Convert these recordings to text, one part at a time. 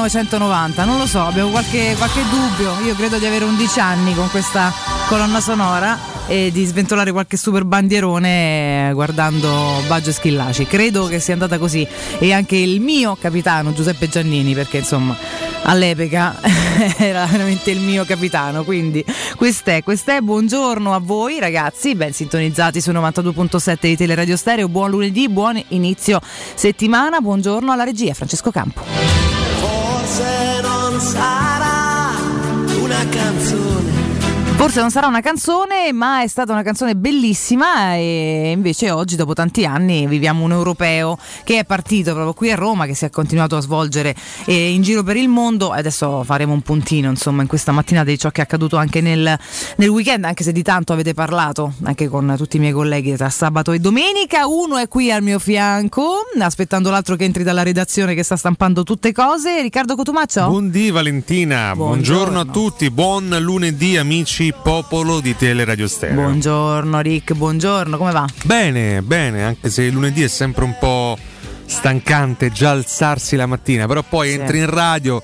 1990? Non lo so, abbiamo qualche, qualche dubbio. Io credo di avere 11 anni con questa colonna sonora e di sventolare qualche super bandierone eh, guardando Baggio Schillaci. Credo che sia andata così. E anche il mio capitano Giuseppe Giannini, perché insomma all'epoca era veramente il mio capitano. Quindi quest'è, quest'è. Buongiorno a voi ragazzi, ben sintonizzati su 92.7 di Teleradio Stereo. Buon lunedì, buon inizio settimana. Buongiorno alla regia, Francesco Campo. Forse non sarà una canzone. Forse non sarà una canzone, ma è stata una canzone bellissima e invece oggi, dopo tanti anni, viviamo un europeo che è partito proprio qui a Roma, che si è continuato a svolgere eh, in giro per il mondo. Adesso faremo un puntino, insomma, in questa mattinata di ciò che è accaduto anche nel, nel weekend, anche se di tanto avete parlato, anche con tutti i miei colleghi tra sabato e domenica. Uno è qui al mio fianco, aspettando l'altro che entri dalla redazione che sta stampando tutte cose. Riccardo Cotumaccio? Buondì Valentina, buongiorno. Buongiorno. a tutti, buon lunedì amici popolo di Teleradio Stereo. Buongiorno Rick, buongiorno, come va? Bene, bene, anche se lunedì è sempre un po' stancante già alzarsi la mattina, però poi Sì. entri in radio,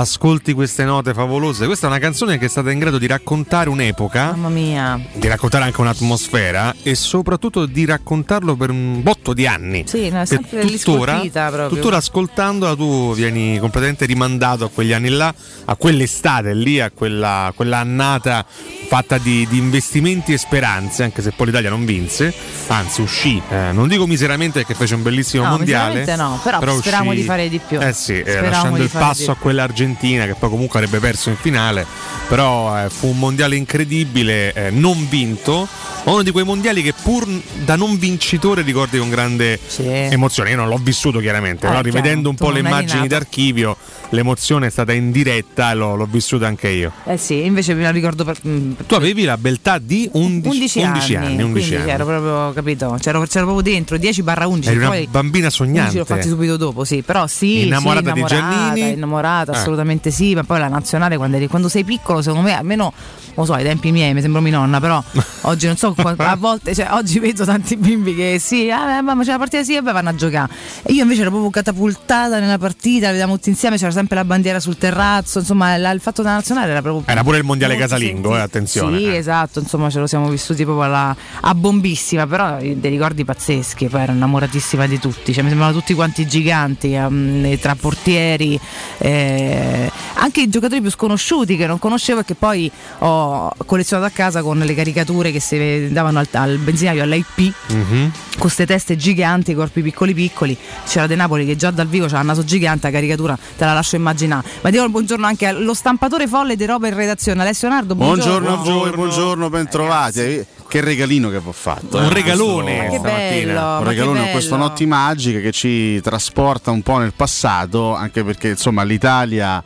ascolti queste note favolose. Questa è una canzone che è stata in grado di raccontare un'epoca, Mamma mia. di raccontare anche un'atmosfera e soprattutto di raccontarlo per un botto di anni. Sì, no, è sempre tuttora, tuttora ascoltandola tu vieni completamente rimandato a quegli anni là, a quell'estate lì, a quella, quella annata fatta di, di investimenti e speranze, anche se poi l'Italia non vinse, anzi uscì, eh, non dico miseramente perché fece un bellissimo No, mondiale, no, però speravamo uscì- di fare di più. Eh sì, eh, lasciando il passo a più. quell'Argentina che poi comunque avrebbe perso in finale, però eh, fu un mondiale incredibile, eh, non vinto, ma uno di quei mondiali che pur da non vincitore ricordi con grande Sì. emozione. Io non l'ho vissuto chiaramente, Eh, però rivedendo chiaro, un po' le non eri immagini d'archivio, l'emozione è stata in diretta e l'ho, l'ho vissuta anche io. Eh sì, invece me la ricordo per, mm, Tu avevi la beltà di 11, 11 11 anni, anni, 11 quindi anni. ero proprio capito, c'ero, c'ero proprio dentro 10 barra 11 Eri una poi bambina 11 sognante. l'ho fatti subito dopo, sì, però sì, Innamorata sì, di innamorata, Giannini? innamorata, Eh. assolutamente sì, ma poi la nazionale quando, eri- quando sei piccolo, secondo me, almeno non lo so, ai tempi miei, mi sembro mia nonna, però oggi non so, a volte, cioè, oggi vedo tanti bimbi che sì, ah, mamma c'è la partita, sì, vabbè vanno a giocare. E io invece ero proprio catapultata nella partita, la vedevamo tutti insieme, c'era sempre la bandiera sul terrazzo, insomma, la- il fatto della nazionale era proprio Era pure il mondiale casalingo, eh, attenzione. Sì, Eh. esatto, insomma ce lo siamo vissuti proprio alla- a bombissima, però eh, dei ricordi pazzeschi, poi ero innamoratissima di tutti, cioè, mi sembravano tutti quanti giganti, ehm, tra portieri, eh, anche i giocatori più sconosciuti che non conoscevo e che poi ho collezionato a casa con le caricature che si davano al, al benzinaio all'IP Mhm. con queste teste giganti, corpi piccoli piccoli. C'era De Napoli che già dal vivo c'ha il naso gigante, la caricatura te la lascio immaginare. Ma diamo il buongiorno anche allo stampatore folle di roba in redazione, Alessio Nardo. Buongiorno, Buongiorno a voi, buongiorno, bentrovati. Eh, Che regalino che vi ho fatto. Un eh, regalone questo- Ma che stamattina. bello! Un ma regalone con bello. notti magiche che ci trasporta un po' nel passato, anche perché insomma l'Italia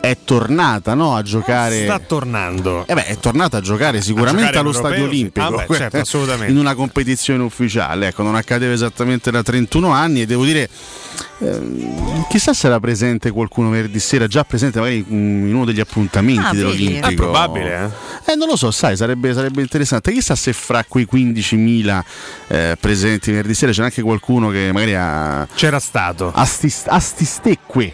è tornata no, a giocare. Sta tornando. Eh beh, è tornata a giocare sicuramente giocare allo all'Europeo, stadio sì. olimpico, Ah, beh, certo, assolutamente. in una competizione ufficiale. Ecco, non accadeva esattamente da 31 anni e devo dire, ehm, chissà se era presente qualcuno venerdì sera, già presente magari in uno degli appuntamenti Ah, dell'Olimpico. È probabile, eh? Eh, non lo so, sai, sarebbe, sarebbe interessante. Chissà se fra quei 15.000 eh, presenti venerdì sera c'è anche qualcuno che magari ha, C'era stato. ha, sti, ha sti stecque.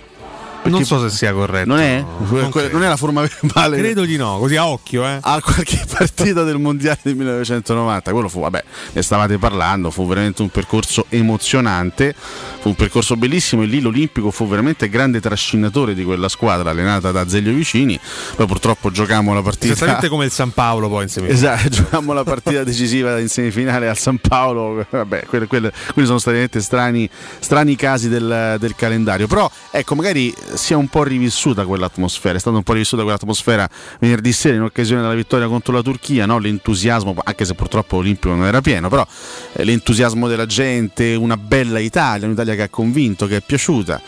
Non so se sia corretto. Non è? Non, non è la forma verbale. Credo di no, così a occhio, eh. a qualche partita del mondiale del 1990. Quello fu, vabbè, ne stavate parlando, fu veramente un percorso emozionante, fu un percorso bellissimo e lì l'Olimpico fu veramente grande trascinatore di quella squadra allenata da Zeglio Vicini. Poi purtroppo giocammo la partita. Esattamente come il San Paolo poi in semifinale. Esatto, giocammo la partita decisiva in semifinale al San Paolo. Vabbè, quelle, quelle- quelli sono stati veramente strani, strani casi del, del calendario. Però, ecco, magari si è un po' rivissuta quell'atmosfera. È stata un po' rivissuta quell'atmosfera venerdì sera in occasione della vittoria contro la Turchia. no? L'entusiasmo, anche se purtroppo l'Olimpico non era pieno, però eh, l'entusiasmo della gente, una bella Italia, un'Italia che ha convinto, che è piaciuta.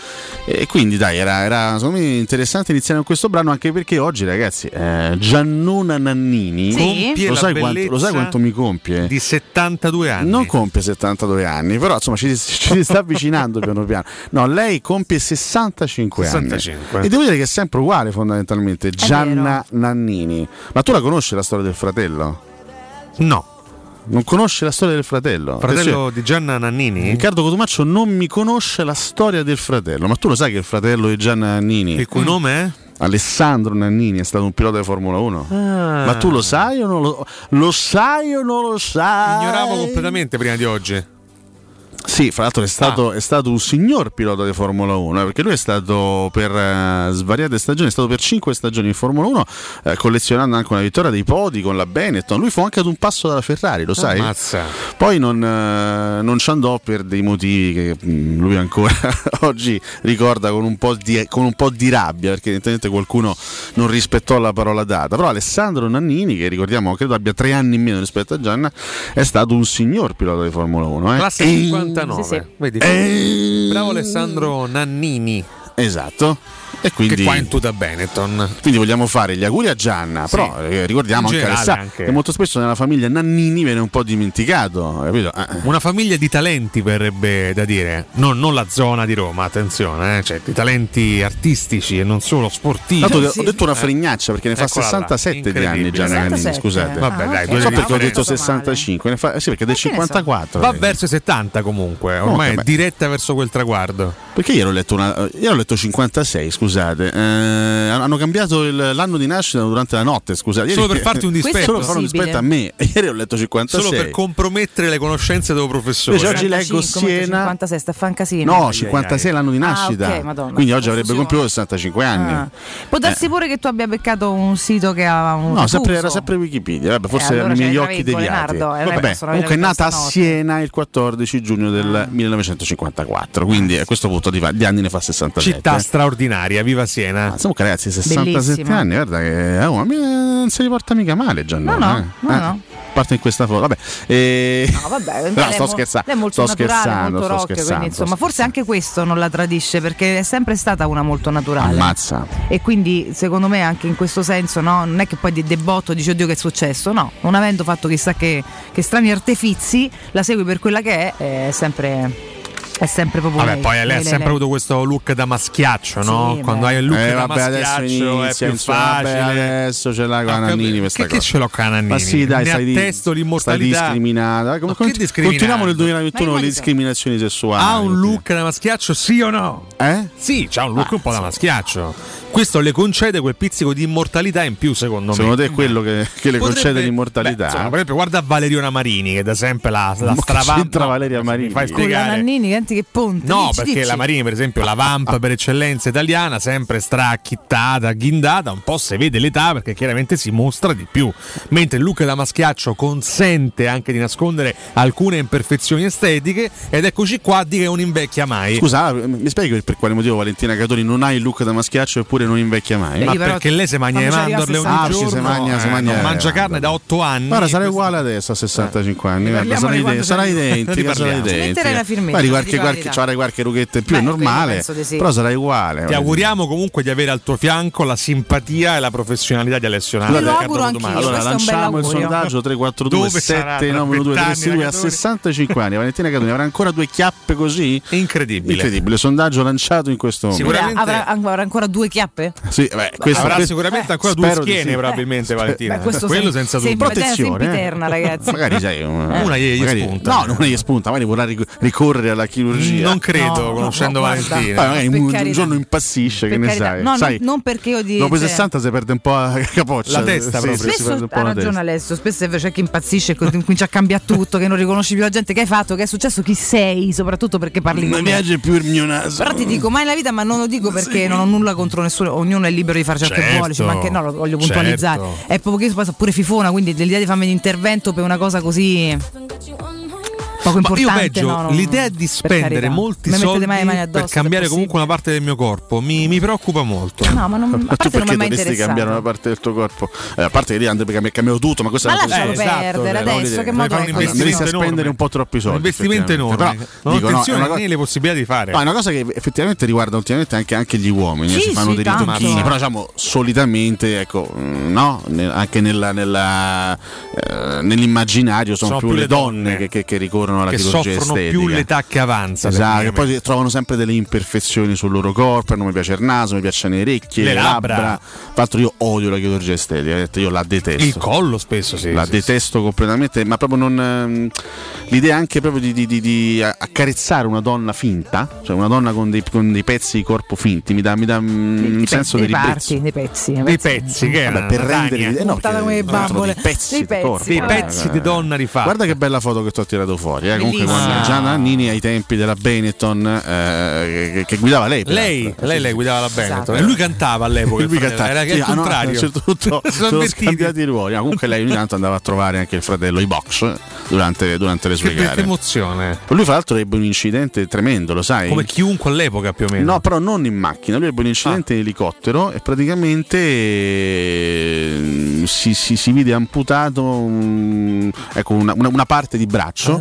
E quindi, dai, era, era, secondo me interessante iniziare con questo brano, anche perché oggi, ragazzi, eh, Giannona Nannini. Sì. Lo sai, quanto, lo sai quanto mi compie? Di 72 anni. Non compie 72 anni, però insomma ci, ci si sta avvicinando piano piano. No, lei compie 65, 65. anni. E devo dire che è sempre uguale fondamentalmente. Gianna Nannini. Ma tu la conosci la storia del fratello? No. Non conosce la storia del fratello? Fratello di Gianna Nannini? Riccardo Cotumaccio non mi conosce la storia del fratello, ma tu lo sai che il fratello di Gianna Nannini, Il cui nome è? Alessandro Nannini, è stato un pilota di Formula 1? Ma tu lo sai o non lo, lo sai o non lo sai? Ignoravo completamente prima di oggi. Sì, fra l'altro è stato, ah. è stato, un signor pilota di Formula 1, eh, perché lui è stato per eh, svariate stagioni, è stato per 5 stagioni in Formula 1, eh, collezionando anche una vittoria dei podi con la Benetton. Lui fu anche ad un passo dalla Ferrari, lo sai? Ammazza. Poi non, eh, non ci andò per dei motivi che mh, lui ancora oggi ricorda con un, di, con un, po di, rabbia, perché evidentemente qualcuno non rispettò la parola data. Però Alessandro Nannini, che ricordiamo credo abbia tre anni in meno rispetto a Gianna, è stato un signor pilota di Formula 1. Eh? Classe 50 89. Sì, sì. Vedi? E... Bravo Alessandro Nannini. Esatto. E quindi, Che qua in tuta Benetton. quindi vogliamo fare gli auguri a Gianna, Sì. però eh, ricordiamo anche, generale Alessandro, anche. che molto spesso nella famiglia Nannini viene un po' dimenticato, capito? Eh, Una famiglia di talenti verrebbe da dire, non, non la zona di Roma, attenzione, eh, cioè di talenti artistici e non solo sportivi. Tanto sì. ho detto una fregnaccia perché ne fa Eccola là, 67 di anni. Gianna Nannini, 67. scusate. Vabbè, Ah, dai, ok. due Non so perché ho detto Male. 65, ne fa- sì, perché è del Ma che ne so. 54. Va verso i 70 comunque, ormai Comunque, è diretta verso quel traguardo. Perché ieri ho letto, una, ieri ho letto 56, scusate. Eh, hanno cambiato il- l'anno di nascita durante la notte, scusate. Ieri- Solo per farti un dispetto, Solo per fare un dispetto a me. Ieri ho letto 56. solo per compromettere le conoscenze del tuo professore. Invece oggi leggo 55, Siena. 56, sta a fan casino. No, 56 è l'anno di Ah, nascita. ok, Madonna, Quindi oggi avrebbe compiuto 65 anni. Ah. Può darsi Eh. pure che tu abbia beccato un sito che ha un No, sempre, era sempre Wikipedia, vabbè, forse Eh, allora erano i miei occhi deviati. Eh, Vabbè, comunque è nata a. Siena il 14 giugno del 1954, quindi a questo punto di, anni ne fa 67. Città straordinaria, viva Siena. Ma comunque ragazzi, 67 Bellissimo. anni, guarda che oh, ma mi- non si riporta mica male Giannone. No, no, eh. no, Eh, no. Parte in questa foto, vabbè. Eh, No, vabbè, no, sto mo- scherzando. lei è molto sto naturale, scherzando, molto sto rock, scherzando, quindi insomma, forse anche questo non la tradisce perché è sempre stata una molto naturale. Ammazza. E quindi secondo me anche in questo senso no, non è che poi di debotto dice oddio che è successo, no, non avendo fatto chissà che, che strani artefizi, la segui per quella che è, è sempre, è sempre proprio Vabbè, lei. poi lei ha Lei, sempre lei. avuto questo look da maschiaccio, no? Sì, Quando beh. hai il look Eh, da vabbè, adesso maschiaccio è inizia, più facile. vabbè, adesso ce l'ha con Ah, Nannini che, questa che cosa. ce l'ho con Nannini? Ma sì, dai, ne stai, di- attesto stai l'immortalità. discriminando. Dai, com- Ma con- che discriminando? Continuiamo nel Ma 2021 io con le discriminazioni sessuali. Ha un look da maschiaccio, sì o no? Eh? Sì, c'ha un look Ah, un po' da maschiaccio. Questo le concede quel pizzico di immortalità in più, secondo, Secondo me. te è quello che, che le Potrebbe- concede Beh, l'immortalità? insomma, per esempio, guarda Valeriona Marini, che da sempre la, la stravampa. c'entra Valeria Marini? fai spiegare. Nannini, senti che ponte. No, dici, perché dici. la Marini, per esempio, la vampa per eccellenza italiana, sempre stracchittata, ghindata, un po' se vede l'età perché chiaramente si mostra di più. Mentre il look da maschiaccio consente anche di nascondere alcune imperfezioni estetiche ed eccoci qua a dire che non invecchia mai. Scusa, ah, mi spieghi per quale motivo Valentina Catoni non ha il look da maschiaccio eppure non invecchia mai. Ma perché lei si mangia a mandorle ogni 60 Ah, giorno? si mangia- si eh, mangia- non mangia carne da 8 anni. Guarda, sarà Questo- uguale adesso a 65 anni. guarda, di ide- quando sarà sei- identica. Riparliamo. identica. La firmetta, qualche, qualche, c'avrai qualche rughetta in più, è normale. Però sarai uguale. Ti auguriamo comunque di avere al tuo fianco la simpatia e la professionalità di Alessio Nani. Lo auguro anch'io. Allora un lanciamo il sondaggio 342 Dove sarà tra 7912 vent'anni, 362 a Ragadoni? 65 anni. Valentina Cadoni avrà ancora due chiappe così? Incredibile. Incredibile, sondaggio lanciato in questo momento. Sicuramente- avrà ancora due chiappe? Sì, beh, questo, Avrà questo- sicuramente ancora spero due di schiene, sì. probabilmente, Valentina. Beh, questo Quello sem- senza dubbio. Protezione, eh. sempiterna, ragazzi. Magari sai, una, Una gli- gli magari- spunta. No, non gli spunta, magari vorrà ric- ricorrere alla chirurgia. Non credo, No, conoscendo no. Valentina. Poi magari un, un giorno impazzisce, che ne sai? No, sai non perché io di- Dopo i cioè- 60 si perde un po' la capoccia. La testa proprio. Spesso ha la ragione. Alessio, spesso invece c'è chi impazzisce e comincia a cambiare tutto, che non riconosci più la gente che hai fatto, che è successo, chi sei, soprattutto perché parli Non con me. viaggia più il mio naso. Però ti dico mai nella vita, ma non lo dico perché non ho nulla contro nessuno, ognuno è libero di fare ciò che Certo, vuole, ci manca- no, lo voglio puntualizzare. certo. È proprio che io pure fifona, quindi l'idea di farmi l'intervento per una cosa così poco Ma io importante. peggio, no, non- l'idea di spendere molti Mi mettete soldi per cambiare comunque una parte del mio corpo mi, mi preoccupa molto. No, ma non, a Ma tu parte non mi dovresti cambiare una parte del tuo corpo? Eh, a parte che lì andrebbe cambi- cambiato tutto, ma questa Ma è una lascialo Eh, esatto, perdere voglio adesso, che modo è un questo? Devi investimento spendere un po' troppi soldi, Un investimento enorme. Però, non dico, no, è attenzione, una cosa- le possibilità di fare. No, è una cosa che effettivamente riguarda ultimamente anche, anche gli uomini, Sì, si fanno sì, dei ritocchini, però diciamo solitamente, ecco, no, anche nella- nella, eh, nell'immaginario sono, Sono più, le donne, che, che- che ricorrono alla che chirurgia soffrono estetica. più l'età che avanza. Esatto, che poi trovano sempre delle imperfezioni sul loro corpo, non mi piace il naso, mi piacciono le orecchie, Le le, labbra. labbra. Tra l'altro io odio la chirurgia estetica, io la detesto. Il collo spesso sì. la sì, detesto completamente, ma proprio non. ehm, l'idea anche proprio di, di- di- di accarezzare una donna finta, cioè una donna con dei, con dei pezzi di corpo finti, mi dà, mi dà mm, un pe- senso di dei parti, dei pezzi, Dei pezzi, che Vabbè, per rendere eh, no, che- come bambole. dei pezzi, Dei di pezzi. Dei pezzi di donna rifatti. Guarda che bella foto che ti ho tirato fuori. Eh. Comunque con Bellissima. Gianna Nannini ai tempi della Benetton eh, che, che guidava lei. Lei, lei, lei guidava la Benetton Esatto. e lui cantava all'epoca. Lui cantava. Era Sì, il ah, no, contrario. a un certo punto Sono sono scambiati i ruoli. No, comunque lei ogni tanto andava a trovare anche il fratello i box durante, durante le sue Che, che gare. emozione. Lui, fra l'altro, ebbe un incidente tremendo, lo sai? Come chiunque all'epoca più o meno. No, però non in macchina. Lui ebbe un incidente in elicottero e praticamente eh, si, si- si vide amputato un- ecco, una, una- una parte di braccio.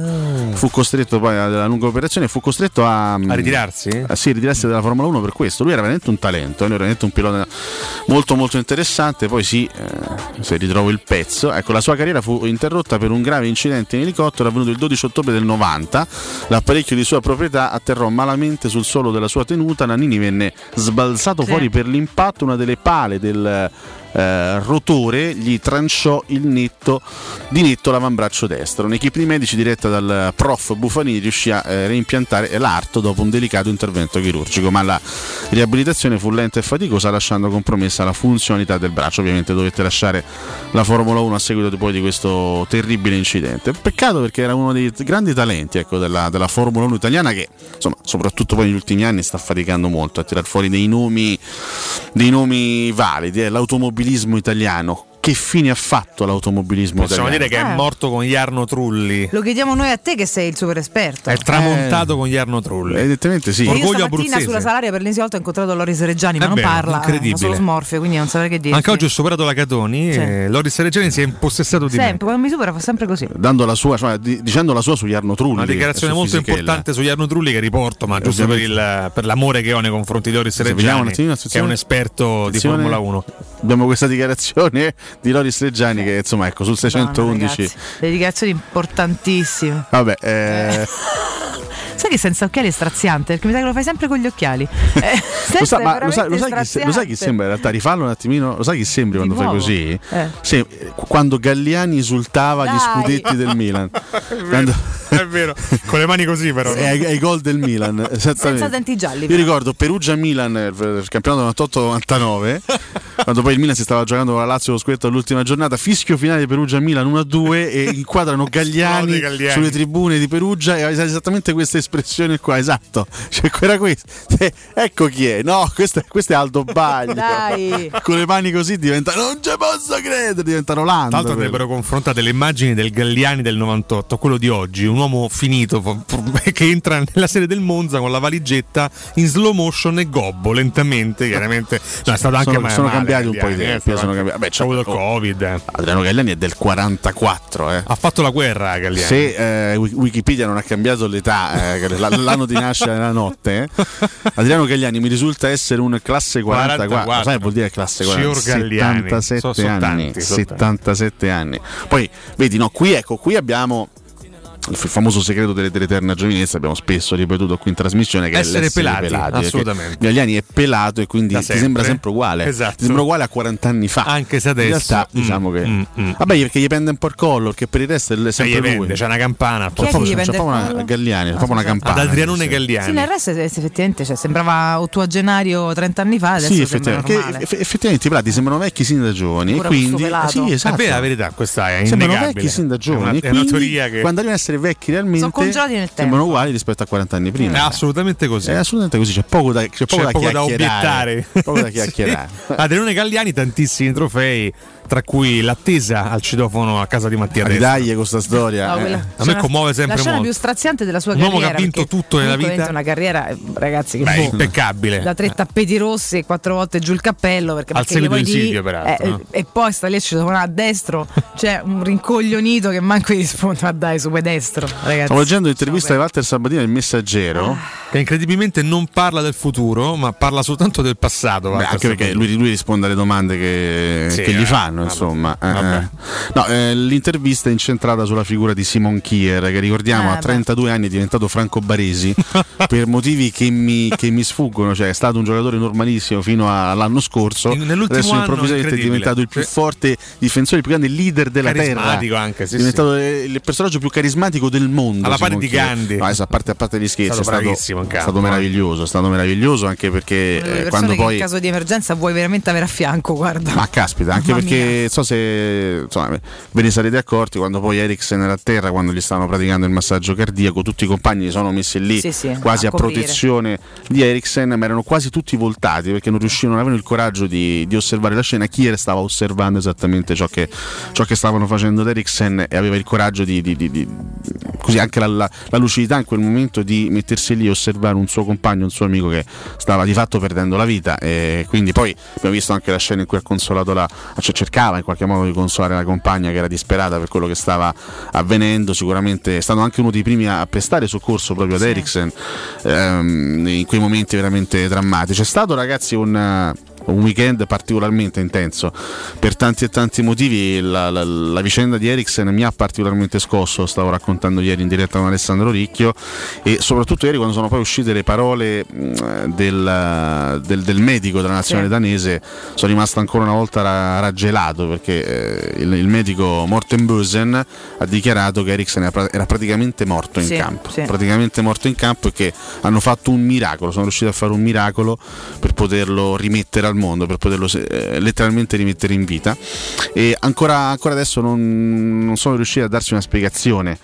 Fu costretto poi alla lunga operazione, fu costretto a, A ritirarsi? a sì, ritirarsi dalla Formula 1 per questo. Lui era veramente un talento, eh, lui era veramente un pilota molto molto interessante. Poi sì, eh, si ritrova il pezzo. Ecco, la sua carriera fu interrotta per un grave incidente in elicottero avvenuto il 12 ottobre del 90. L'apparecchio di sua proprietà atterrò malamente sul suolo della sua tenuta. Nannini venne sbalzato Sì. fuori per l'impatto. Una delle pale del eh, rotore gli tranciò il netto di netto l'avambraccio destro. Un'equipe di medici diretta dal prof Bufanini riuscì a eh, reimpiantare l'arto dopo un delicato intervento chirurgico, ma la riabilitazione fu lenta e faticosa lasciando compromessa la funzionalità del braccio. Ovviamente dovette lasciare la Formula 1 a seguito poi di questo terribile incidente. Peccato perché era uno dei grandi talenti ecco, della, della Formula 1 italiana che insomma, soprattutto poi negli ultimi anni sta faticando molto a tirar fuori dei nomi, dei nomi validi. eh. L'automobilismo italiano. Che fine ha fatto l'automobilismo Possiamo italiano? dire che è Eh. morto con Jarno Trulli. Lo chiediamo noi a te che sei il super esperto. È tramontato con Jarno Trulli. Evidentemente sì. E io Orgoglio stamattina abruzzese. sulla Salaria per l'ennesima volta ho incontrato Loris Reggiani, ma È non vero, parla, incredibile. fa solo smorfie, quindi non saprei che dire. Anche oggi ho superato la Catoni Sì. e Loris Reggiani si è impossessato di me. Sempre, quando mi supera fa sempre così. Dando la sua, cioè, di- dicendo la sua sugli Arno Trulli. Una dichiarazione e su molto Fisichella. importante su Jarno Trulli che riporto, ma giusto per, il- per l'amore che ho nei confronti di Loris Reggiani, che è un esperto di. Formula 1. Abbiamo questa dichiarazione di Loris Reggiani che insomma ecco sul Madonna, 611. ragazzi, le dichiarazioni importantissime. Vabbè, eh, Sai che senza occhiali è straziante? Perché mi sa che lo fai sempre con gli occhiali. Eh, lo, sa- è ma lo sai, lo sai chi, lo sai chi sembra in realtà? Rifallo un attimino. Lo sai chi sembri Di quando fai nuovo? così? Eh. Se- quando Galliani esultava Dai. scudetti del Milan. Quando- È vero, con le mani così però. e ai, ai gol del Milan. Senza denti gialli, io però. ricordo Perugia Milan il, campionato 98-99 quando poi il Milan si stava giocando con la Lazio lo scudetto all'ultima giornata, fischio finale Perugia-Milan 1-2 e inquadrano Gagliani, Galliani. sulle tribune di Perugia e esattamente questa espressione qua, esatto. Cioè, era questo. Eh, ecco chi è. No, questo è, questo è Aldo Baglio. Dai. Con le mani così diventa non ci posso credere, diventa Rolando. Tra l'altro quello. andrebbero confrontate le immagini del Galliani del 98 a quello di oggi, un uomo finito che entra nella serie del Monza con la valigetta in slow motion e gobbo lentamente, chiaramente. No, è stato anche Sono- ma- sono cambiati un po' i Galliani, tempi, eh, sono cambiati. Beh, c'ha avuto il. Covid. eh. Adriano Gagliani è del 44, eh. Ha fatto la guerra Galliani. Se eh, Wik- Wikipedia non ha cambiato l'età, eh, l'anno di nascita nella notte, eh, Adriano Gagliani mi risulta essere un classe 44. 44. Sai, vuol dire classe Signor 44? Galliani. 77 So- so anni. tanti, so tanti. 77 anni. Poi, vedi, no, qui ecco, qui abbiamo. Il famoso segreto delle- dell'eterna giovinezza, abbiamo spesso ripetuto qui in trasmissione che Essere è l'essere pelati, perché assolutamente. Gagliani è pelato e quindi Da ti sempre. sembra sempre uguale. Esatto. Ti sembra uguale a 40 anni fa. Anche se In adesso, realtà, mm, diciamo che. mm, mm. Vabbè, perché gli pende un po' il collo, perché per il resto è Se sempre gli lui. vende, c'è una campana. C'è proprio, c'è proprio una collo? Galliani, c'è proprio una sì, Ad campana. Adrianone sì. Galliani. Sì, nel resto eh, effettivamente cioè, sembrava ottuagenario 30 anni fa, adesso Sì, effettivamente, effettivamente i Prati sembrano vecchi sin da giovani. E quindi, sì, esatto. È vera la verità, questa è Sembrano innegabile. vecchi sin da È una, giovani. è una quindi, teoria che Quando arrivano a essere vecchi realmente, Sono congelati nel tempo. sembrano uguali rispetto a 40 anni prima. è assolutamente così. È assolutamente così, c'è poco da, c'è poco C'è da poco da chiacchierare. obiettare. Poco da Sì. chiacchierare. Adriano Galliani, tantissimi trofei, tra cui l'attesa al citofono a casa di Mattia Testa. Ridaglie con questa storia. No, eh. A me commuove sempre La scena molto. più straziante della sua Un uomo carriera. che ha vinto tutto nella vita. Una carriera, eh, ragazzi, che Beh, boh, impeccabile. da tre tappeti rossi e quattro volte giù il cappello. Perché, Al seguito di Silvio, peraltro, eh, no? E poi sta lì a citofono a destro. C'è un rincoglionito che manco gli risponde. Ma dai, su destro, ragazzi. Stavo leggendo l'intervista di. Walter Sabatini nel Messaggero. Ah. Che incredibilmente non parla del futuro, ma parla soltanto del passato. Beh, anche perché lui, lui risponde alle domande che, Sì, che gli eh, fanno, vabbè. insomma. Eh, eh. No, eh, l'intervista è incentrata sulla figura di Simon Kier, che ricordiamo Eh, a beh. 32 anni è diventato Franco Baresi per motivi che mi, che mi sfuggono. Cioè, è stato un giocatore normalissimo fino all'anno scorso. Adesso anno improvvisamente è diventato il più forte difensore, il più grande leader della terra. Carismatico anche, sì, è diventato eh, il personaggio più carismatico del mondo. Alla pari di. Gandhi. No, a, parte, a parte gli scherzi, È stato è stato, è stato eh. meraviglioso. È stato meraviglioso anche perché eh, quando poi. in caso di emergenza vuoi veramente avere a fianco, guarda. Ma caspita, anche Mamma perché non so se insomma, ve ne sarete accorti quando poi Eriksen era a terra, quando gli stavano praticando il massaggio cardiaco, tutti i compagni si sono messi lì Sì, sì, quasi a a, protezione di Eriksen, ma erano quasi tutti voltati perché non riuscivano, non avevano il coraggio di, di osservare la scena. Kier stava osservando esattamente ciò che, ciò che stavano facendo ad Eriksen e aveva il coraggio di, di- di- di- così anche la, la- la lucidità in quel momento di mettersi lì e osservare un suo compagno, un suo amico che stava di fatto perdendo la vita. E quindi poi abbiamo visto anche la scena in cui ha consolato la, cioè cercava in qualche modo di consolare la compagna che era disperata per quello che stava avvenendo. Sicuramente è stato anche uno dei primi a prestare soccorso proprio ad Sì. Eriksen ehm, in quei momenti veramente drammatici. È stato, ragazzi, un. Un weekend particolarmente intenso per tanti e tanti motivi. La, la- la vicenda di Eriksen mi ha particolarmente scosso. Stavo raccontando ieri in diretta con Alessandro Ricchio, e soprattutto ieri, quando sono poi uscite le parole del, del- del medico della nazionale Sì. danese, sono rimasto ancora una volta ra- raggelato perché eh, il, il medico Morten Bösen ha dichiarato che Eriksen era, pra- era praticamente morto in Sì, campo. sì. Praticamente morto in campo e che hanno fatto un miracolo, sono riusciti a fare un miracolo per poterlo rimettere al mondo, per poterlo eh, letteralmente rimettere in vita. E ancora, ancora adesso non, non sono riusciti a darsi una spiegazione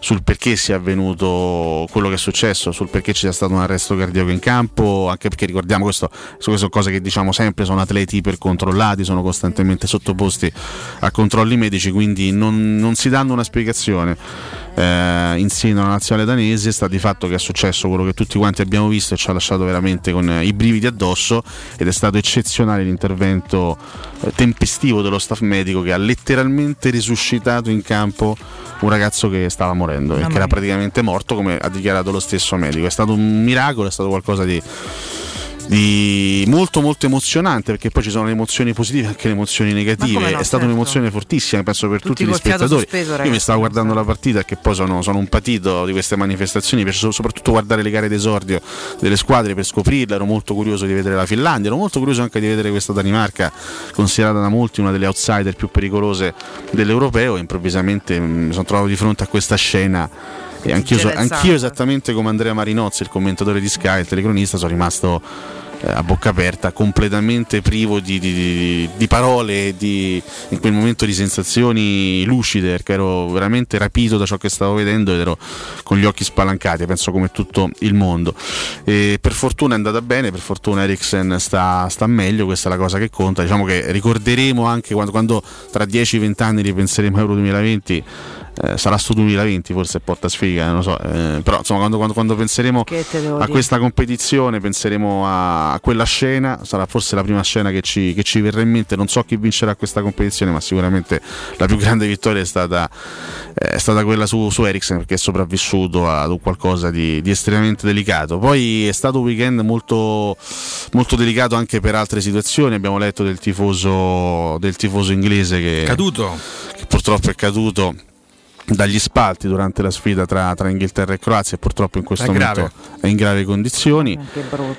sul perché sia avvenuto quello che è successo, sul perché ci sia stato un arresto cardiaco in campo, anche perché ricordiamo questo, queste cose che diciamo sempre, sono atleti ipercontrollati, sono costantemente sottoposti a controlli medici, quindi non, non si danno una spiegazione. Eh, in seno alla nazionale danese sta di fatto che è successo quello che tutti quanti abbiamo visto e ci ha lasciato veramente con eh, i brividi addosso ed è stato eccezionale l'intervento eh, tempestivo dello staff medico che ha letteralmente risuscitato in campo un ragazzo che stava morendo e che era praticamente morto come ha dichiarato lo stesso medico. È stato un miracolo è stato qualcosa di di molto molto emozionante perché poi ci sono le emozioni positive e anche le emozioni negative. no, è stata certo. un'emozione fortissima penso per Tutti tutti, gli spettatori. sospeso, io mi stavo guardando la partita che poi sono, sono un patito di queste manifestazioni mi piace soprattutto guardare le gare d'esordio delle squadre per scoprirle. Ero molto curioso di vedere la Finlandia ero molto curioso anche di vedere questa Danimarca considerata da molti una delle outsider più pericolose dell'europeo. E improvvisamente mm, mi sono trovato di fronte a questa scena e anch'io, so- anch'io esattamente come Andrea Marinozzi il commentatore di Sky il telecronista sono rimasto eh, a bocca aperta, completamente privo di, di- di- parole e di, in quel momento di sensazioni lucide, perché ero veramente rapito da ciò che stavo vedendo ed ero con gli occhi spalancati, penso come tutto il mondo. E per fortuna è andata bene, per fortuna Eriksen sta, sta meglio, questa è la cosa che conta. Diciamo che ricorderemo anche quando, quando tra 10-20 anni ripenseremo a Euro 2020. Eh, sarà sto 2020 forse porta sfiga, non lo so, eh, però insomma quando, quando- quando penseremo a dire? questa competizione, penseremo a, a quella scena, sarà forse la prima scena che ci, che ci verrà in mente, non so chi vincerà questa competizione, ma sicuramente la più grande vittoria è stata, eh, è stata quella su, su Eriksen perché è sopravvissuto ad un qualcosa di, di estremamente delicato. Poi è stato un weekend molto, molto delicato anche per altre situazioni, abbiamo letto del tifoso, del tifoso inglese che Caduto. che purtroppo è caduto dagli spalti durante la sfida tra, tra Inghilterra e Croazia e purtroppo in questo È momento grave. è in gravi condizioni.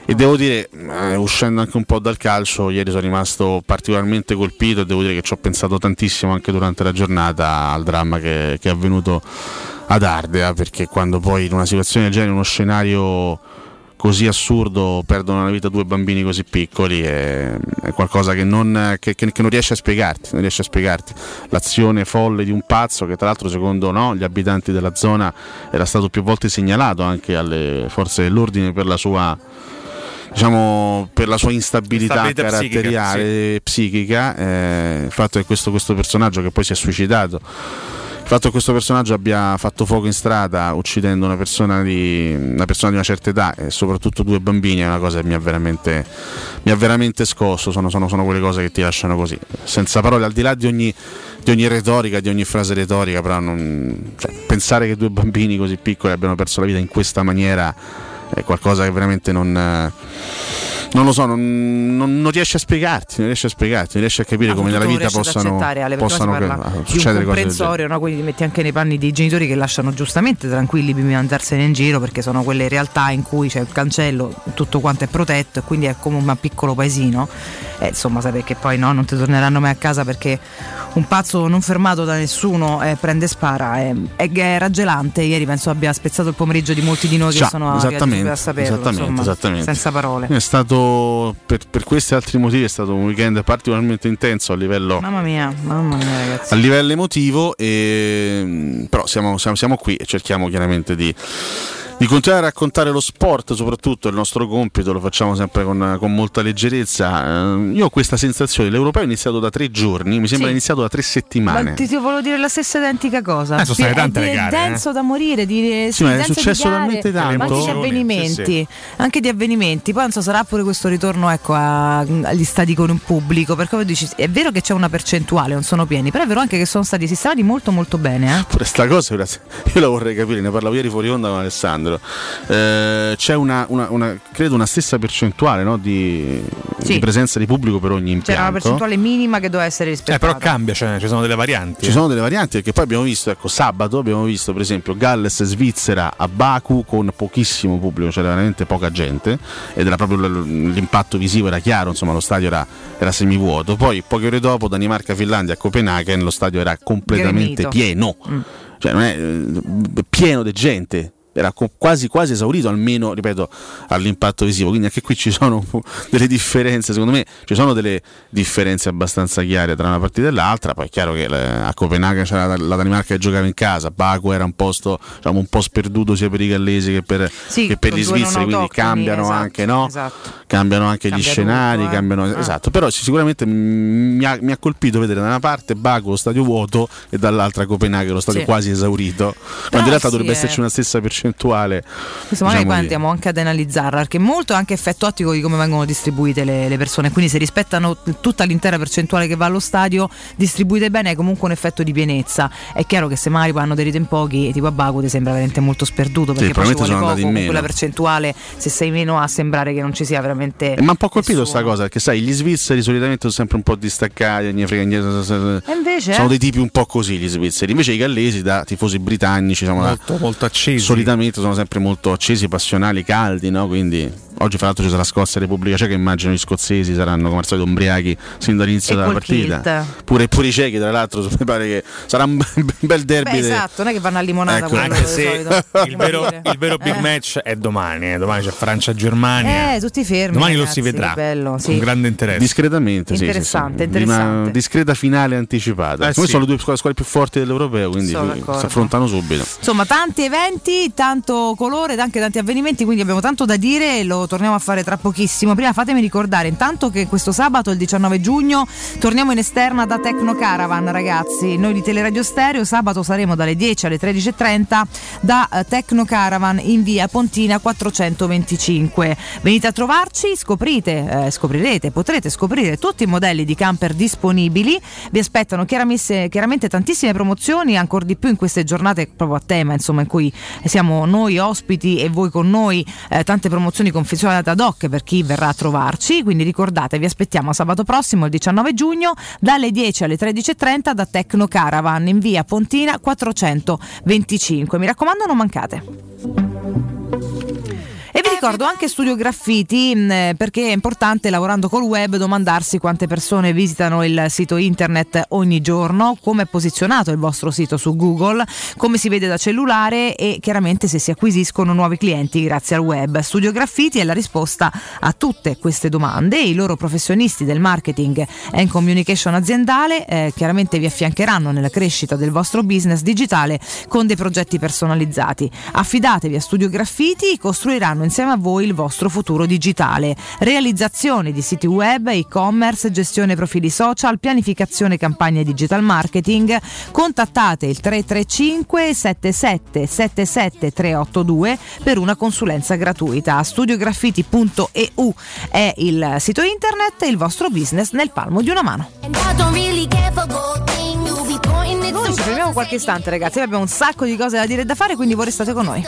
E devo dire, eh, uscendo anche un po' dal calcio, ieri sono rimasto particolarmente colpito e devo dire che ci ho pensato tantissimo anche durante la giornata al dramma che, che è avvenuto ad Ardea, perché quando poi in una situazione del genere, uno scenario così assurdo, perdono la vita due bambini così piccoli, è, è qualcosa che non, che- che- che non riesce a spiegarti, non riesce a spiegarti. L'azione folle di un pazzo che tra l'altro secondo no, gli abitanti della zona era stato più volte segnalato anche alle forze dell'ordine per la sua diciamo per la sua instabilità Instabilità psichica, caratteriale psichica, eh, il fatto che questo, questo personaggio che poi si è suicidato il fatto che questo personaggio abbia fatto fuoco in strada uccidendo una persona di una, persona di una certa età e soprattutto due bambini è una cosa che mi ha veramente, mi ha veramente scosso sono, sono- sono quelle cose che ti lasciano così. Senza parole al di là di ogni, di ogni retorica di ogni frase retorica però non- cioè, pensare che due bambini così piccoli abbiano perso la vita in questa maniera è qualcosa che veramente non, eh, non lo so, non, non- non riesce a spiegarti, non riesce a spiegarti, non riesce a capire Ah, come nella vita possano, Ale, possano che- un succedere cose del genere. comprensorio, no? quindi ti metti anche nei panni dei genitori che lasciano giustamente tranquilli prima di andarsene in giro perché sono quelle realtà in cui c'è il cancello, tutto quanto è protetto e quindi è come un piccolo paesino. E insomma, sai perché poi no, non ti torneranno mai a casa perché un pazzo non fermato da nessuno eh, prende e spara. È, è, è raggelante. Ieri penso abbia spezzato il pomeriggio di molti di noi Già, che sono esattamente, arrivati a saperlo. esattamente, insomma, esattamente. Senza parole. È stato per, per questi altri motivi è stato un weekend particolarmente intenso a livello, Mamma mia, mamma mia, ragazzi. a livello emotivo, e, però siamo, siamo- siamo qui e cerchiamo chiaramente di, di continuare a raccontare lo sport, soprattutto il nostro compito, lo facciamo sempre con, con molta leggerezza. Eh, Io ho questa sensazione, l'europeo è iniziato da tre giorni, mi sembra Sì. iniziato da tre settimane. Ma ti, ti volevo dire la stessa identica cosa. Eh, sono state È tante le de- gare, denso da morire, di, Sì, ma è successo gare, talmente tanto. Ma anche di avvenimenti. sì, Anche di avvenimenti. Poi non so, sarà pure questo ritorno ecco, a- agli stadi con un pubblico. Perché dici, è vero che c'è una percentuale, non sono pieni, però è vero anche che sono stati sistemati molto molto bene. Eh? Pure sta cosa io la vorrei capire, ne parlavo ieri fuori onda con Alessandro. Eh, c'è una, una- una- credo una stessa percentuale no, di, Sì. di presenza di pubblico per ogni impianto. C'era una percentuale minima che doveva essere Eh, rispettata. però cambia, cioè, ci sono delle varianti. Ci sono delle varianti perché poi abbiamo visto, ecco, sabato abbiamo visto per esempio Galles Svizzera a Baku con pochissimo pubblico, c'era veramente poca gente ed era proprio l'impatto visivo era chiaro, insomma lo stadio era, era semivuoto. Poi poche ore dopo Danimarca Finlandia a Copenaghen lo stadio era completamente Gremito. pieno, Mm. cioè non è eh, pieno di gente. Era quasi quasi esaurito, almeno ripeto, all'impatto visivo. Quindi anche qui ci sono delle differenze. Secondo me ci sono delle differenze abbastanza chiare tra una partita e l'altra. Poi è chiaro che eh, a Copenaghen c'era la, Danimarca che giocava in casa, Baku era un posto diciamo, un po' sperduto sia per i gallesi che per, Sì, che per gli svizzeri. Quindi cambiano esatto, anche, no? esatto. cambiano anche gli Cambia scenari. tutto, eh. cambiano, Ah. Esatto, però sicuramente mm, mi ha, mi ha colpito vedere da una parte Baku lo stadio vuoto e dall'altra Copenaghen lo stadio Sì. quasi esaurito. Quando in realtà sì, dovrebbe eh. esserci una stessa percentuale. Questo magari diciamo, poi di- andiamo anche ad analizzarla, perché è molto anche effetto ottico di come vengono distribuite le, le persone. Quindi se rispettano tutta l'intera percentuale che va allo stadio, distribuite bene, è comunque un effetto di pienezza. È chiaro che se magari poi hanno dei in pochi, tipo a Baku ti sembra veramente molto sperduto, perché poi ci vuole sono poco con meno. quella percentuale, se sei meno a sembrare che non ci sia veramente. E mi ha un po' colpito nessuno. sta cosa, perché sai, gli svizzeri solitamente sono sempre un po' distaccati, gli frega niente. E invece, Sono eh? dei tipi un po' così gli svizzeri. Invece i gallesi, da tifosi britannici, diciamo, da- molto, molto accesi. solitamente sono sempre molto accesi, passionali, caldi, no? Quindi oggi fra l'altro ci sarà scossa Repubblica Ceca, immagino gli scozzesi saranno come al solito umbriachi sin dall'inizio E della partita. Pure, pure i cechi, tra l'altro, mi pare che sarà un bel derby. Beh, esatto, non è che vanno a limonata Ecco, Anche se il vero, il vero big Eh. match è domani. eh. Domani c'è Francia-Germania. Eh, tutti fermi. Domani lo ragazzi, si vedrà. bello, sì. Con grande interesse. Discretamente, Interessante, sì, sì. interessante. Una discreta finale anticipata. Eh, Come sì. sono le due squadre, più forti dell'Europeo, quindi si affrontano subito. Insomma, tanti eventi, tanto colore, anche tanti avvenimenti, quindi abbiamo tanto da dire e torniamo a fare tra pochissimo. Prima fatemi ricordare intanto che questo sabato, il 19 giugno, torniamo in esterna da Tecno Caravan, ragazzi. Noi di Teleradio Stereo sabato saremo dalle 10 alle 13.30 da eh, Tecno Caravan in via Pontina 425. Venite a trovarci, scoprite, eh, scoprirete, potrete scoprire tutti i modelli di camper disponibili. Vi aspettano chiaramente, tantissime promozioni, ancora di più in queste giornate proprio a tema, insomma, in cui siamo noi ospiti e voi con noi, eh, tante promozioni confezionate ad hoc per chi verrà a trovarci. Quindi ricordate, vi aspettiamo sabato prossimo, il 19 giugno, dalle 10 alle 13.30 da Tecno Caravan in via Pontina 425. Mi raccomando, non mancate. E vi ricordo anche Studio Graffiti mh, eh, perché è importante lavorando col web domandarsi quante persone visitano il sito internet ogni giorno, come è posizionato il vostro sito su Google, come si vede da cellulare e chiaramente se si acquisiscono nuovi clienti grazie al web. Studio Graffiti è la risposta a tutte queste domande i loro professionisti del marketing and communication aziendale eh, chiaramente vi affiancheranno nella crescita del vostro business digitale con dei progetti personalizzati. Affidatevi a Studio Graffiti, costruiranno insieme a voi il vostro futuro digitale. Realizzazione di siti web, e-commerce, gestione profili social, pianificazione campagne digital marketing. Contattate il 335 77 77 382 per una consulenza gratuita. Studiograffiti.eu è il sito internet e il vostro business nel palmo di una mano. Noi ci fermiamo qualche istante ragazzi, abbiamo un sacco di cose da dire e da fare, quindi voi restate con noi.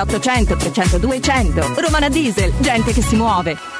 800 300 200. Romana Diesel, gente che si muove.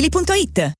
ValentinoAutomobili.it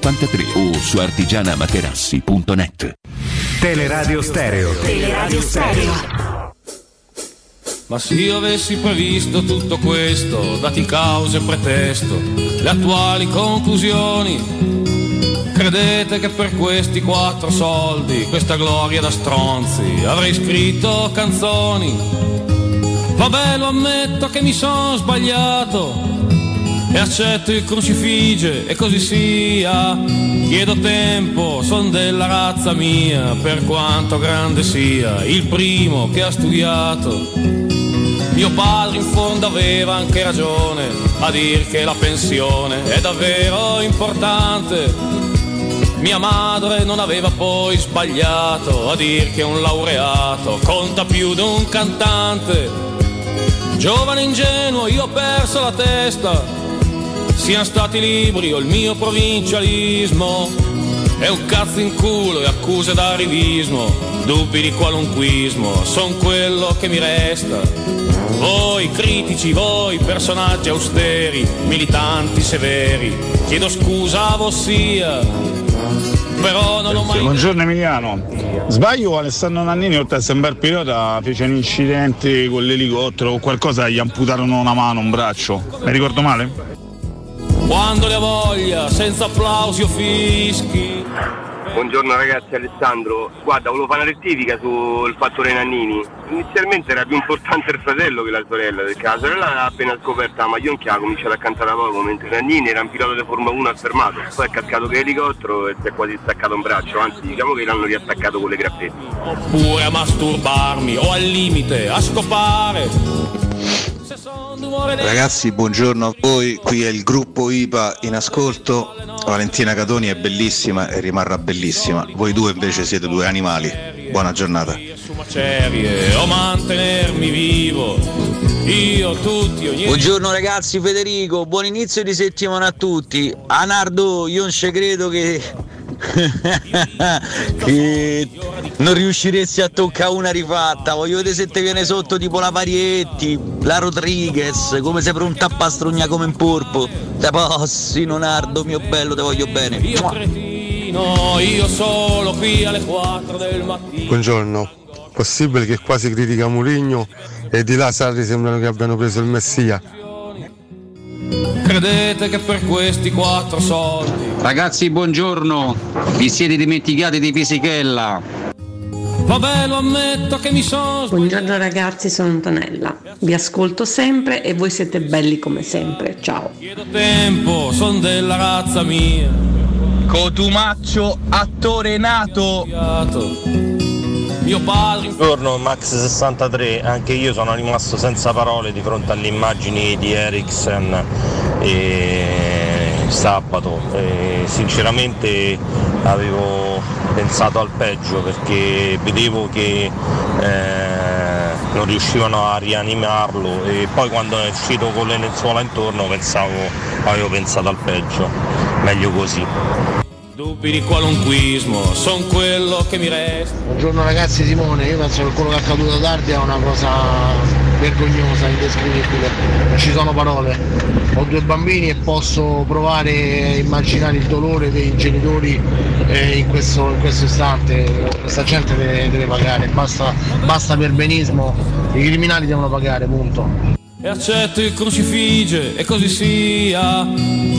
53 o su artigianamaterassi.net. Teleradio Stereo. Teleradio Stereo. Ma se io avessi previsto tutto questo, dati causa e pretesto, le attuali conclusioni, credete che per questi quattro soldi, questa gloria da stronzi, avrei scritto canzoni? Vabbè, lo ammetto che mi sono sbagliato e accetto il crucifige e così sia. Chiedo tempo, son della razza mia, per quanto grande sia, il primo che ha studiato. Mio padre in fondo aveva anche ragione a dir che la pensione è davvero importante. Mia madre non aveva poi sbagliato a dir che un laureato conta più di un cantante. Giovane ingenuo, io ho perso la testa, siano stati libri o il mio provincialismo. È un cazzo in culo e accuse d'arrivismo, dubbi di qualunquismo, son quello che mi resta. Voi critici, voi personaggi austeri, militanti severi, chiedo scusa a vossia, però non ho mai... Buongiorno Emiliano. Sbaglio Alessandro Nannini oltre a essere pilota fece un incidente con l'elicottero o qualcosa gli amputarono una mano, un braccio. Mi ricordo male? Quando le ha voglia, senza applausi o fischi. Buongiorno ragazzi, Alessandro. Guarda, volevo fare una rettifica sul fattore Nannini. Inizialmente era più importante il fratello che la sorella, perché la sorella aveva appena scoperta la maglionchia, ha cominciato a cantare da poco, mentre Nannini era un pilota di Formula 1 affermato. Poi è cascato che elicottero e si è quasi staccato un braccio, anzi diciamo che l'hanno riattaccato con le grappette. Oppure a masturbarmi o al limite a scopare. Ragazzi, buongiorno a voi. Qui è il gruppo IPA in ascolto. Valentina Catoni è bellissima e rimarrà bellissima. Voi due invece siete due animali. Buona giornata. Buongiorno ragazzi, Federico, buon inizio di settimana a tutti. Anardo, io non ci credo che che non riusciresti a toccare una rifatta. Voglio vedere se ti viene sotto tipo la Parietti, la Rodriguez, come sei pronta a pastrugna come un porpo. Te passi, Nonardo, mio bello, te voglio bene. Io cretino, io solo qui alle 4 del mattino. Buongiorno, possibile che qua si critica Murigno e di là Sarri sembrano che abbiano preso il Messia. Credete che per questi quattro soldi Ragazzi, buongiorno. Vi siete dimenticati di Fisichella. Vabbè, lo ammetto che mi sono Buongiorno ragazzi, sono Antonella. Vi ascolto sempre e voi siete belli come sempre. Ciao. Chiedo tempo, son della razza mia. Cotumaccio, attore nato. Mio padre. Buongiorno Max63, anche io sono rimasto senza parole di fronte alle immagini di Eriksen e sabato. E sinceramente avevo pensato al peggio perché vedevo che eh, non riuscivano a rianimarlo e poi quando è uscito con le lenzuola intorno pensavo, avevo pensato al peggio. Meglio così. Dubbi di qualunquismo, son quello che mi resta. Buongiorno ragazzi Simone, io penso che quello che è accaduto a Dardi è una cosa vergognosa, indescrivibile, non ci sono parole. Ho due bambini e posso provare a immaginare il dolore dei genitori eh, in, questo, in questo istante. Questa gente deve, deve pagare, basta, basta perbenismo, i criminali devono pagare, punto. E accetto il crucifige e così sia.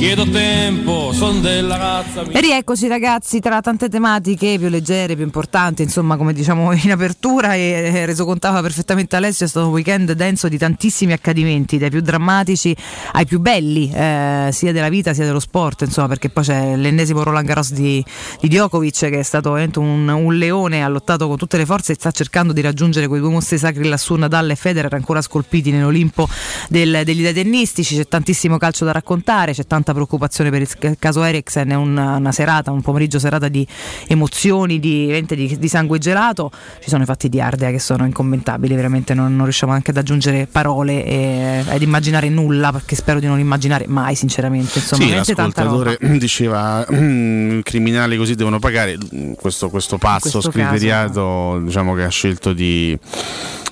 Chiedo tempo, son della razza. E rieccoci ragazzi tra tante tematiche più leggere, più importanti, insomma come diciamo in apertura e eh, reso contava perfettamente Alessio, è stato un weekend denso di tantissimi accadimenti, dai più drammatici ai più belli, eh, sia della vita sia dello sport, insomma perché poi c'è l'ennesimo Roland Garros di, di Djokovic che è stato un, un leone, ha lottato con tutte le forze e sta cercando di raggiungere quei due mostri sacri lassù, Nadal e Federer ancora scolpiti nell'Olimpo del, degli dei tennistici, c'è tantissimo calcio da raccontare, c'è tanta preoccupazione per il caso Eriksen, è una, una serata, un pomeriggio serata di emozioni, di, di, di sangue gelato, ci sono i fatti di Ardea che sono incommentabili, veramente non, non riusciamo anche ad aggiungere parole e ad immaginare nulla, perché spero di non immaginare mai sinceramente, insomma, Sì, l'ascoltatore diceva "Mm, criminali così devono pagare. Questo, questo pazzo questo criteriato diciamo che ha scelto di,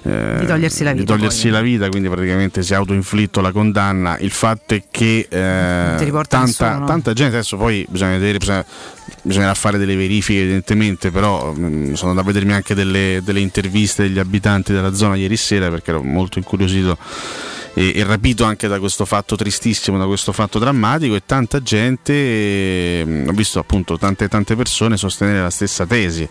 eh, Di togliersi la di vita, togliersi poi. la vita, quindi praticamente si è autoinflitto la condanna. Il fatto è che eh, tanta, nessuno. tanta gente adesso poi bisogna vedere, bisogna- bisognerà fare delle verifiche evidentemente, però mm, sono andato a vedermi anche delle, delle interviste degli abitanti della zona ieri sera perché ero molto incuriosito e, e rapito anche da questo fatto tristissimo, da questo fatto drammatico e tanta gente, eh, ho visto appunto tante, tante persone sostenere la stessa tesi,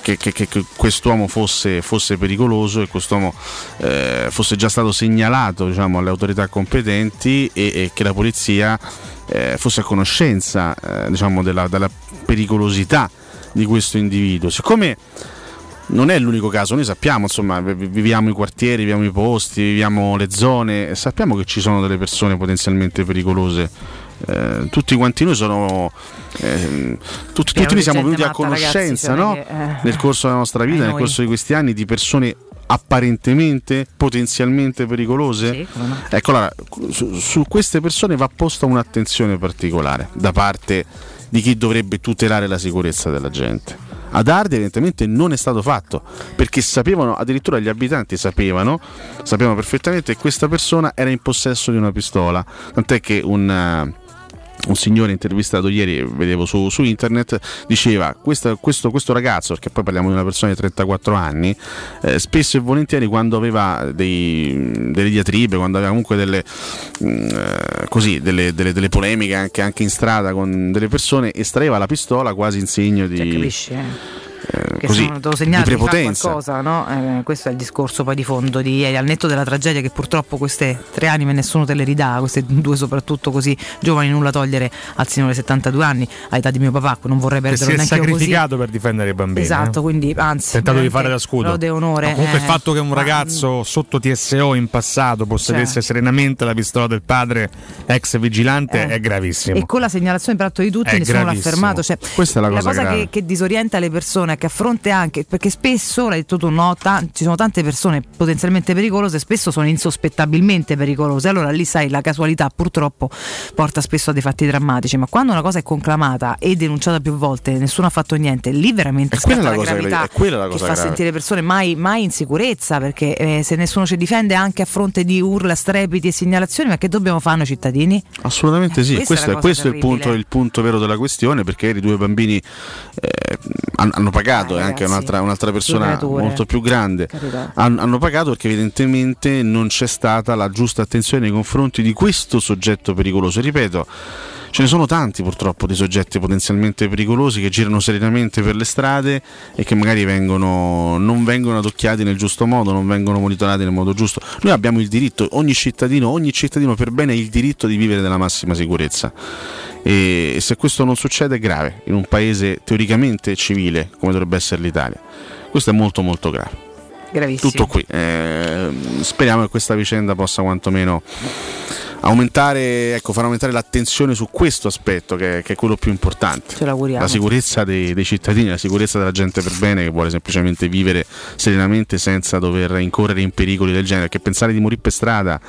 che, che- che- quest'uomo fosse, fosse pericoloso e quest'uomo eh, fosse già stato segnalato diciamo, alle autorità competenti e, e che la polizia eh, fosse a conoscenza eh, diciamo, della, della pericolosità di questo individuo. Siccome non è l'unico caso, noi sappiamo, insomma, vi- vi- viviamo i quartieri, viviamo i posti, viviamo le zone, sappiamo che ci sono delle persone potenzialmente pericolose. Eh, tutti quanti noi sono ehm, tutti, tutti noi siamo venuti a matta, ragazzi, conoscenza cioè, no? eh, nel corso della nostra vita, ai nel corso di questi anni, di persone apparentemente, potenzialmente pericolose. Ecco, allora, su, su queste persone va posta un'attenzione particolare da parte di chi dovrebbe tutelare la sicurezza della gente. Ad Arde evidentemente non è stato fatto perché sapevano, addirittura gli abitanti sapevano, sapevano perfettamente che questa persona era in possesso di una pistola, tant'è che un, eh, un signore intervistato ieri, vedevo su, su internet, diceva questo, questo, questo ragazzo, perché poi parliamo di una persona di 34 anni, eh, spesso e volentieri quando aveva dei- delle diatribe, quando aveva comunque delle, mm, eh, così, delle, delle- delle polemiche anche, anche in strada con delle persone, estraeva la pistola quasi in segno di... Cioè, capisci? eh? Eh, che così, sono, devo di segnare di prepotenza. qualcosa, no? Eh, questo è il discorso poi di fondo di ieri, al netto della tragedia che purtroppo queste tre anime nessuno te le ridà, queste due soprattutto così giovani nulla togliere al signore 72 anni, all'età di mio papà, non vorrei Che si perderlo è neanche io così. sacrificato per difendere i bambini. Esatto, eh. quindi anzi, tentato di fare da scudo. lode e onore. No, comunque eh, il fatto che un ragazzo sotto TSO in passato possedesse Cioè. serenamente la pistola del padre ex vigilante Eh. è gravissimo. E con la segnalazione peraltro di tutti È nessuno l'ha gravissimo. fermato. Cioè, Questa è la cosa cosa grave. che, che disorienta le persone, che a fronte anche, perché spesso, l'hai detto tu, no, ta- ci sono tante persone potenzialmente pericolose, spesso sono insospettabilmente pericolose. Allora lì sai, la casualità purtroppo porta spesso a dei fatti drammatici, ma quando una cosa è conclamata e denunciata più volte, nessuno ha fatto niente, lì veramente È quella la cosa gra- gravità è quella la che cosa fa grave. sentire le persone mai, mai in sicurezza, perché eh, se nessuno ci difende anche a fronte di urla, strepiti e segnalazioni, ma che dobbiamo fare noi cittadini? Assolutamente sì, questa è questo, è, questo è il, punto, il punto vero della questione perché i due bambini eh, han- hanno pagato e anche ragazzi, un'altra, un'altra due persona molto più grande Carità. han- hanno pagato perché evidentemente non c'è stata la giusta attenzione nei confronti di questo soggetto pericoloso. Ripeto, ce ne sono tanti purtroppo di soggetti potenzialmente pericolosi che girano serenamente per le strade e che magari vengono, non vengono adocchiati nel giusto modo, non vengono monitorati nel modo giusto. Noi abbiamo il diritto, ogni cittadino, ogni cittadino per bene ha il diritto di vivere nella massima sicurezza. E, se questo non succede è grave in un paese teoricamente civile come dovrebbe essere l'Italia. Questo è molto molto grave. Gravissimo. Tutto qui. Eh, speriamo che questa vicenda possa quantomeno aumentare, ecco, far aumentare l'attenzione su questo aspetto che, che è quello più importante. Ce l'auguriamo. La sicurezza dei, dei cittadini, la sicurezza della gente per bene che vuole semplicemente vivere serenamente senza dover incorrere in pericoli del genere. Perché pensare di morire per strada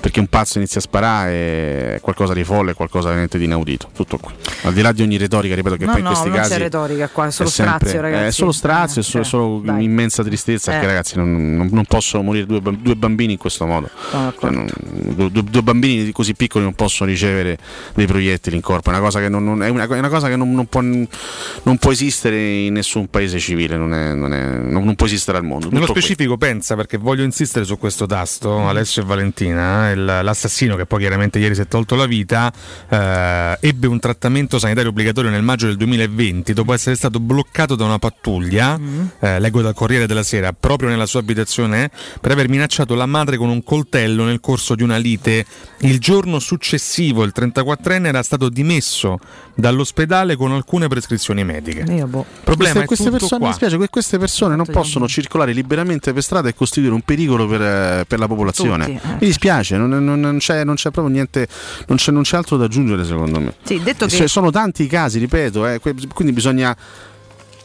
perché un pazzo inizia a sparare è qualcosa di folle, è qualcosa veramente di inaudito. Tutto qui. Al di là di ogni retorica, ripeto che no, poi in no, questi non casi. c'è retorica qua, è solo è sempre- strazio, ragazzi. È solo strazio, è solo, Eh, solo immensa tristezza. Eh. Perché ragazzi non, non- non possono morire due, due bambini in questo modo. Cioè, non- due, due- bambini così piccoli non possono ricevere dei proiettili in corpo. È una cosa che non, non- è una, è una cosa che non, non può, non può esistere in nessun paese civile, non, è- non è- non- non può esistere al mondo. Nello Tutto qui. specifico pensa, perché voglio insistere su questo tasto, Alessio e Valentina, il- l'assassino che poi chiaramente ieri si è tolto la vita, eh, ebbe un trattamento sanitario obbligatorio nel maggio del 2020 dopo essere stato bloccato da una pattuglia, eh, leggo dal Corriere della Sera, proprio nella sua abitazione, per aver minacciato la madre con un coltello nel corso di una lite. Il giorno successivo, il 34enne era stato dimesso dall'ospedale con alcune prescrizioni mediche. Io boh. Problema queste, è queste tutto persone, qua. mi spiace, que- queste persone non possono circolare liberamente per strada e costituire un pericolo per, eh, per la popolazione. Tutti, eh. Mi dispiace, non, non- non c'è, non c'è proprio niente, non c'è, non c'è altro da aggiungere secondo me. Sì, detto E che- Sono tanti i casi, ripeto, eh, quindi bisogna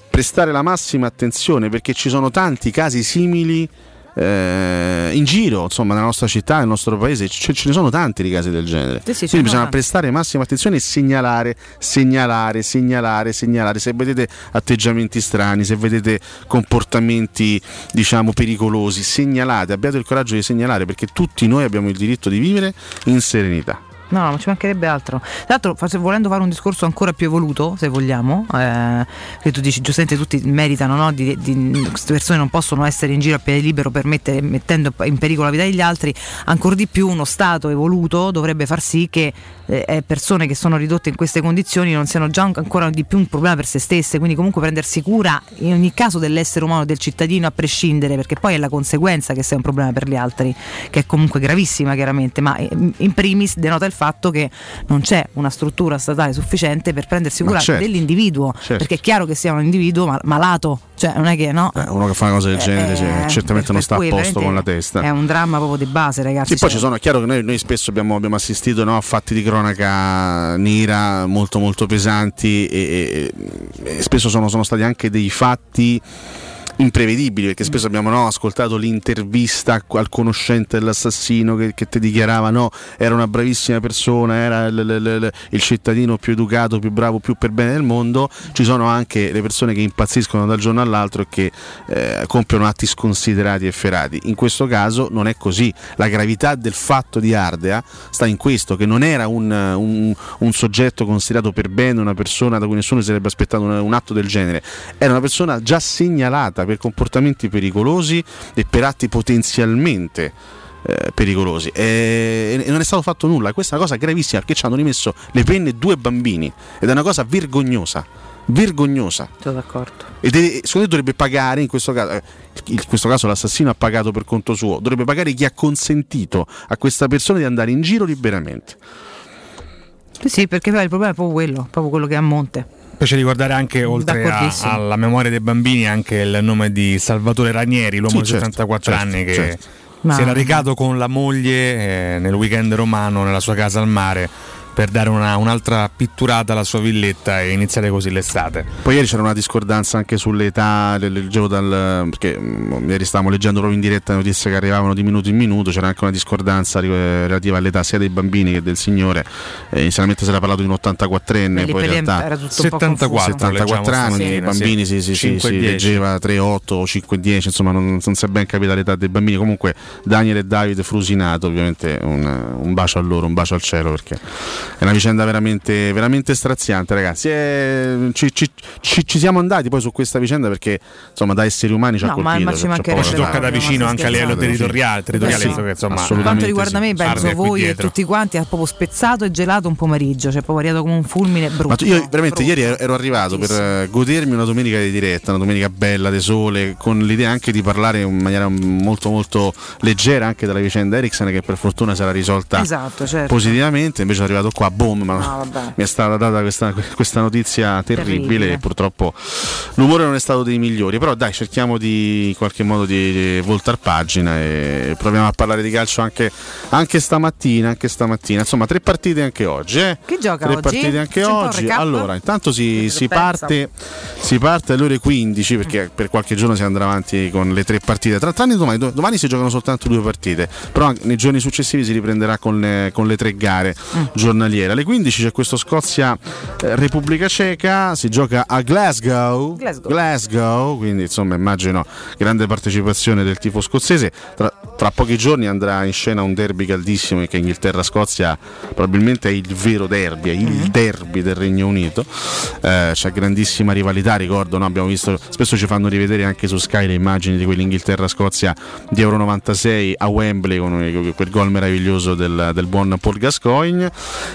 prestare la massima attenzione perché ci sono tanti casi simili. Eh, in giro, insomma, nella nostra città, nel nostro paese, c- ce ne sono tanti di casi del genere. Sì, sì, ce Quindi bisogna sono. prestare massima attenzione e segnalare, segnalare, segnalare, segnalare. Se vedete atteggiamenti strani, se vedete comportamenti, diciamo, pericolosi, segnalate, abbiate il coraggio di segnalare perché tutti noi abbiamo il diritto di vivere in serenità. No, non ci mancherebbe altro. Tra l'altro, volendo fare un discorso ancora più evoluto, se vogliamo, eh, che tu dici giustamente tutti meritano, no? di, di- queste persone non possono essere in giro a piede libero mettere- mettendo in pericolo la vita degli altri, ancora di più uno Stato evoluto dovrebbe far sì che eh, persone che sono ridotte in queste condizioni non siano già ancora di più un problema per se stesse, quindi comunque prendersi cura in ogni caso dell'essere umano, del cittadino a prescindere, perché poi è la conseguenza che sia un problema per gli altri, che è comunque gravissima chiaramente, ma eh, in primis denota il fatto che non c'è una struttura statale sufficiente per prendersi cura certo. dell'individuo, Certo. perché è chiaro che sia un individuo mal- malato, cioè non è che no. Eh, uno che fa una cosa del genere sì, Eh, certamente non sta a posto con la testa. È un dramma proprio di base, ragazzi. Sì, poi cioè- ci sono, è chiaro che noi, noi spesso abbiamo, abbiamo assistito no, a fatti di cronaca nera molto molto pesanti e, e- e spesso sono, sono stati anche dei fatti imprevedibili perché spesso abbiamo no, ascoltato l'intervista al conoscente dell'assassino che, che ti dichiarava no, era una bravissima persona, era il, il- il- il cittadino più educato, più bravo, più per bene del mondo, ci sono anche le persone che impazziscono dal giorno all'altro e che eh, compiono atti sconsiderati e efferati. In questo caso non è così, la gravità del fatto di Ardea sta in questo, che non era un, un- un soggetto considerato per bene, una persona da cui nessuno si sarebbe aspettato un, un atto del genere, era una persona già segnalata per comportamenti pericolosi e per atti potenzialmente eh, pericolosi e, e non è stato fatto nulla. Questa è una cosa gravissima perché ci hanno rimesso le penne due bambini ed è una cosa vergognosa. Vergognosa. Sono d'accordo. E deve- secondo me dovrebbe pagare in questo caso. eh, In questo caso l'assassino ha pagato per conto suo, dovrebbe pagare chi ha consentito a questa persona di andare in giro liberamente. Sì, perché il problema è proprio quello, proprio quello che è a monte. Piace ricordare anche, oltre a- alla memoria dei bambini, anche il nome di Salvatore Ranieri, l'uomo Sì, di certo, 74 certo, anni, che certo. Si era recato con la moglie eh, nel weekend romano nella sua casa al mare per dare una- un'altra pitturata alla sua villetta e iniziare così l'estate. Poi ieri c'era una discordanza anche sull'età, le- leggevo dal, perché mm, ieri stavamo leggendo proprio in diretta notizie che arrivavano di minuto in minuto, c'era anche una discordanza relativa all'età sia dei bambini che del signore, Eh, inizialmente si era parlato di un 84enne, Lì poi in realtà era tutto un po' 74, 74 leggiamo anni, i bambini sì. si, si, si, 5 e si 10. leggeva 3, 8 o 5, 10, insomma non, non si è ben capita l'età dei bambini, comunque Daniel e Davide Frusinato, ovviamente un, un bacio a loro, un bacio al cielo perché è una vicenda veramente, veramente straziante ragazzi, E ci, ci- ci- ci siamo andati poi su questa vicenda perché insomma da esseri umani ci ha No, ma- colpito. ma ci c'è mancherebbe poco Ci tocca da vicino anche a livello territoriale, territoriale Eh sì. che, insomma, Per quanto riguarda me, sì. penso Arde è voi e tutti quanti ha proprio spezzato e gelato un pomeriggio, cioè proprio arrivato come un fulmine brutto. Ma tu- io veramente ieri ero, arrivato per eh, godermi una domenica di diretta, una domenica bella, di sole, con l'idea anche di parlare in maniera molto molto leggera anche della vicenda Ericsson che per fortuna sarà risolta Esatto, certo. positivamente, invece sono arrivato qua, boom, ma No, mi è stata data questa, questa notizia terribile, Terribile. e purtroppo l'umore non è stato dei migliori, però dai cerchiamo di in qualche modo di, di voltar pagina e proviamo a parlare di calcio anche, anche stamattina, anche stamattina, insomma tre partite anche oggi. Eh? Chi gioca tre oggi? partite anche C'è oggi. Allora, intanto si, si parte, si parte alle ore 15 perché per qualche giorno si andrà avanti con le tre partite. Tra tranne domani, do- domani si giocano soltanto due partite, però nei giorni successivi si riprenderà con le, con le tre gare giornaliere. Alle 15 c'è questo Scozia eh, Repubblica Ceca, si gioca a Glasgow. Glasgow. Glasgow, quindi insomma immagino grande partecipazione del tifo scozzese. Tra, tra pochi giorni andrà in scena un derby caldissimo che Inghilterra-Scozia probabilmente è il vero derby, è il derby del Regno Unito. Eh, c'è grandissima rivalità, ricordo, no? abbiamo visto, spesso ci fanno rivedere anche su Sky le immagini di quell'Inghilterra-Scozia di Euro 96 a Wembley con quel gol meraviglioso del, del buon Paul Gascoigne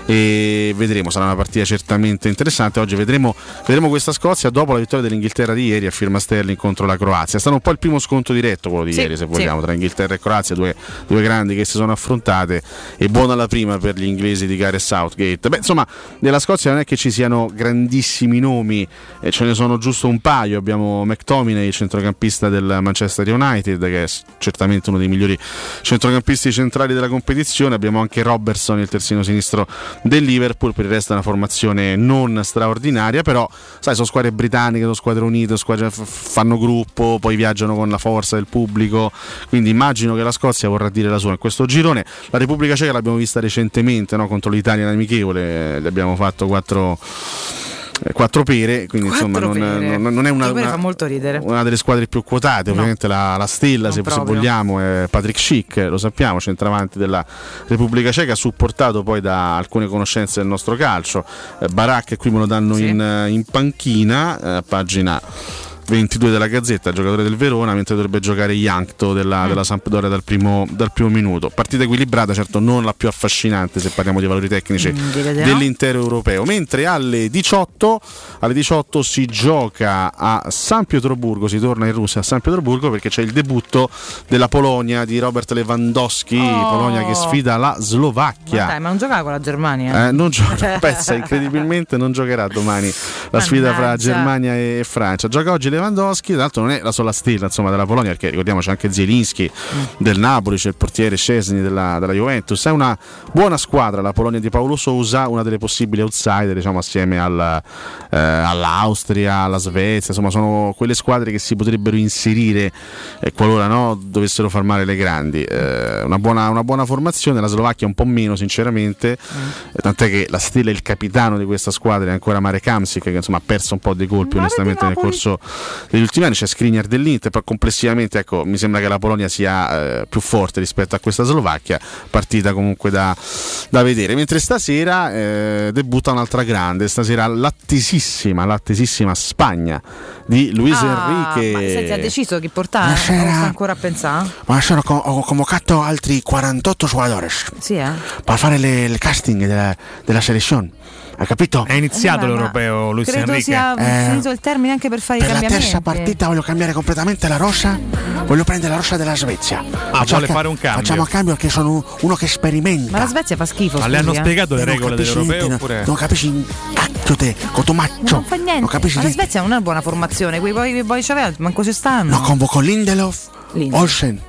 e vedremo, sarà una partita certamente interessante. Oggi vedremo, vedremo questa Scozia dopo la vittoria dell'Inghilterra di ieri a firma Sterling contro la Croazia. È stato un po' il primo sconto diretto quello di Sì, ieri, se sì. vogliamo, tra Inghilterra e Croazia, due, due grandi che si sono affrontate e buona la prima per gli inglesi di Gareth Southgate. Beh, insomma, nella Scozia non è che ci siano grandissimi nomi, eh, ce ne sono giusto un paio. Abbiamo McTominay, il centrocampista del Manchester United, che è certamente uno dei migliori centrocampisti centrali della competizione. Abbiamo anche Robertson, il terzino sinistro del Liverpool, per il resto è una formazione non straordinaria, però sai, sono squadre britanniche, sono squadre unite, squadre f- fanno gruppo, poi viaggiano con la forza del pubblico, quindi immagino che la Scozia vorrà dire la sua in questo girone. La Repubblica Ceca l'abbiamo vista recentemente no? contro l'Italia in amichevole, eh, le abbiamo fatto 4 Quattro pere, quindi insomma non, Quattro pere. non- non è una, una- una delle squadre più quotate, ovviamente la, la stella, se, se vogliamo, è Patrick Schick, lo sappiamo, centravanti della Repubblica Ceca, supportato poi da alcune conoscenze del nostro calcio. Eh, Barak qui me lo danno in, eh, in panchina, eh, pagina 22 della Gazzetta, giocatore del Verona, mentre dovrebbe giocare Yankto della, Mm. della Sampdoria dal primo, dal primo minuto. Partita equilibrata, certo non la più affascinante se parliamo di valori tecnici Mm, dell'intero europeo. Mentre alle 18, alle 18 si gioca a San Pietroburgo, si torna in Russia a San Pietroburgo perché c'è il debutto della Polonia di Robert Lewandowski, Oh. Polonia che sfida la Ma Slovacchia. dai, ma non giocava con la Germania? Eh, non gioca, pensa, incredibilmente non giocherà domani la sfida fra Mannaggia. Germania e Francia. Gioca oggi Lewandowski, tra l'altro non è la sola stella insomma, della Polonia, perché ricordiamo c'è anche Zielinski del Napoli, c'è il portiere Szczesny della, della Juventus. È una buona squadra la Polonia di Paolo Sousa, una delle possibili outsider diciamo, assieme al, eh, all'Austria, alla Svezia, insomma sono quelle squadre che si potrebbero inserire eh, qualora no, dovessero far male le grandi. Eh, una, buona, una buona formazione, la Slovacchia un po' meno sinceramente, eh, tant'è che la stella e il capitano di questa squadra è ancora Marek Hamsik che insomma ha perso un po' dei colpi onestamente nel corso degli ultimi anni, c'è Skriniar dell'Inter, però complessivamente ecco, mi sembra che la Polonia sia eh, più forte rispetto a questa Slovacchia, partita comunque da, da vedere. Mentre stasera eh, debutta un'altra grande, stasera l'attesissima, l'attesissima Spagna di Luis Ah, Enrique. Ma senti, ha deciso chi portare? Buonasera. sta ancora a pensare? Buonasera, ho convocato altri 48 giocatori Sì, eh? per fare le- il casting della, della selezione. Hai capito? È iniziato Eh, l'europeo Luis Credo Enrique. sia Eh, finito il termine anche per fare i Per la cambiamenti. terza partita voglio cambiare completamente la rosa. Voglio prendere la rosa della Svezia. Ah, vuole fare un cambio. Facciamo un cambio perché sono uno che sperimenta. Ma la Svezia fa schifo. Ma le hanno eh. spiegato le Non regole dell'europeo niente, oppure? Non capisci un cacchio te, cotomaccio. Non fa niente. Non capisci Ma la. Svezia non è una buona formazione. Quei poi, poi c'aveva, manco ci stanno. No, convoco Lindelof, Olsen,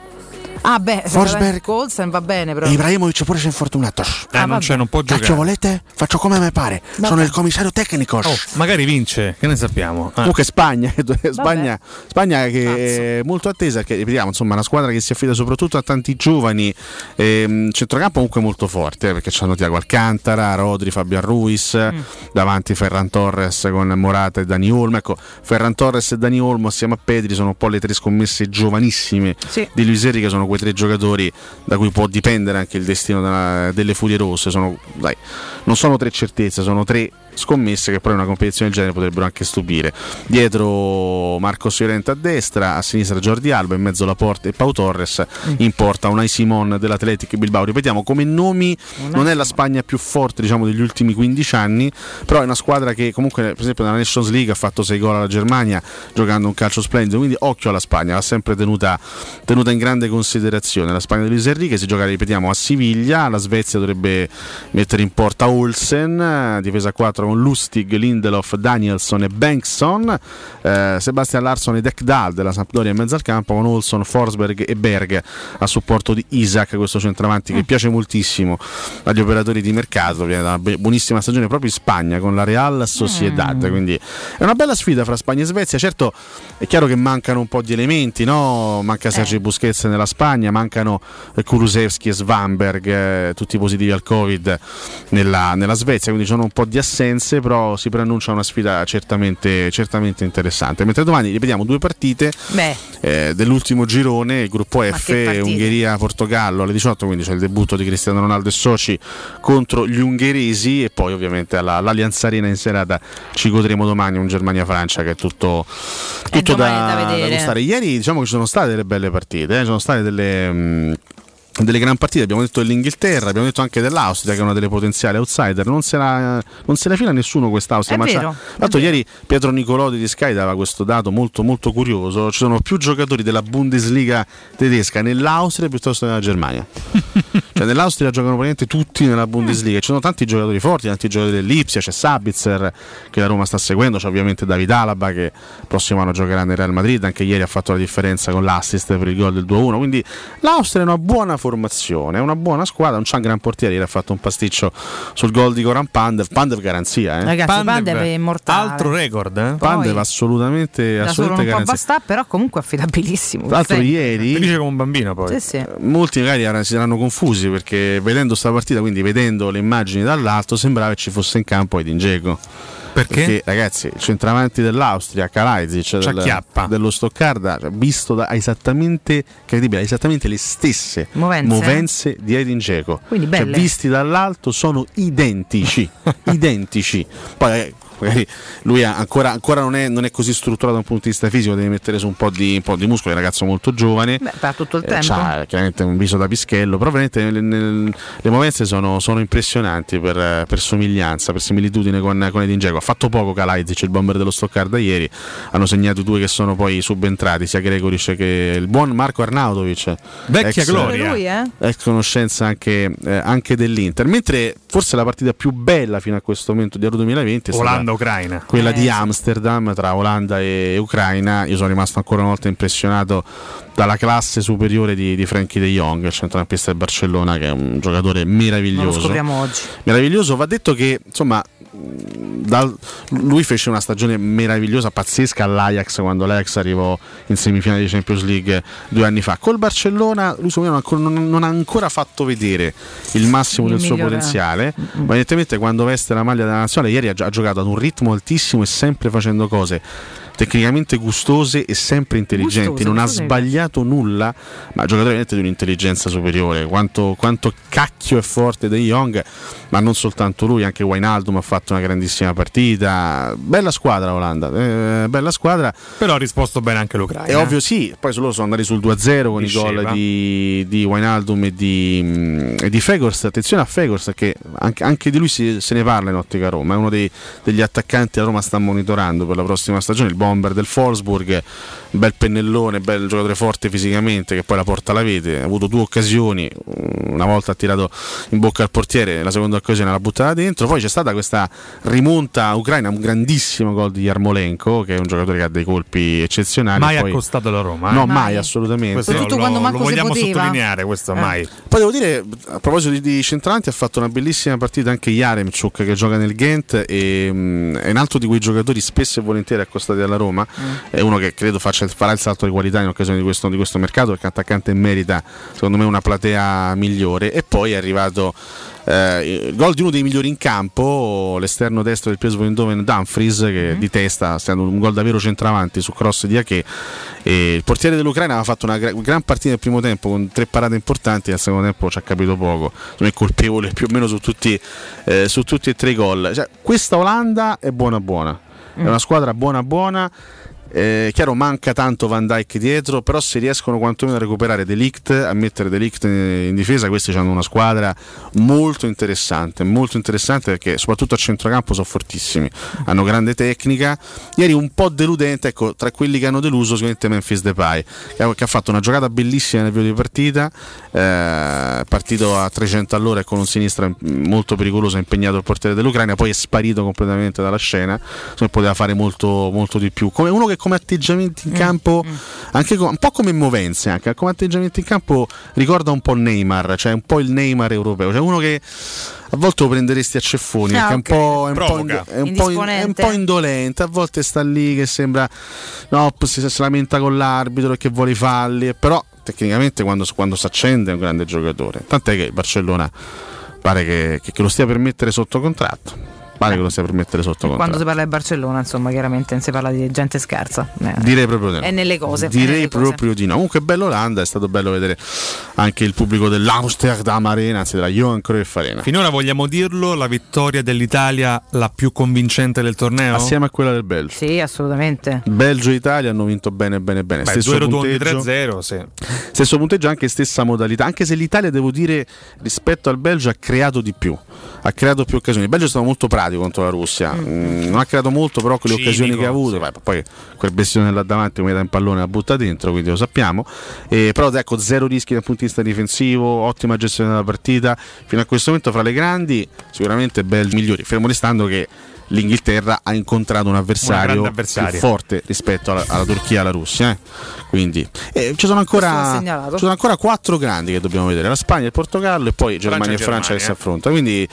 ah, beh, Forsberg. Colsen va bene, però. Ibrahimovic pure si è infortunato. Eh, non c'è, non può Cacchio giocare. volete? Faccio come mi pare. Sono il commissario tecnico. Oh, magari vince, che ne sappiamo? Ah. Comunque Spagna, Spagna, Spagna che è molto attesa, che ripetiamo, insomma, una squadra che si affida soprattutto a tanti giovani, ehm, centrocampo comunque molto forte, eh, perché c'hanno Tiago Alcantara, Rodri, Fabian Ruiz, davanti Ferran Torres con Morata e Dani Olmo. Ecco, Ferran Torres e Dani Olmo assieme a Pedri sono un po' le tre scommesse giovanissime Sì. di Luis Enrique, che sono quei tre giocatori da cui può dipendere anche il destino della- delle Furie Rosse. Sono, dai, non sono tre certezze, sono tre scommesse che poi in una competizione del genere potrebbero anche stupire. Dietro Marcos Llorente a destra, a sinistra Jordi Alba, in mezzo Laporte e Pau Torres, in porta Unai Simon dell'Atletic Bilbao. Ripetiamo, come nomi non è la Spagna più forte diciamo, degli ultimi 15 anni, però è una squadra che comunque per esempio nella Nations League ha fatto 6 gol alla Germania giocando un calcio splendido, quindi occhio alla Spagna, va sempre tenuta, tenuta in grande considerazione considerazione. La Spagna di Luis Enrique si gioca, ripetiamo, a Siviglia, la Svezia dovrebbe mettere in porta Olsen, eh, difesa a 4 con Lustig, Lindelof, Danielson e Bankson, eh, Sebastian Larsson e Dekdal della Sampdoria in mezzo al campo con Olson, Forsberg e Berg a supporto di Isaac, questo centravanti che piace moltissimo agli operatori di mercato, viene da una buonissima stagione proprio in Spagna con la Real Sociedad, quindi è una bella sfida fra Spagna e Svezia, certo è chiaro che mancano un po' di elementi, no? manca Sergio Busquets nella Spagna, mancano eh, Kulusevski e Svanberg, eh, tutti positivi al Covid nella, nella Svezia, quindi sono un po' di assenze, però si preannuncia una sfida certamente, certamente interessante. Mentre domani ripetiamo due partite eh, dell'ultimo girone, il gruppo F? Ungheria-Portogallo alle 18, quindi c'è il debutto di Cristiano Ronaldo e Soci contro gli ungheresi e poi ovviamente alla, all'Allianz Arena in serata ci godremo domani un Germania-Francia che è tutto, tutto domani da, da da gustare. Ieri diciamo che ci sono state delle belle partite, eh, ci sono state delle... mh, delle gran partite, abbiamo detto dell'Inghilterra, abbiamo detto anche dell'Austria che è una delle potenziali outsider, non se la, non se la fila nessuno quest'Austria, È ma vero, l'altro ieri Pietro Nicolodi di Sky dava questo dato molto molto curioso, ci sono più giocatori della Bundesliga tedesca nell'Austria piuttosto che nella Germania. cioè nell'Austria giocano praticamente tutti nella Bundesliga, ci sono tanti giocatori forti, tanti giocatori dell'Ipsia, c'è Sabitzer che la Roma sta seguendo, c'è ovviamente David Alaba che il prossimo anno giocherà nel Real Madrid, anche ieri ha fatto la differenza con l'assist per il gol del 2-1, quindi l'Austria è una buona formazione, è una buona squadra, non c'ha un gran portiere, ieri ha fatto un pasticcio sul gol di Goran Pandev, Pandev garanzia, eh. ragazzi, Pandev è immortale. Altro record, eh? Pandev assolutamente, assolutamente garanzia. bastare, però comunque affidabilissimo. Tra l'altro ieri Felice come un bambino poi. Sì, sì. molti magari si saranno confusi perché vedendo sta partita, quindi vedendo le immagini dall'alto, sembrava che ci fosse in campo Edin Dzeko. Perché? ragazzi, il centravanti dell'Austria, Kalajdzic del, dello Stoccarda, cioè, visto da, esattamente, incredibile, ha esattamente le stesse Movenze? di Edin Dzeko. Quindi Cioè, visti dall'alto sono identici, identici. Poi eh, magari lui ha- ancora, ancora non, è, non è così strutturato da un punto di vista fisico, deve mettere su un po' di, un po' di muscoli, è un ragazzo molto giovane. Beh, per tutto il Eh, tempo. c'ha chiaramente un viso da pischello, però veramente le, le- le movenze sono, sono impressionanti per, per somiglianza, per similitudine con, con Edin Dzeko. Ha fatto poco Kalajdzic, il bomber dello Stoccarda ieri, hanno segnato due che sono poi subentrati, sia Gregoric che il buon Marco Arnautovic. Vecchia ex- gloria. Lui, eh? ex conoscenza anche, eh, anche dell'Inter. Mentre forse la partita più bella fino a questo momento di Euro 2020 è stata Olanda-Ucraina. quella Eh, di sì. Amsterdam tra Olanda e Ucraina. Io sono rimasto ancora una volta impressionato dalla classe superiore di, di Frankie de Jong, il centrocampista del Barcellona, che è un giocatore Non lo meraviglioso. scopriamo oggi. Meraviglioso, va detto che insomma dal- lui fece una stagione meravigliosa, pazzesca all'Ajax quando l'Ajax arrivò in semifinale di Champions League due anni fa. Col Barcellona me non, non- ha ancora fatto vedere il massimo Il del suo migliore. potenziale, ma evidentemente quando veste la maglia della nazionale ieri ha, ha giocato ad un ritmo altissimo e sempre facendo cose tecnicamente gustose e sempre intelligenti, Gustose, non ha sbagliato nulla, ma giocatore di un'intelligenza superiore, quanto, quanto cacchio è forte De Jong, ma non soltanto lui, anche Wijnaldum ha fatto una grandissima partita, bella squadra Olanda, eh, bella squadra, Però ha risposto bene anche l'Ucraina. è ovvio sì, poi loro sono andati sul 2-0 con i Diceva. gol di, di Wijnaldum e di, mm, e di Fegors. Attenzione a Fegors che anche, anche di lui si- se ne parla in ottica Roma, è uno dei- degli attaccanti che la Roma sta monitorando per la prossima stagione, il bomber del Forsburg, bel pennellone, bel giocatore forte fisicamente che poi la porta alla vede, ha avuto due occasioni, una volta ha tirato in bocca al portiere, la seconda occasione l'ha buttata dentro, poi c'è stata questa rimonta ucraina, un grandissimo gol di Yarmolenko che è un giocatore che ha dei colpi eccezionali. Mai poi- accostato alla Roma. eh? No, mai, Mai. assolutamente. Questo Soprattutto lo, quando lo manco si vogliamo poteva. sottolineare, questo Eh. mai. Poi devo dire, a proposito di, di centravanti, ha fatto una bellissima partita anche Yaremchuk che gioca nel Ghent e mm, è un altro di quei giocatori spesso e volentieri accostati alla Roma. È uno che credo faccia, farà il salto di qualità in occasione di questo, di questo mercato perché attaccante merita secondo me una platea migliore. E poi è arrivato eh, il gol di uno dei migliori in campo, l'esterno destro del PSV Eindhoven Dumfries che di testa sta dando un gol davvero centravanti su cross di Ake. E il portiere dell'Ucraina aveva fatto una gra- gran partita nel primo tempo con tre parate importanti, nel secondo tempo ci ha capito poco. È colpevole più o meno su tutti, eh, su tutti e tre i gol. Cioè, questa Olanda è buona buona, è una squadra buona buona. Eh, chiaro, manca tanto Van Dyke dietro, però se riescono quantomeno a recuperare Delict, a mettere Delict in difesa, questi hanno una squadra molto interessante, molto interessante perché soprattutto a centrocampo sono fortissimi, hanno grande tecnica. Ieri un po' deludente, ecco, tra quelli che hanno deluso sicuramente Memphis Depay, che ha, fatto una giocata bellissima nel video di partita, eh, partito a 300 all'ora e con un sinistra molto pericoloso, impegnato il portiere dell'Ucraina, poi è sparito completamente dalla scena, poteva fare molto, molto di più. Come uno che come atteggiamenti in campo, anche co- un po' come movenze, anche come atteggiamenti in campo ricorda un po' Neymar, cioè un po' il Neymar europeo, cioè uno che a volte lo prenderesti a ceffoni, Ah, perché è un po', è un po', Provoca. è un po' in- è un po' indolente, a volte sta lì che sembra no, si, si lamenta con l'arbitro e che vuole i falli, però tecnicamente quando, quando si accende è un grande giocatore. Tant'è che il Barcellona pare che, che- che lo stia per mettere sotto contratto. Pare che lo stia per mettere sotto Quando contratto. si parla di Barcellona, insomma, chiaramente non si parla di gente scarsa. Eh, Direi proprio di no. È nelle cose. è Direi nelle cose. proprio di no. Comunque bello Olanda, è stato bello vedere anche il pubblico dell'Amsterdam Arena, anzi della Johan Cruyff Arena. Finora vogliamo dirlo, la vittoria dell'Italia la più convincente del torneo? Assieme a quella del Belgio. Sì, assolutamente. Belgio e Italia hanno vinto bene bene bene. Beh, stesso due rotondi punteggio. 3-0, sì. Stesso punteggio anche stessa modalità, anche se l'Italia devo dire rispetto al Belgio ha creato di più, ha creato più occasioni. Il Belgio è stato molto pratico contro la Russia, Mm, non ha creato molto però quelle Cinico, occasioni che ha avuto, Beh, poi quel bestione là davanti come da in pallone la butta dentro, quindi lo sappiamo. Eh, però ecco zero rischi dal punto di vista difensivo, ottima gestione della partita, fino a questo momento fra le grandi sicuramente Belgio migliori, fermo restando che l'Inghilterra ha incontrato un avversario, grande più avversario. forte rispetto alla, alla Turchia e alla Russia. eh. Quindi eh, ci, sono ancora, ci sono ancora quattro grandi che dobbiamo vedere: la Spagna, il Portogallo e poi Germania Francia e e Francia che Germania. si affrontano. Quindi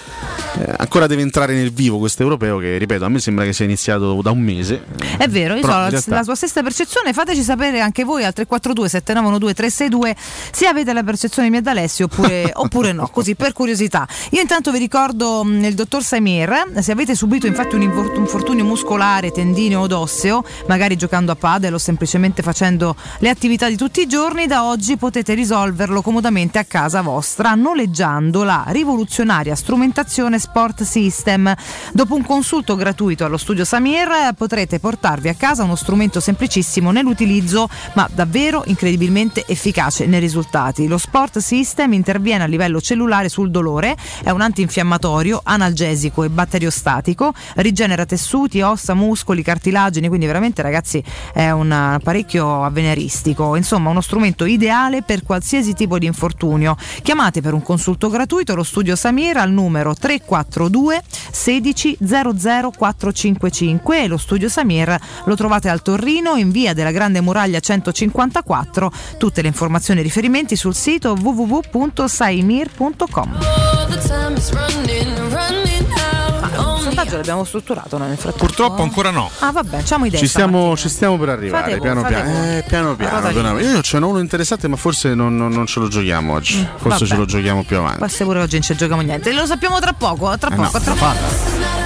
eh, ancora deve entrare nel vivo questo europeo che, ripeto, a me sembra che sia iniziato da un mese. È vero, io Però so realtà- la sua stessa percezione, fateci sapere anche voi al 342 7912 362 se avete la percezione mia d'Alessio oppure, oppure no, così per curiosità. Io intanto vi ricordo mh, il dottor Samir, se avete subito infatti un invor- un infortunio muscolare, tendineo o osseo, magari giocando a padel o semplicemente facendo le attività di tutti i giorni, da oggi potete risolverlo comodamente a casa vostra noleggiando la rivoluzionaria strumentazione Sport System. Dopo un consulto gratuito allo studio Samir potrete portarvi a casa uno strumento semplicissimo nell'utilizzo ma davvero incredibilmente efficace nei risultati. Lo Sport System interviene a livello cellulare sul dolore, è un antinfiammatorio, analgesico e batteriostatico, rigenera tessuti, ossa, muscoli, cartilagini, quindi veramente ragazzi è un apparecchio avveniristico, insomma uno strumento ideale per qualsiasi tipo di infortunio. Chiamate per un consulto gratuito lo studio Samir al numero 342 16 00 455 e lo studio Samir lo trovate al Torrino in via della Grande Muraglia 154. Tutte le informazioni e riferimenti sul sito www.saimir.com. Sondaggio l'abbiamo strutturato noi nel frattempo. Purtroppo ancora no. Ah vabbè, facciamo idea. Ci stiamo, ci stiamo per arrivare, Fate voi, piano piano. Eh, piano piano, piano. Io ce n'ho uno interessante, ma forse non, non- non ce lo giochiamo oggi. forse vabbè. ce lo giochiamo più avanti. Forse pure oggi non ci giochiamo niente. Lo sappiamo tra poco, tra Eh poco, no, tra poco.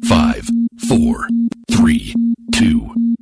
5, 4, 3, 2,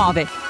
9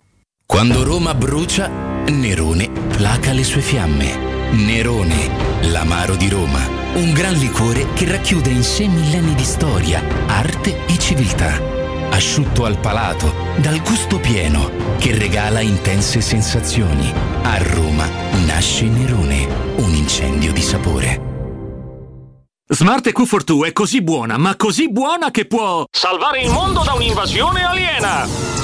Quando Roma brucia, Nerone placa le sue fiamme. Nerone, l'amaro di Roma. Un gran liquore che racchiude in sé millenni di storia, arte e civiltà. Asciutto al palato, dal gusto pieno, che regala intense sensazioni. A Roma nasce Nerone, un incendio di sapore. Smart EQ42 è così buona, ma così buona che può salvare il mondo da un'invasione aliena.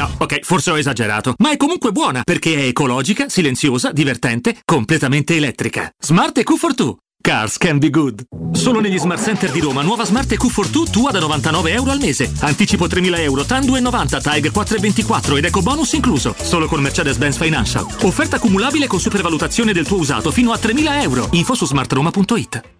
No, ok, forse ho esagerato, ma è comunque buona perché è ecologica, silenziosa, divertente, completamente elettrica. Smart EQ42. Cars can be good. Solo negli Smart Center di Roma, nuova Smart EQ42 tua da 99 euro al mese. Anticipo 3000 euro, TAN 2,90, TAG 4,24 ed eco bonus incluso. Solo con Mercedes-Benz Financial. Offerta cumulabile con supervalutazione del tuo usato fino a 3000 euro. Info su smartroma.it.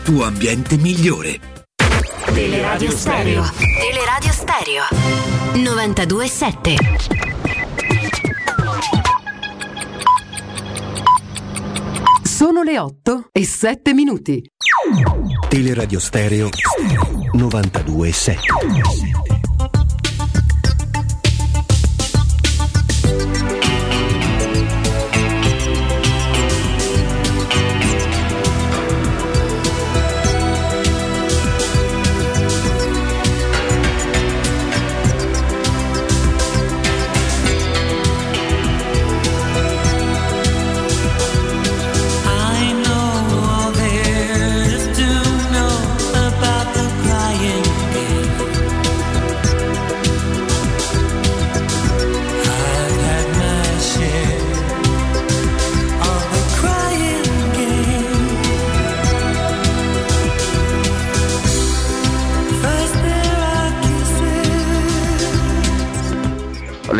tuo ambiente migliore. Teleradio Stereo. Teleradio Stereo. 92.7. Sono le 8 e 7 minuti. Teleradio Stereo 92.7.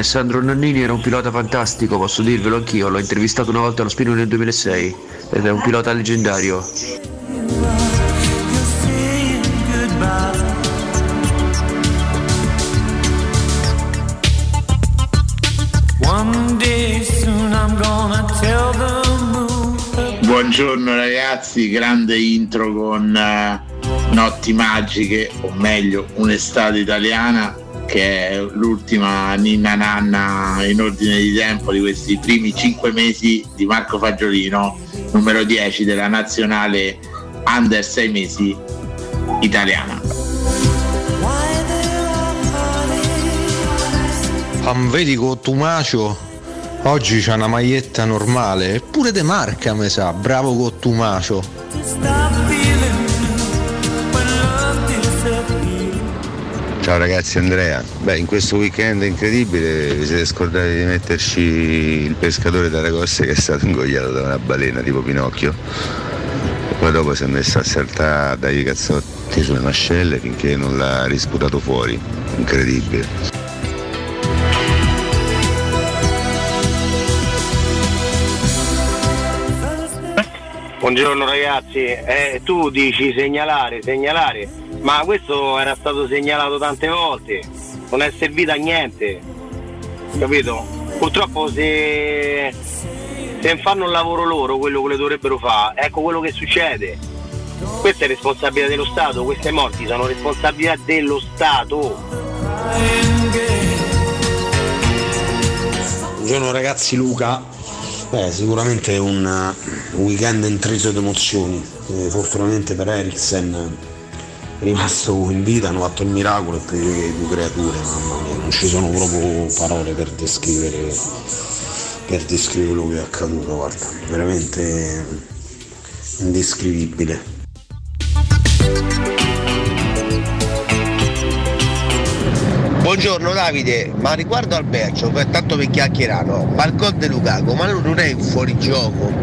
Alessandro Nannini era un pilota fantastico, posso dirvelo anch'io, l'ho intervistato una volta allo Spino nel 2006 ed è un pilota leggendario. Buongiorno ragazzi, grande intro con eh, Notti magiche, o meglio, un'estate italiana che è l'ultima ninna nanna in ordine di tempo di questi primi cinque mesi di Marco Fagiolino, numero 10 della nazionale under 6 mesi italiana. Am vedi con Tumacio oggi c'ha una maglietta normale, eppure de marca mi sa, bravo con Ciao ragazzi Andrea, beh in questo weekend incredibile vi siete scordati di metterci il pescatore d'Aragosse che è stato ingoiato da una balena tipo Pinocchio? E poi dopo si è messo a saltare dai cazzotti sulle mascelle finché non l'ha risputato fuori, incredibile. Buongiorno ragazzi, eh, tu dici segnalare, segnalare, ma questo era stato segnalato tante volte, non è servito a niente, capito? Purtroppo se, se fanno il lavoro loro, quello che le dovrebbero fare, ecco quello che succede. Questa è responsabilità dello Stato, queste morti sono responsabilità dello Stato. Buongiorno ragazzi Luca, Beh, sicuramente un weekend intriso di emozioni. Eh, fortunatamente per Eriksen è rimasto in vita, hanno fatto il miracolo e per le due creature, mamma mia, non ci sono proprio parole per descrivere, per descrivere quello che è accaduto, guarda, veramente indescrivibile. Buongiorno Davide, ma riguardo al per tanto per chiacchierano, ma il gol di Lukaku, ma non è un fuorigioco.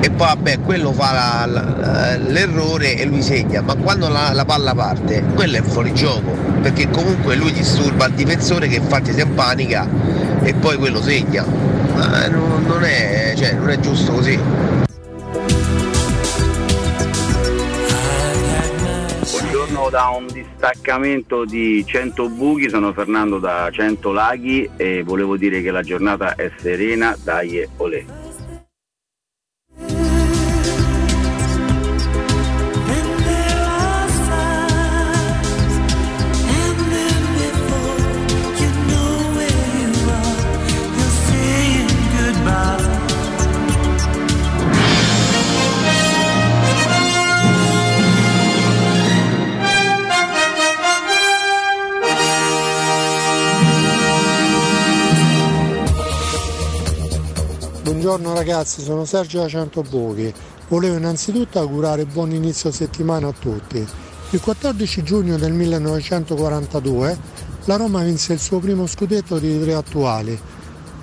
E poi vabbè, quello fa la- la- l'errore e lui segna, ma quando la, la palla parte, quello è fuorigioco, perché comunque lui disturba il difensore che infatti si impanica e poi quello segna. Ma non, non è, cioè, non è giusto così. Buongiorno da un distaccamento di 100 buchi, sono Fernando da 100 laghi e volevo dire che la giornata è serena, dai e olè. Buongiorno ragazzi, sono Sergio da Centobuchi. Volevo innanzitutto augurare buon inizio settimana a tutti. Il 14 giugno del 1942 la Roma vinse il suo primo scudetto di tre attuali.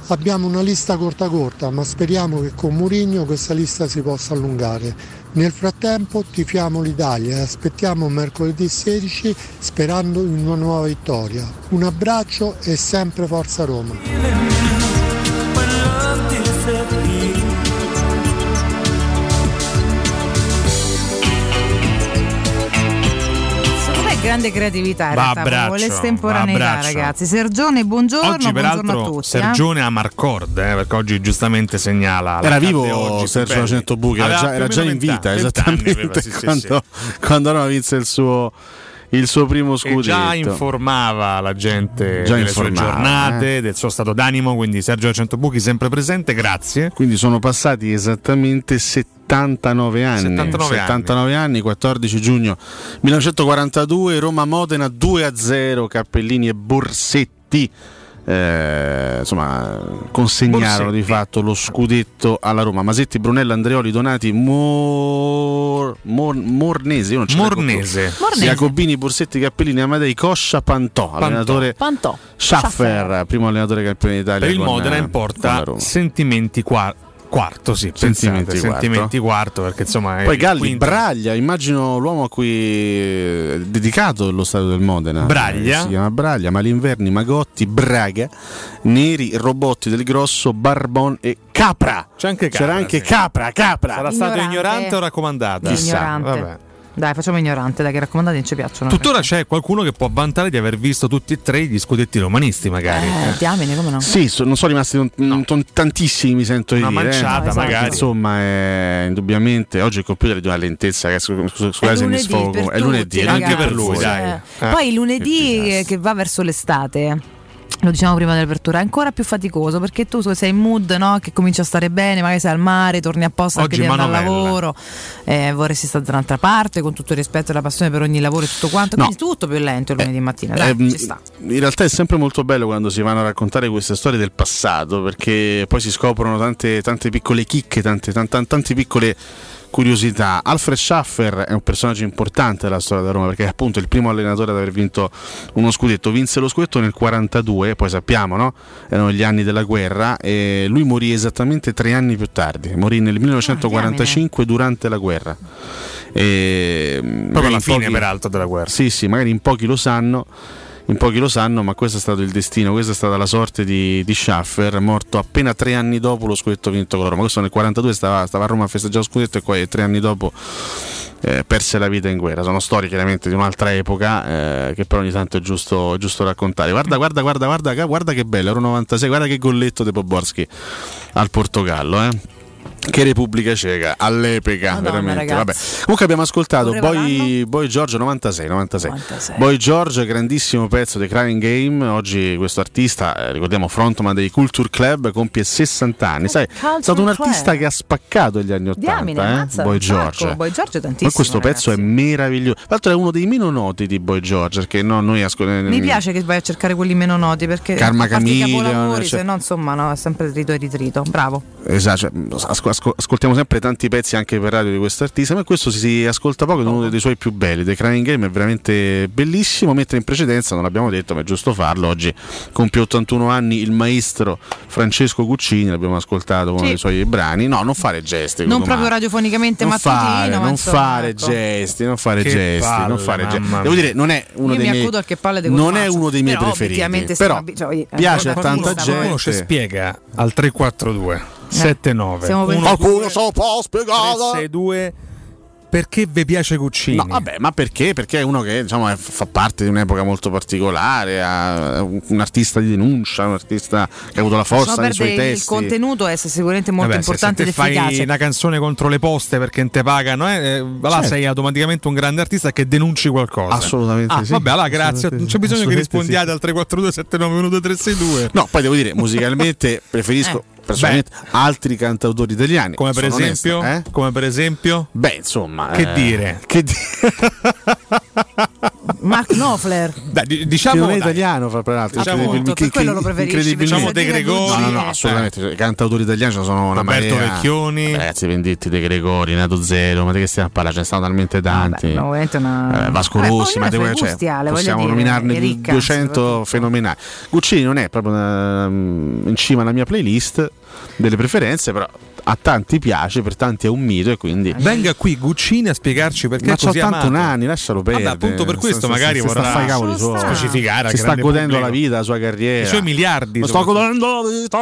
Abbiamo una lista corta corta, ma speriamo che con Mourinho questa lista si possa allungare. Nel frattempo tifiamo l'Italia e aspettiamo mercoledì 16 sperando in una nuova vittoria. Un abbraccio e sempre Forza Roma. Grande creatività in Va a realtà, l'estemporaneità a ragazzi. Sergione, buongiorno, Oggi buongiorno a peraltro tutti. eh. Sergione a Marcord, eh, perché oggi giustamente segnala. Era vivo oggi, Sergio. Centobuchi, era già, era già in vita 20 esattamente aveva, sì, sì, quando, sì. quando Roma vinse il suo, il suo primo E scudetto. già informava la gente Già delle sue giornate, del suo stato d'animo, quindi Sergio Centobuchi sempre presente, grazie. Quindi sono passati esattamente 79 anni. 79 anni. 79 anni, 14 giugno 1942, Roma-Modena 2-0, Cappellini e Borsetti. Eh, insomma, consegnarono Borsetti. di fatto lo scudetto alla Roma. Masetti, Brunello, Andreoli, Donati, Mor... Mor- Mornese, io non ce Mornese. Mornese. Jacobini, Borsetti, Cappellini, Amadei, Coscia, Pantò, allenatore Pantò. Schaffer, primo allenatore campione d'Italia. Per il con, Modena in porta sentimenti qua- quarto, sì, Sentimenti pensate, quarto. sentimenti quarto, perché insomma è Poi Galli, quinto. Braglia, immagino l'uomo a cui è dedicato lo stadio del Modena. Braglia. Eh, Si chiama Braglia, Malinverni, Magotti, Braga, Neri, Robotti del Grosso, Barbon e Capra. C'è anche Capra, C'era anche sì. Capra, Capra. Sarà stato Ignorante. ignorante o raccomandata? Chissà. Ignorante. Vabbè. Dai, facciamo ignorante, dai, che raccomandati non ci piacciono. Tuttora c'è qualcuno che può vantare di aver visto tutti e tre gli scudetti romanisti, magari. Eh, diamine, come no? Sì, so- non sono rimasti ton- ton- tantissimi, mi sento di Una dire. manciata, eh. magari. Insomma, è, indubbiamente oggi il computer è di una lentezza che scusate se mi sfogo. È lunedì, tutti, è lunedì ragazzi. per lui, Eh. dai. Eh. Poi il lunedì che, che va verso l'estate. Lo diciamo prima dell'apertura, è ancora più faticoso perché tu sei in mood no? che cominci a stare bene, magari sei al mare, torni apposta anche Oggi di andare al lavoro, eh, vorresti stare da un'altra parte con tutto il rispetto e la passione per ogni lavoro e tutto quanto, quindi tutto più lento il lunedì mattina. Dai, Ehm, ci sta. in realtà è sempre molto bello quando si vanno a raccontare queste storie del passato perché poi si scoprono tante, tante piccole chicche, tante, tante, tante piccole curiosità. Alfred Schaffer è un personaggio importante della storia della Roma perché è appunto il primo allenatore ad aver vinto uno scudetto. Vinse lo scudetto nel 42, poi sappiamo, no? Erano gli anni della guerra e lui morì esattamente tre anni più tardi. Morì nel 1945 durante la guerra. E, Proprio alla fine, peraltro, della guerra. Sì, sì, magari in pochi lo sanno. In pochi lo sanno, ma questo è stato il destino, questa è stata la sorte di, di Schaffer, morto appena tre anni dopo lo scudetto vinto con la Roma. Questo nel 42 stava, stava a Roma a festeggiare lo scudetto e poi tre anni dopo eh, perse la vita in guerra. Sono storie chiaramente di un'altra epoca eh, che però ogni tanto è giusto, è giusto raccontare. Guarda, guarda, guarda, guarda, guarda che bello, Euro 96, guarda che golletto di Poborski al Portogallo, eh. Che Repubblica Ceca all'epoca, Madonna, veramente. ragazzi. Vabbè. Comunque abbiamo ascoltato Boy, Boy George 96, 96. Boy George, grandissimo pezzo dei Crying Game. Oggi questo artista, eh, ricordiamo frontman dei Culture Club, compie 60 anni. Sai, è stato un artista Club. che ha spaccato gli anni 80, Diamine, eh? ammazza, Boy un sacco. Boy George è Ma tantissimo. questo pezzo è meraviglioso. Tra l'altro è uno dei meno noti di Boy George, perché no, noi ascoltiamo. Mi piace che vai a cercare quelli meno noti perché Karma capolavori, cioè- se no insomma no, è sempre trito e ritrito. Bravo. Esatto, cioè, asco- asco- ascoltiamo sempre tanti pezzi anche per radio di questo artista, ma questo si, si ascolta poco è uno dei suoi più belli. The Crying Game è veramente bellissimo, mentre in precedenza, non l'abbiamo detto, ma è giusto farlo, oggi compie 81 anni il maestro Francesco Guccini, l'abbiamo ascoltato uno Sì. dei suoi brani. No, non fare gesti. Non proprio radiofonicamente non mattutino, fare, ma non insomma, fare ecco. gesti, non fare Che gesti, palle, non fare gesti. Devo dire, non è uno Io dei mi miei accudo al che palle di non è uno dei miei Però, preferiti. Però abi- cioè, piace a eh, tanta qualcuno Qualcuno ci gente. spiega al 342 79 Siamo per- 1, Qualcuno se lo può spiegare. 362 perché vi piace Guccini? No, vabbè, ma perché? Perché è uno che diciamo, è- fa parte di un'epoca molto particolare, ha- è un artista di denuncia, un artista che ha avuto la forza nei suoi perdere il testi. contenuto è sicuramente molto Vabbè, se- importante se, te fai efficace. una canzone contro le poste perché non te pagano, eh, eh, là Certo. sei automaticamente un grande artista che denunci qualcosa. Assolutamente Ah, sì. Vabbè, allora grazie. Non c'è sì. bisogno che rispondiate al 342 79 362. No, poi devo dire, musicalmente preferisco personalmente altri cantautori italiani. Come per sono esempio? onesto, eh? Come per esempio? Beh, insomma, Che eh, dire? Che dire? Mark Knopfler. Dai, di- Che diciamo non è dai, italiano, fra l'altro. Diciamo- Appunto, per quello lo preferisci, perché De Gregori. No, no, no, assolutamente. cioè, I cantautori italiani ce ne sono una Roberto marea. Vecchioni. Ragazzi, Venditti, De Gregori, Nato Zero, ma di che stiamo a parlare? Ce ne stanno talmente tanti. no, una- Eh, Vasco Vabbè, Rossi, ma cioè, possiamo dire, nominarne ricca, 200 fenomenali. Guccini non è proprio una- in cima alla mia playlist delle preferenze, però a tanti piace, per tanti è un mito e quindi... Venga qui Guccini a spiegarci perché Ma 81 amato. anni, lascialo perdere. Vabbè, appunto per questo si- magari sta vorrà a fare i cavoli suoi. specificare al Si sta godendo pubblico. la vita, la sua carriera. I suoi miliardi. Mi sto godendo la vita.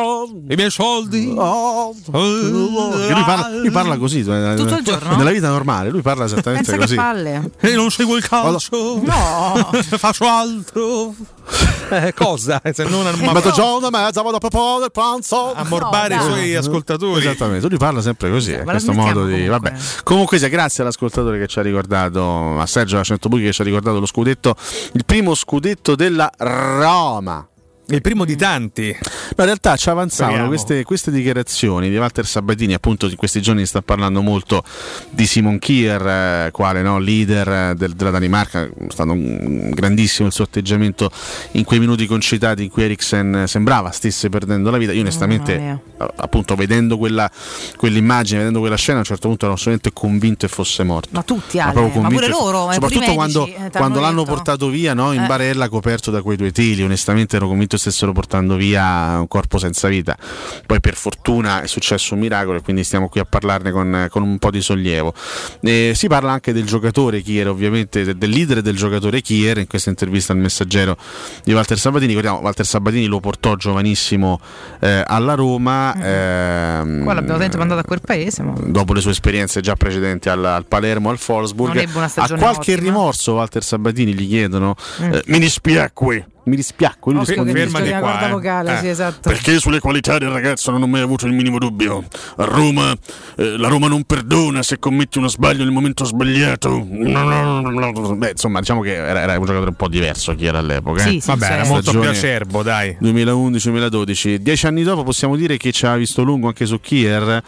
I miei soldi. Che lui, parla, lui parla così eh, Tutto il giorno? nella vita normale lui parla esattamente Pensa che così palle. E non seguo il calcio. No. Faccio altro. Eh, cosa? Se non a, mezzogiorno e mezza vado a proporre del pranzo a morbare No, i suoi ascoltatori. esattamente lui parla sempre così eh, la questo modo di comunque. vabbè comunque sia grazie all'ascoltatore che ci ha ricordato a Sergio Lacento Buchi che ci ha ricordato lo scudetto il primo scudetto della Roma Il primo di tanti. Ma in realtà ci avanzavano queste, queste dichiarazioni di Walter Sabatini, appunto in questi giorni sta parlando molto di Simon Kier, eh, quale no, leader eh, del- della Danimarca, è stato un grandissimo il suo atteggiamento in quei minuti concitati in cui Eriksen sembrava stesse perdendo la vita. Io onestamente, mia. eh, appunto vedendo quella, quell'immagine, vedendo quella scena, a un certo punto ero assolutamente convinto che fosse morto. Ma tutti, Ma Ale, proprio ma pure loro, eh, soprattutto medici, quando, eh, quando l'hanno portato via no, in Eh. barella coperto da quei due teli, onestamente ero convinto probabilmente stessero portando via un corpo senza vita. Poi per fortuna è successo un miracolo e quindi stiamo qui a parlarne con, con un po' di sollievo. Eh, si parla anche del giocatore Kier, ovviamente de- del leader del giocatore Kier in questa intervista al messaggero di Walter Sabatini. Ricordiamo, Walter Sabatini lo portò giovanissimo eh, alla Roma. ehm, Qua l'abbiamo sempre mandato a quel paese. Ma... dopo le sue esperienze già precedenti al, al Palermo, al Wolfsburg. Ha stagione qualche ottima. rimorso Walter Sabatini, gli chiedono. Mm. eh, mi dispiacque. Mi dispiacque. Lui che dice una corda vocale, sì, esatto. perché sulle qualità del ragazzo non ho mai avuto il minimo dubbio. A Roma, eh, la Roma non perdona se commetti uno sbaglio nel momento sbagliato. Beh, insomma, diciamo che era, era un giocatore un po' diverso chi era all'epoca. Sì, eh. sì, Vabbè, era molto più acerbo, dai. 2011-2012. Dieci anni dopo possiamo dire che ci ha visto lungo anche su Kier,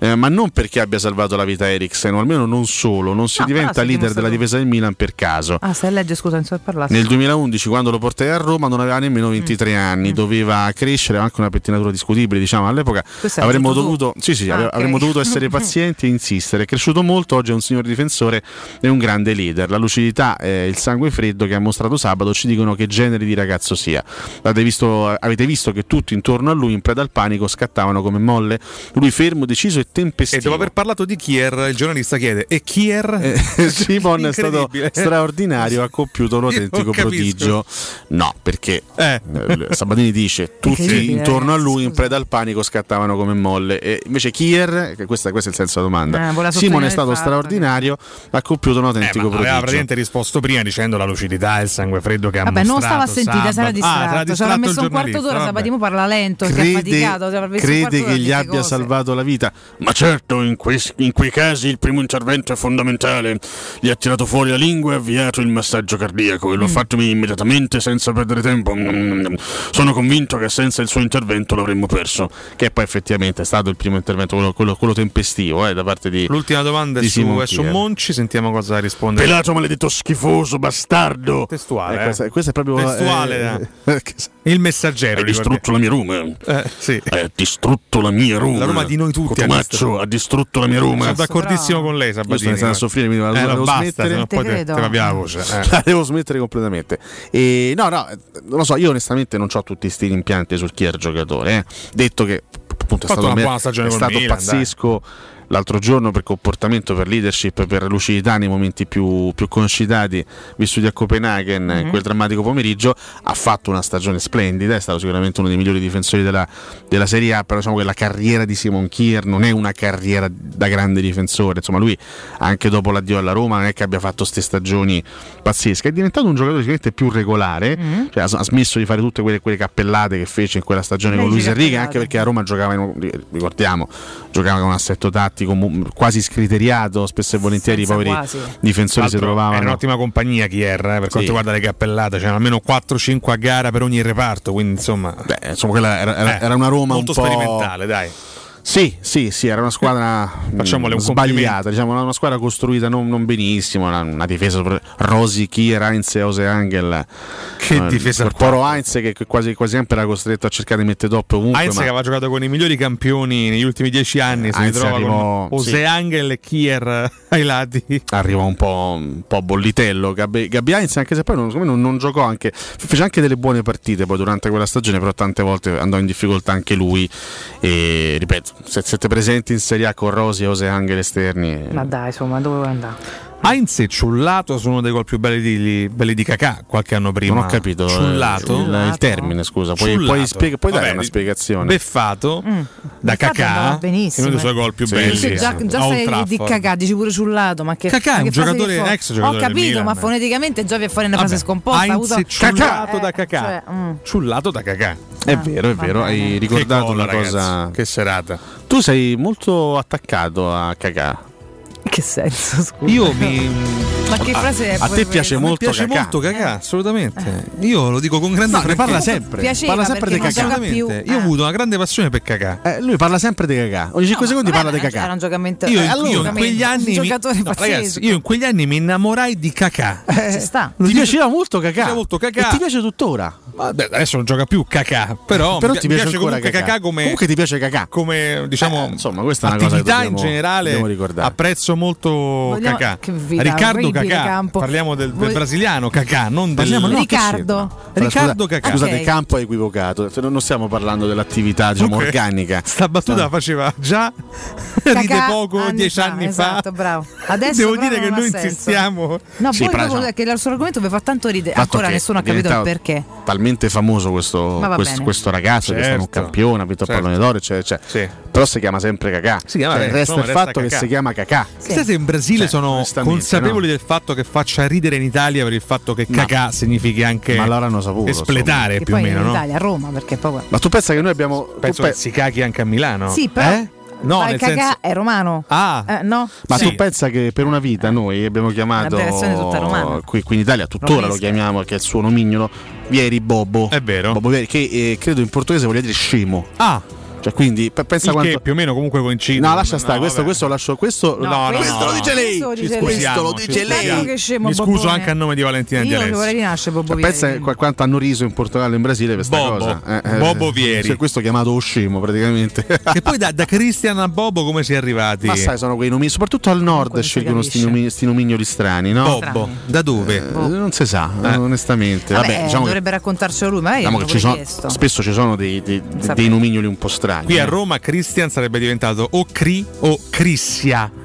eh, ma non perché abbia salvato la vita Eriksen, o almeno non solo, non si No, diventa però si è leader della difesa del Milan per caso. Ah, stai a leggere, scusa, non so parlare. Nel 2011, quando lo portai a Roma, non aveva nemmeno 23 anni, doveva crescere, anche una pettinatura discutibile, diciamo all'epoca. Avremmo dovuto, sì, sì, Ah, avremmo dovuto essere pazienti e insistere. È cresciuto molto, oggi è un signor difensore e un grande leader. La lucidità e il sangue freddo che ha mostrato sabato ci dicono che genere di ragazzo sia. Avete visto, avete visto che tutti intorno a lui, in preda al panico, scattavano come molle. Lui fermo, deciso e tempestivo. E dopo aver parlato di Kier, il giornalista chiede: E Kier? Eh, Simon è stato straordinario, ha compiuto un autentico prodigio. No, perché eh, Sabatini dice tutti intorno a lui in preda al panico scattavano come molle. E invece Kier, che questo, questo è il senso della domanda, Eh, voleva Simon sottolineare è stato fatto straordinario, ha compiuto un Eh, autentico aveva prodigio. praticamente risposto prima dicendo la lucidità e il sangue freddo che ha Vabbè, non mostrato stava a sentire, sabato. sarà Ah, distratto. sarà Ci distratto il messo un quarto d'ora, vabbè. Sabatino parla lento, si è un crede che gli abbia cose. salvato la vita. Ma certo, in, quei- in quei casi il primo intervento è fondamentale. Gli ha tirato fuori la lingua e avviato il massaggio cardiaco e l'ho fatto immediatamente senza perdere tempo. Mm. Sono convinto che senza il suo intervento l'avremmo perso. Che poi effettivamente è stato il primo intervento, quello, quello- quello tempestivo eh, da parte di. L'ultima domanda è di su, Simon è su. Monci, sentiamo cosa risponde. Pelato maledetto schifoso, bastardo! Testuale, Eh, eh. questa, questa è proprio Testuale, eh, il messaggero. Hai distrutto la mia Roma. Eh, sì. Hai distrutto la mia Roma. La Roma di noi tutti distrutto. ha distrutto la mia Roma. Sono d'accordissimo con lei, Io sto Sabatini. a soffrire, mi devo, Eh, no, devo basta, smettere. te, te va via la voce. eh. La devo smettere completamente. E, no, no, eh, non lo so, io onestamente non ho tutti questi rimpianti sul chi era giocatore. eh. Detto che appunto è stato, una me- buona stagione è stato Milan, pazzesco. L'altro giorno per comportamento, per leadership, per lucidità nei momenti più, più concitati vissuti a Copenaghen in Mhm. quel drammatico pomeriggio, ha fatto una stagione splendida, è stato sicuramente uno dei migliori difensori della, della Serie A, però diciamo che la carriera di Simon Kier non è una carriera da grande difensore, insomma lui anche dopo l'addio alla Roma non è che abbia fatto queste stagioni pazzesche, è diventato un giocatore sicuramente più regolare, Mhm. cioè, ha, ha smesso di fare tutte quelle, quelle cappellate che fece in quella stagione con Leggi Luis Enrique, anche perché a Roma giocava, in- ricordiamo, giocava con un assetto tattico mu- quasi scriteriato, spesso e volentieri i Senza poveri quasi. difensori si trovavano. Era un'ottima compagnia Kier, eh, per quanto Sì. riguarda le cappellate, c'erano almeno 4-5 a gara per ogni reparto, quindi insomma... Beh, insomma, quella era, era- Eh, era una Roma molto un po' sperimentale, dai. Sì, sì, sì, era una squadra Facciamole mh, un sbagliata, diciamo, una, squadra costruita non, non benissimo, una, una difesa sopra- Rosy, Kier, Heinz e Ose Angel. Che Eh, difesa poro Heinz che quasi, quasi sempre era costretto a cercare di mettere doppio ovunque. Heinz ma- che aveva giocato con i migliori campioni negli ultimi dieci anni, si Heinz ritrova arrivò- con sì. Oseangel e Kier ai lati. arriva un po', un po' bollitello Gabbi, Gabbi Heinz, anche se poi non, non, non giocò anche fece anche delle buone partite poi durante quella stagione però tante volte andò in difficoltà anche lui e ripeto siete presenti in Serie A con Rosi e Ose Angel esterni Ma dai, insomma, dove vuoi andare? Heinz e Ciullato sono uno dei gol più belli di, belli di Kakà qualche anno prima. non ho capito eh, Ciullato? il, il termine scusa puoi, Ciullato. puoi, spiega- puoi dare Vabbè, una di- spiegazione Beffato da Beffato andava Kakà, benissimo, uno dei suoi eh. gol più Sì, belli. Dice già, già stai di cacà, dici pure sul lato, ma che Cacà è un frase giocatore- fo- ex giocatore Ho capito, Milan. ma foneticamente già vi fuori una frase Vabbè, scomposta. ha Heinz e Ciullato Eh, da Cacà. cioè, mm. Ciullato da Cacà. è vero è vero hai ricordato una cosa Che serata. tu sei molto attaccato a Cacà Che senso, scusa? Io mi. Ma che frase è a te piace molto piace Cacà molto Cacà, assolutamente. Io lo dico con grande No, ne parla sempre Piaceva parla sempre di Cacà più. Io ho avuto una grande passione per Cacà. Eh, lui parla sempre di Cacà ogni 5 secondi Vabbè, parla di Cacà Era un giocamento. Io, eh, io in allora, quegli anni. Un mi- no, ragazzi, io in quegli anni mi innamorai di Cacà. Ci sta. Lo ti piaceva molto Cacà Mi piaceva molto Cacà. e ti piace tuttora Vabbè, adesso non gioca più Cacà, però, Però mi ti piace ancora comunque Cacà. Cacà come, Comunque ti piace Cacà. come diciamo Eh, insomma, questa è una cosa che attività dobbiamo- in generale dobbiamo ricordare. apprezzo molto Cacà. Riccardo Davide Cacà. Campo. Parliamo del, del Voi- brasiliano Cacà, non del Parliamo no, Riccardo. Riccardo scusa- Cacà. Scusate, Ok. campo è equivocato. Cioè, non stiamo parlando dell'attività diciamo, Comunque, organica. Sta battuta la faceva già ride Cacà poco anni dieci fa, anni esatto, fa. bravo. Adesso Devo dire che noi senso. insistiamo. No, Sì, poi dopo che il suo argomento mi fa tanto ridere. Ancora nessuno ha capito il perché. Talmente famoso questo, questo, questo ragazzo che è stato un Certo. campione, ha vinto il Certo. pallone d'oro, eccetera, eccetera. Però si chiama sempre Cacà. Si chiama, Cioè, resta il resta fatto che si chiama Cacà. Chissà se in Brasile Cioè, sono consapevoli no. del fatto che faccia ridere in Italia per il fatto che cacà significhi anche Ma l'avranno saputo, espletare più o meno, in no? Italia, a Roma, perché poi. Ma tu pensa che noi abbiamo. Penso pe- che si caghi anche a Milano. Sì, però. Eh? No, Vai nel cagà senso- è romano. Ah, Eh, no? Ma Sì. tu pensa che per una vita noi abbiamo chiamato tutta romana. qui, qui in Italia tuttora lo Romanesca. chiamiamo che è il suo nomignolo Vieri Bobo. È vero. Bobo Vieri, che eh, credo in portoghese voglia dire scemo. Ah, Cioè, quindi pe- pensa il quanto. che più o meno comunque coincide. No, lascia stare, No, questo, questo lo lascio. Questo, No, no, questo no, lo no. dice lei. Questo lo dice Ci lei. scusiamo, Questo lo dice lei. scemo, Mi scuso anche a nome di Valentina Di Io Alessio. vorrei rinascere Bobo Pensa Vieri. qu- quanto hanno riso in Portogallo e in Brasile per questa Bobo. cosa. Eh, Bobo Vieri. cioè, questo chiamato o scemo praticamente. E poi da, da Cristian a Bobo come si è arrivati? Ma sai, sono quei nomi, soprattutto al nord scelgono sti, capisce. nomi, sti nomignoli strani, no? Bobbo, da dove? Eh, non si sa, Eh. onestamente. Vabbè, Vabbè, diciamo dovrebbe raccontarcelo lui, magari diciamo che ci sono, chiesto. spesso ci sono dei, dei- Sapevo. dei nomignoli un po' strani. Qui a. Roma Christian sarebbe diventato o Cri o Crissia.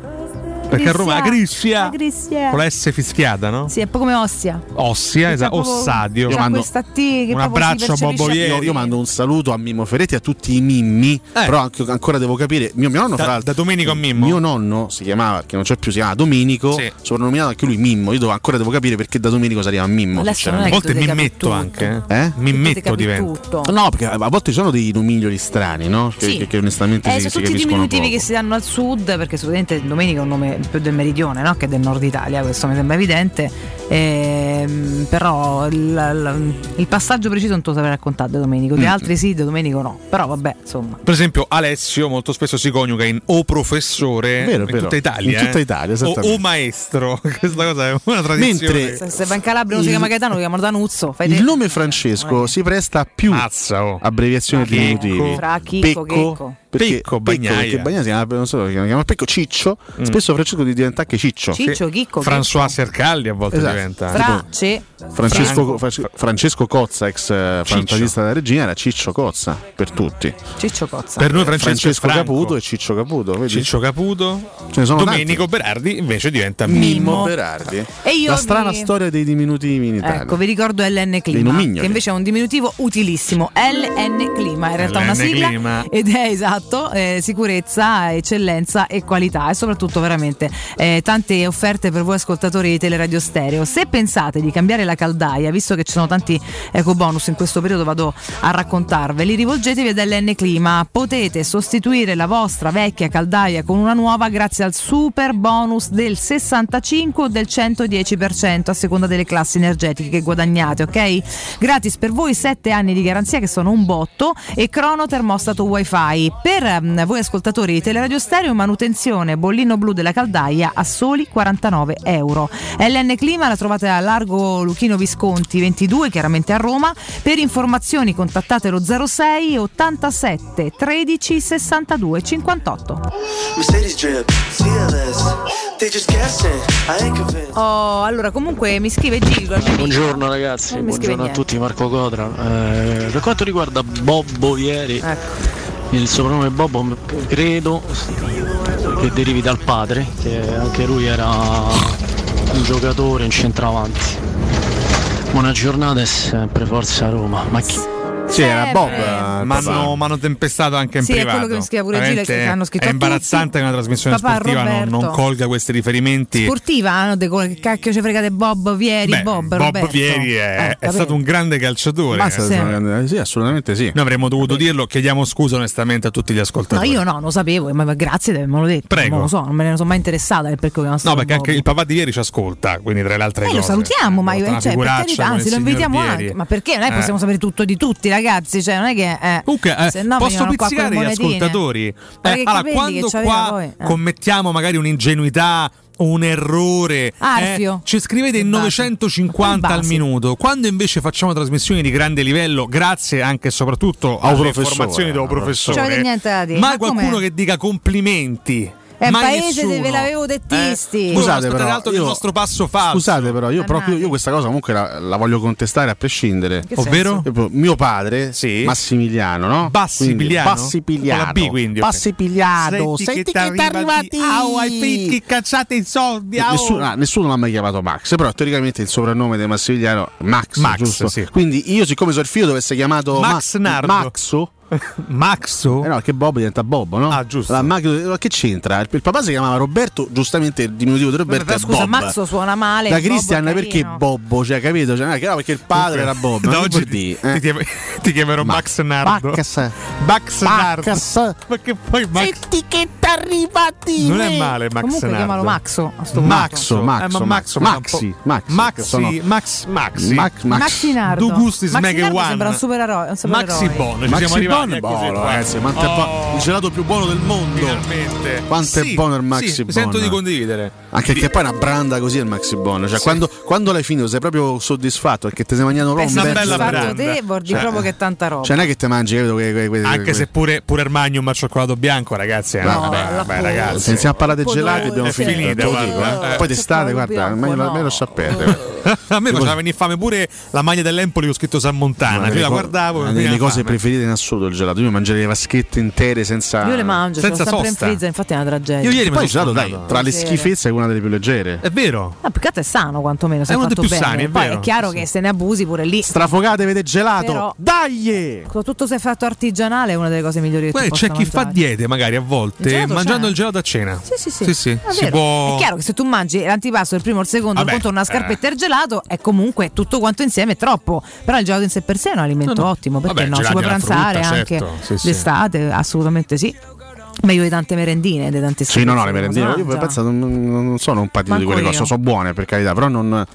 Perché a Roma Crissia La Crissia. con la S fischiata, no? Sì, è un po' come Ossia. Ossia, esatto, Ossadio. c'ha questa T un abbraccio a Bobo Vieri. Io, io mando un saluto a Mimmo Ferretti e a tutti i Mimmi, però anche- ancora devo capire. Mio, mio nonno, Da- fra l'altro, da Domenico a Mimmo? Mio nonno si chiamava, che non c'è più, si chiamava Domenico, Sì. soprannominato anche lui Mimmo. Io devo- ancora devo capire perché da Domenico si arriva a Mimmo. A è volte Mimmetto anche. eh? Eh? Mimmetto diventa. tutto. No, perché a volte ci sono dei nomignoli strani, no? Che, onestamente Eh, si, sono si tutti i capiscono diminutivi che si danno al sud, perché solitamente Domenico è un nome più del meridione, no? che del nord Italia, questo mi sembra evidente. Ehm, però il, il- passaggio preciso non te lo saprei raccontare da Domenico, di Mm. altri sì, da Domenico no. Però vabbè, insomma. Per esempio, Alessio molto spesso si coniuga in o professore Vero, in vero. tutta Italia. In tutta eh. Italia, o, esattamente. o maestro. Questa cosa è una tradizione. Mentre- Se, se va in Calabria uno si chiama Gaetano, lo chiamano Danuzzo. Fai Il te- nome Francesco si presta a più Mazza, oh. abbreviazioni Checco. diminutivi. Fra Chicco, Checco. Perché Pecco, Bagnaia. perché Bagnaia si chiama, non so, si chiama Pecco Ciccio. Mm. Spesso Francesco diventa anche Ciccio. Ciccio, Chicco, François Sercalli a volte Esatto. diventa. Fra, Ce, Francesco, Franco. Francesco Cozza, ex eh, fantasista della regina, era Ciccio Cozza per tutti. Ciccio Cozza. Per noi Francesco, Francesco. Caputo e Ciccio Caputo. Vedi? Ciccio Caputo. Ce ne sono Domenico Berardi invece diventa Mimmo Mimmo. Berardi. E io La strana storia dei diminutivi in Italia. Ecco, vi ricordo LN Clima, che invece è un diminutivo utilissimo. LN Clima, in realtà una LN sigla Clima. ed è esatto, eh, sicurezza, eccellenza e qualità e soprattutto veramente eh, tante offerte per voi ascoltatori di Teleradio Stereo. Se pensate di cambiare la caldaia, visto che ci sono tanti eco bonus in questo periodo vado a raccontarveli, rivolgetevi ad LN Clima. Potete sostituire la vostra vecchia caldaia con una nuova grazie al super bonus del 65 o del 110% a seconda delle classi energetiche che guadagnate, ok? Gratis per voi 7 anni di garanzia che sono un botto e crono termostato wifi. Per ehm, voi ascoltatori di Teleradio Stereo manutenzione bollino blu della caldaia a soli 49 euro. LN Clima la trovate a Largo Luchino Visconti 22 chiaramente a Roma. Per informazioni contattate lo 06 87 13 62 58. Mercedes drip, CLS. They just guessing. I ain't convinced. Oh, allora comunque mi scrive Gilgo. Buongiorno ragazzi, Non buongiorno a tutti, Marco Codra. Eh, per quanto riguarda Bobbo ieri, Ecco. il soprannome Bobbo credo che derivi dal padre, che anche lui era un giocatore, un centravanti. Buona giornata e sempre forza Roma. Ma chi? Sì, era Bob. Sempre. eh, Ma hanno, tempestato anche in Sì, è privato. quello che scrive pure Gile, che hanno scritto È imbarazzante che una trasmissione Papà sportiva non, non colga questi riferimenti. Sportiva, no? De- che cacchio ci fregate Bob Vieri, Beh, Bob, Bob Roberto. Vieri è, Eh, è stato un grande calciatore. Ma eh. sì. eh, sì, assolutamente sì. Noi avremmo dovuto dirlo, chiediamo scusa onestamente a tutti gli No, ascoltatori. io no, non lo sapevo, ma grazie di avermelo detto. Prego. Non lo so, non me ne sono mai interessata del perché No, perché anche il papà di ieri ci ascolta, quindi tra le altre Eh, cose. lo salutiamo, ma io, cioè, per carità, anzi lo invitiamo Vieri. anche. Ma perché? Non è Eh. possiamo sapere tutto di tutti, ragazzi. Cioè, non è che. Eh, Comunque, eh, se no posso pizzicare gli ascoltatori? Eh, allora, quando qua poi, eh. commettiamo magari un'ingenuità o un errore, eh, ci scrivete in Base. 950 al minuto. Quando invece facciamo trasmissioni di grande livello, grazie anche e soprattutto alle professore, informazioni un professore, dire. ma Ma qualcuno com'è? che dica complimenti. È un paese nessuno. dove ve l'avevo dettisti. Eh, Scusate, però, altro che il io- nostro passo falso. Scusate, però, io proprio io questa cosa comunque la, la voglio contestare a prescindere. Ovvero? Tipo, Mio padre, Massimiliano, no? Bassipigliano? Bassipigliano. Con la B, quindi, ok. Bassipigliano. Senti, che ti arrivati. Au, hai finti che cacciate i soldi. au. Nessuno, ah, nessuno l'ha mai chiamato Max, però teoricamente il soprannome di Massimiliano è Max, Max, giusto? sì. Quindi io, siccome sono il figlio, dovesse chiamato Max Ma- Nardo. Maxo. Maxo? Eh no, che Bob diventa Bob, no? Ah, giusto. che c'entra? Il, il papà si chiamava Roberto, giustamente il diminutivo di Roberto Però è scusa, Bob. Mazzo suona male. da Cristian perché. Bobbo? Cioè, capito? Cioè, no, che perché il padre era Bob. Da non oggi dire, eh. ti, chiam- ti chiamerò Max Nardo. Max. Max Nardo. Max. Perché poi Max Senti che t'arrivati. non è male Max Comunque Nardo. chiamalo Maxo. sto punto. Maxo, Maxo, Eh, ma Maxo, Maxo, Maxi, Maxi, Max, Maxi. Max, Max. Maxi Nardo. Du gustis Maxi mega Nardo one. sembra un supereroe. Un supereroe. Maxi Bon, ci siamo arrivati. È eccoci buono, ragazzi, quanto è Oh, buono. il gelato più buono del mondo. Finalmente. Quanto Sì, è buono il Maxi sì, Bon. Sento di condividere. Anche che poi è una branda così il Maxi Bon. Cioè, quando, quando l'hai finito sei proprio soddisfatto perché ti sei mangiato Beh, proprio un se bel ti gelato. fatto te, dire Cioè, proprio che è tanta roba. Cioè, non è che ti mangi, capito? Que, que, que, Anche que- se pure, pure il Magnum al cioccolato bianco, ragazzi. eh, No, vabbè, vabbè, ragazzi. Se iniziamo a parlare di gelati abbiamo È finito. finita, te dico, eh. Eh, Poi d'estate, guarda, bianco, me, lo- no. lo sapete. A me faceva venire fame pure la maglia dell'Empoli con scritto San Montana. Io la guardavo. una delle cose preferite in assoluto il gelato. Io mangerei le vaschette intere senza. Io le mangio, Senza sono sempre sosta. in freezer, infatti è una tragedia. Io ieri E mi sono gelato, dai, tra le Sì, schifezze è una delle più leggere. È vero. Ah, più che altro è sano quantomeno, se È uno dei più bene. sani, è Poi vero. è chiaro che se ne abusi pure lì. Strafogate, avete gelato. Però- Dai! Soprattutto se è fatto artigianale è una delle cose migliori che tu c'è chi fa mangiare. diete magari a Il volte gelato mangiando c'è. il gelato a cena. Sì, sì, sì. Sì, sì, È si vero. può- È chiaro che se tu mangi l'antipasto, il primo o il secondo, Vabbè, contro una scarpetta eh. e il gelato, è comunque tutto quanto insieme è troppo. Però il gelato in sé per sé è un alimento No, no. ottimo, perché Vabbè, no? Si può pranzare frutta, anche certo. Sì, sì. d'estate, assolutamente sì. Meglio di tante merendine, di tante Sì, no, no, le merendine. Io penso, non, non sono un patito di quelle cose. Sono buone per carità, però non.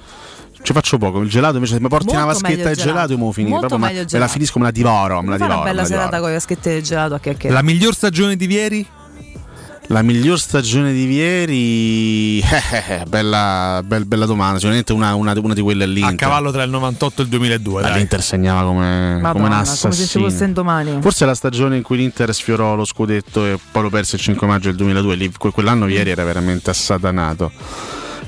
Ci faccio poco. Il gelato invece, se mi porti Molto una vaschetta di gelato, io me lo. Molto Proprio, il me la finisco, me la divoro. Me la divoro. una bella me la divoro. serata con le vaschette di gelato a chiacchierare. La miglior stagione di Vieri? La miglior stagione di ieri, eh, eh, bella, bel- bella domanda. Sicuramente una, una- una di quelle A all'Inter. cavallo tra il 98 e il 2002. dai. L'Inter segnava come, come un Madonna, come se ci assassino. fosse un domani. Forse è la stagione in cui l'Inter sfiorò lo scudetto e poi lo perse il 5 maggio del 2002. Lì, que- quell'anno ieri era veramente assatanato.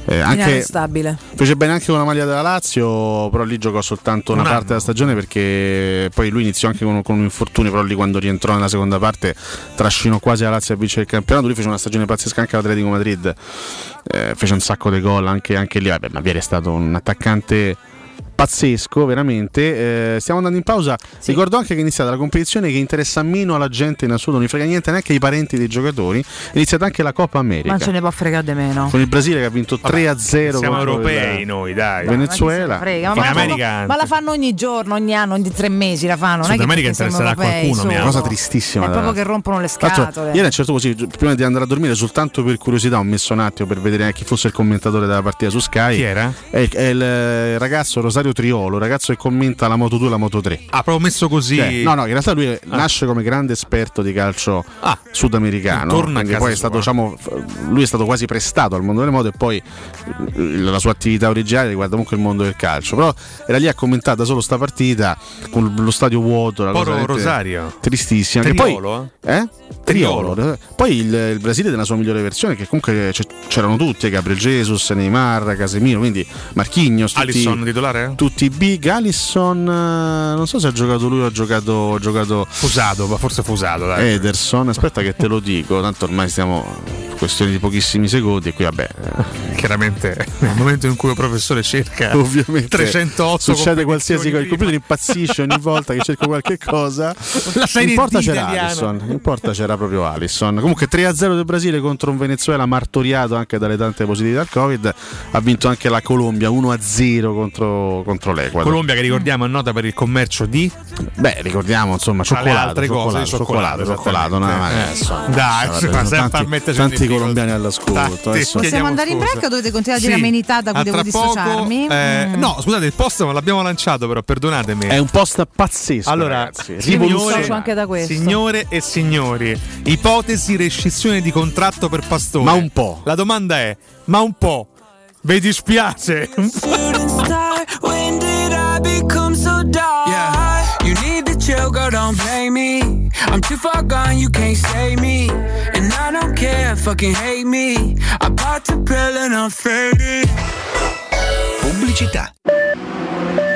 Eh, anche, Inarrestabile. fece bene anche con la maglia della Lazio, però lì giocò soltanto una Un parte anno. della stagione perché poi lui iniziò anche con, con un infortunio, però lì quando rientrò nella seconda parte trascinò quasi la Lazio a vincere il campionato. Lui fece una stagione pazzesca anche all'Atletico Madrid, Eh, fece un sacco di gol anche, anche lì. Vabbè, ma Vieri è stato un attaccante pazzesco, veramente. Eh, stiamo andando in pausa. Ricordo anche che è iniziata la competizione che interessa meno alla gente in assoluto, non gli frega niente neanche ai parenti dei giocatori. È iniziata anche la Coppa America. Ma ce ne può fregare di meno. Con il Brasile che ha vinto 3-0 Siamo contro europei il- noi, dai. Venezuela. Ma, fanno, America ma la fanno ogni giorno, ogni anno, ogni tre mesi la fanno. Non è Sud che America interesserà europei qualcuno, mi solo. ha- Cosa tristissima. È proprio che rompono le scatole. Ieri a un certo punto, sì, prima di andare a dormire, soltanto per curiosità, ho messo un attimo per vedere chi fosse il commentatore della partita su Sky. Chi era? È, è il eh, ragazzo Rosario Triolo, il ragazzo che commenta la Moto 2 e la Moto 3. Ha proprio messo così. Cioè, no, no, in realtà lui nasce come grande esperto di calcio Ah. sudamericano. Torna quindi poi è stato, diciamo, lui è stato quasi prestato al mondo delle moto e poi eh, la sua attività originale riguarda comunque il mondo del calcio. Però era lì a commentare solo sta partita con lo stadio vuoto. La Poro Rosario. Tristissima. Triolo, poi, eh? Triolo. Triolo. Poi il, il Brasile nella sua migliore versione, che comunque c'erano tutti: Gabriel Jesus, Neymar, Casemiro, quindi Marquinhos. Tutti, Alisson titolare? Tutti big. Alisson, eh, non so se ha giocato lui o ha giocato. ha giocato Fusato, ma forse fusato, dai. Ederson, aspetta che te lo dico, tanto ormai stiamo questioni di pochissimi secondi e qui vabbè, Chiaramente nel momento in cui un professore cerca ovviamente 308 succede qualsiasi cosa, il computer impazzisce ogni volta che cerco qualche cosa. In porta c'era. Alisson, in porta c'era proprio Alisson. Comunque 3-0 del Brasile contro un Venezuela martoriato anche dalle tante positività al Covid, ha vinto anche la Colombia 1-0 contro, contro l'Equador. Colombia che ricordiamo è nota per il commercio di Beh, ricordiamo insomma, cioccolato, altre cose, cioccolato, cioccolato, cioccolato, cioccolato, no, Eh, dai, guarda, si fa sono sempre a tanti, tanti colombiani all'ascolto. Tanti. adesso- Possiamo andare in break o dovete continuare a dire Sì. amenità da cui devo dissociarmi? eh, Mm. No, scusate, il post non l'abbiamo lanciato, però perdonatemi. È un post pazzesco. Allora, signore, signore e signori, ipotesi rescissione di contratto per Pastore. Ma un po'. La domanda è, ma un po'? Vi dispiace? When become so dark? Yeah, you need to chill, girl. Don't don't blame me. I'm too far gone, you can't save me. And I don't care, fucking hate me. I bought the pill and I'm faded. Pubblicità.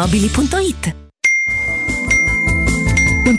paolettimobili.it.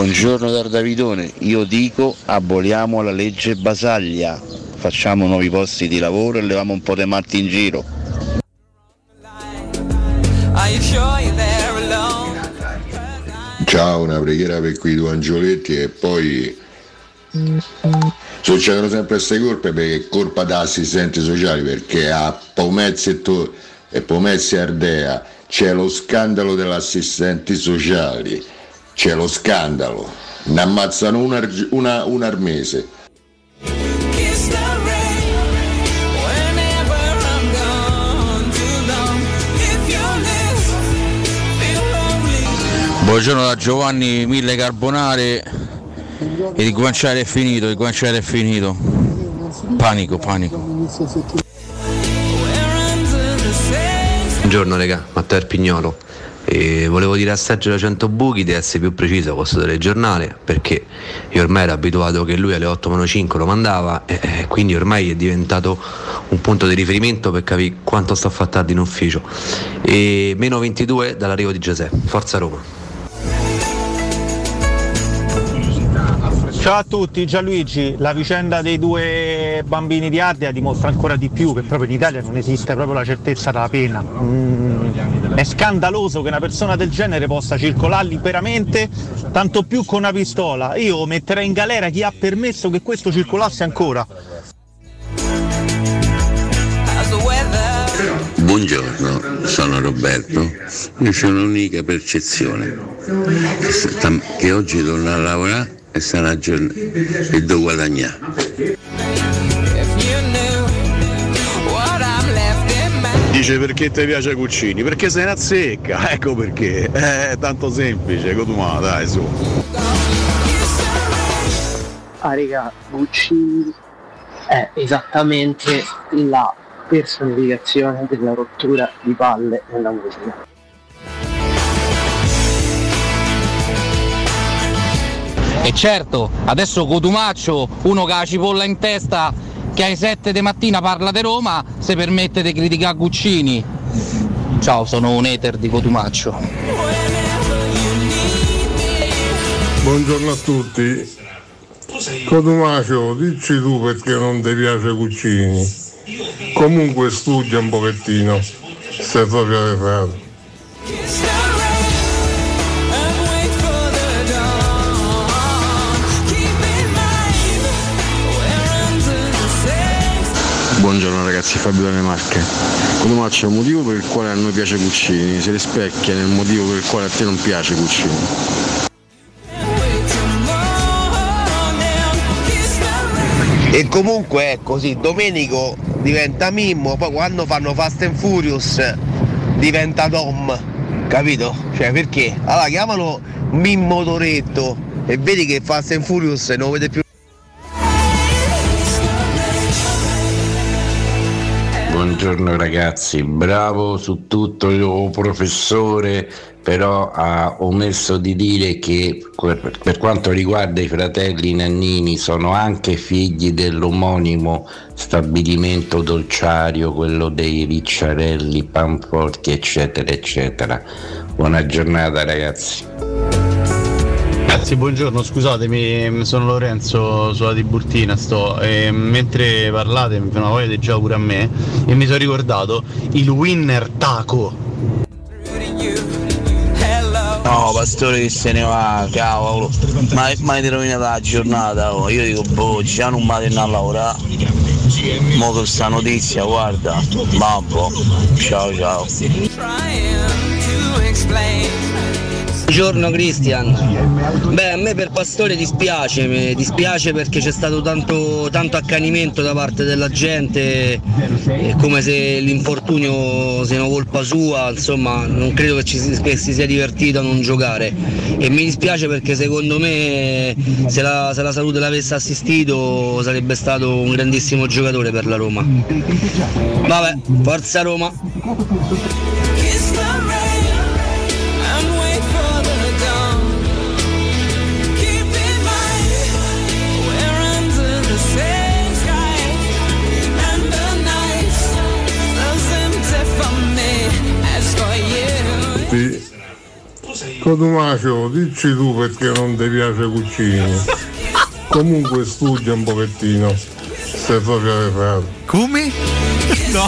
Buongiorno dal Davidone, io dico aboliamo la legge Basaglia, facciamo nuovi posti di lavoro e leviamo un po' di matti in giro. Ciao, una preghiera per quei due angioletti e poi succedono sempre queste colpe perché è colpa da assistenti sociali perché a Pomezzi e, to- e Pomezzi e Ardea c'è lo scandalo degli assistenti sociali, c'è lo scandalo, ne ammazzano una, ar- una, una al mese. Buongiorno da Giovanni Mille Carbonare. Il guanciale è finito, il guanciale è finito. Panico, panico. Buongiorno regà, Matteo Erpignolo. E volevo dire a Sergio da 100 buchi di essere più preciso a questo telegiornale perché io ormai ero abituato che lui alle 8 meno 5 lo mandava e, quindi ormai è diventato un punto di riferimento per capire quanto sto a fare tardi in ufficio. E meno 22 dall'arrivo di Giuseppe, Forza Roma. Ciao a tutti, Gianluigi. La vicenda dei due bambini di Ardea dimostra ancora di più che proprio in Italia non esiste proprio la certezza della pena. Mm, è scandaloso che una persona del genere possa circolare liberamente, tanto più con una pistola. Io metterei in galera chi ha permesso che questo circolasse ancora. Buongiorno, sono Roberto. Io ho un'unica percezione, che oggi torno a lavorare e giornata e devo guadagnare. Dice perché ti piace Cuccini? Perché sei una zecca, ecco perché. È tanto semplice, Codumà, dai su. Ah raga, Guccini è esattamente la personificazione della rottura di palle nella musica. E certo, adesso Cotumaccio, uno che ha la cipolla in testa, che alle 7 di mattina parla di Roma, si permette di criticare Guccini. Ciao, sono un eter di Cotumaccio. Buongiorno a tutti. Cotumacio, dici tu perché non ti piace Cuccini. Comunque studia un pochettino, se proprio le fare. Buongiorno ragazzi, Fabio dalle Marche. Cotumaccio è un motivo per il quale a noi piace Cuccini, si rispecchia nel motivo per il quale a te non piace Cuccini. E comunque è così, Domenico diventa Mimmo, poi quando fanno Fast and Furious diventa Dom, capito? Cioè perché? Allora chiamalo Mimmo Toretto e vedi che Fast and Furious non vede più. Buongiorno ragazzi, bravo su tutto il professore, però ha omesso di dire che per quanto riguarda i fratelli Nannini sono anche figli dell'omonimo stabilimento dolciario, quello dei Ricciarelli, Panforti, eccetera, eccetera. Buona giornata ragazzi. Ragazzi, buongiorno, scusatemi, sono Lorenzo sulla Tiburtina, sto e mentre parlate mi fa una voglia di già pure a me e mi sono ricordato il winner taco. No, pastore che se ne va, cavolo. Ma mai ti rovinato la giornata, oh. io dico, boh, già non mi a lavorare. Mo che sta notizia, guarda, babbo. Ciao ciao. Buongiorno Cristian. Beh, a me per Pastore dispiace, mi dispiace perché c'è stato tanto, tanto accanimento da parte della gente, è come se l'infortunio sia una colpa sua, insomma non credo che, ci che si sia divertito a non giocare e mi dispiace perché secondo me se la, se la salute l'avesse assistito sarebbe stato un grandissimo giocatore per la Roma. Vabbè, forza Roma! Tutti. Cotumacio, dici tu perché non ti piace Cuccini. Comunque studia un pochettino. Sei proprio arretrato. Come? No.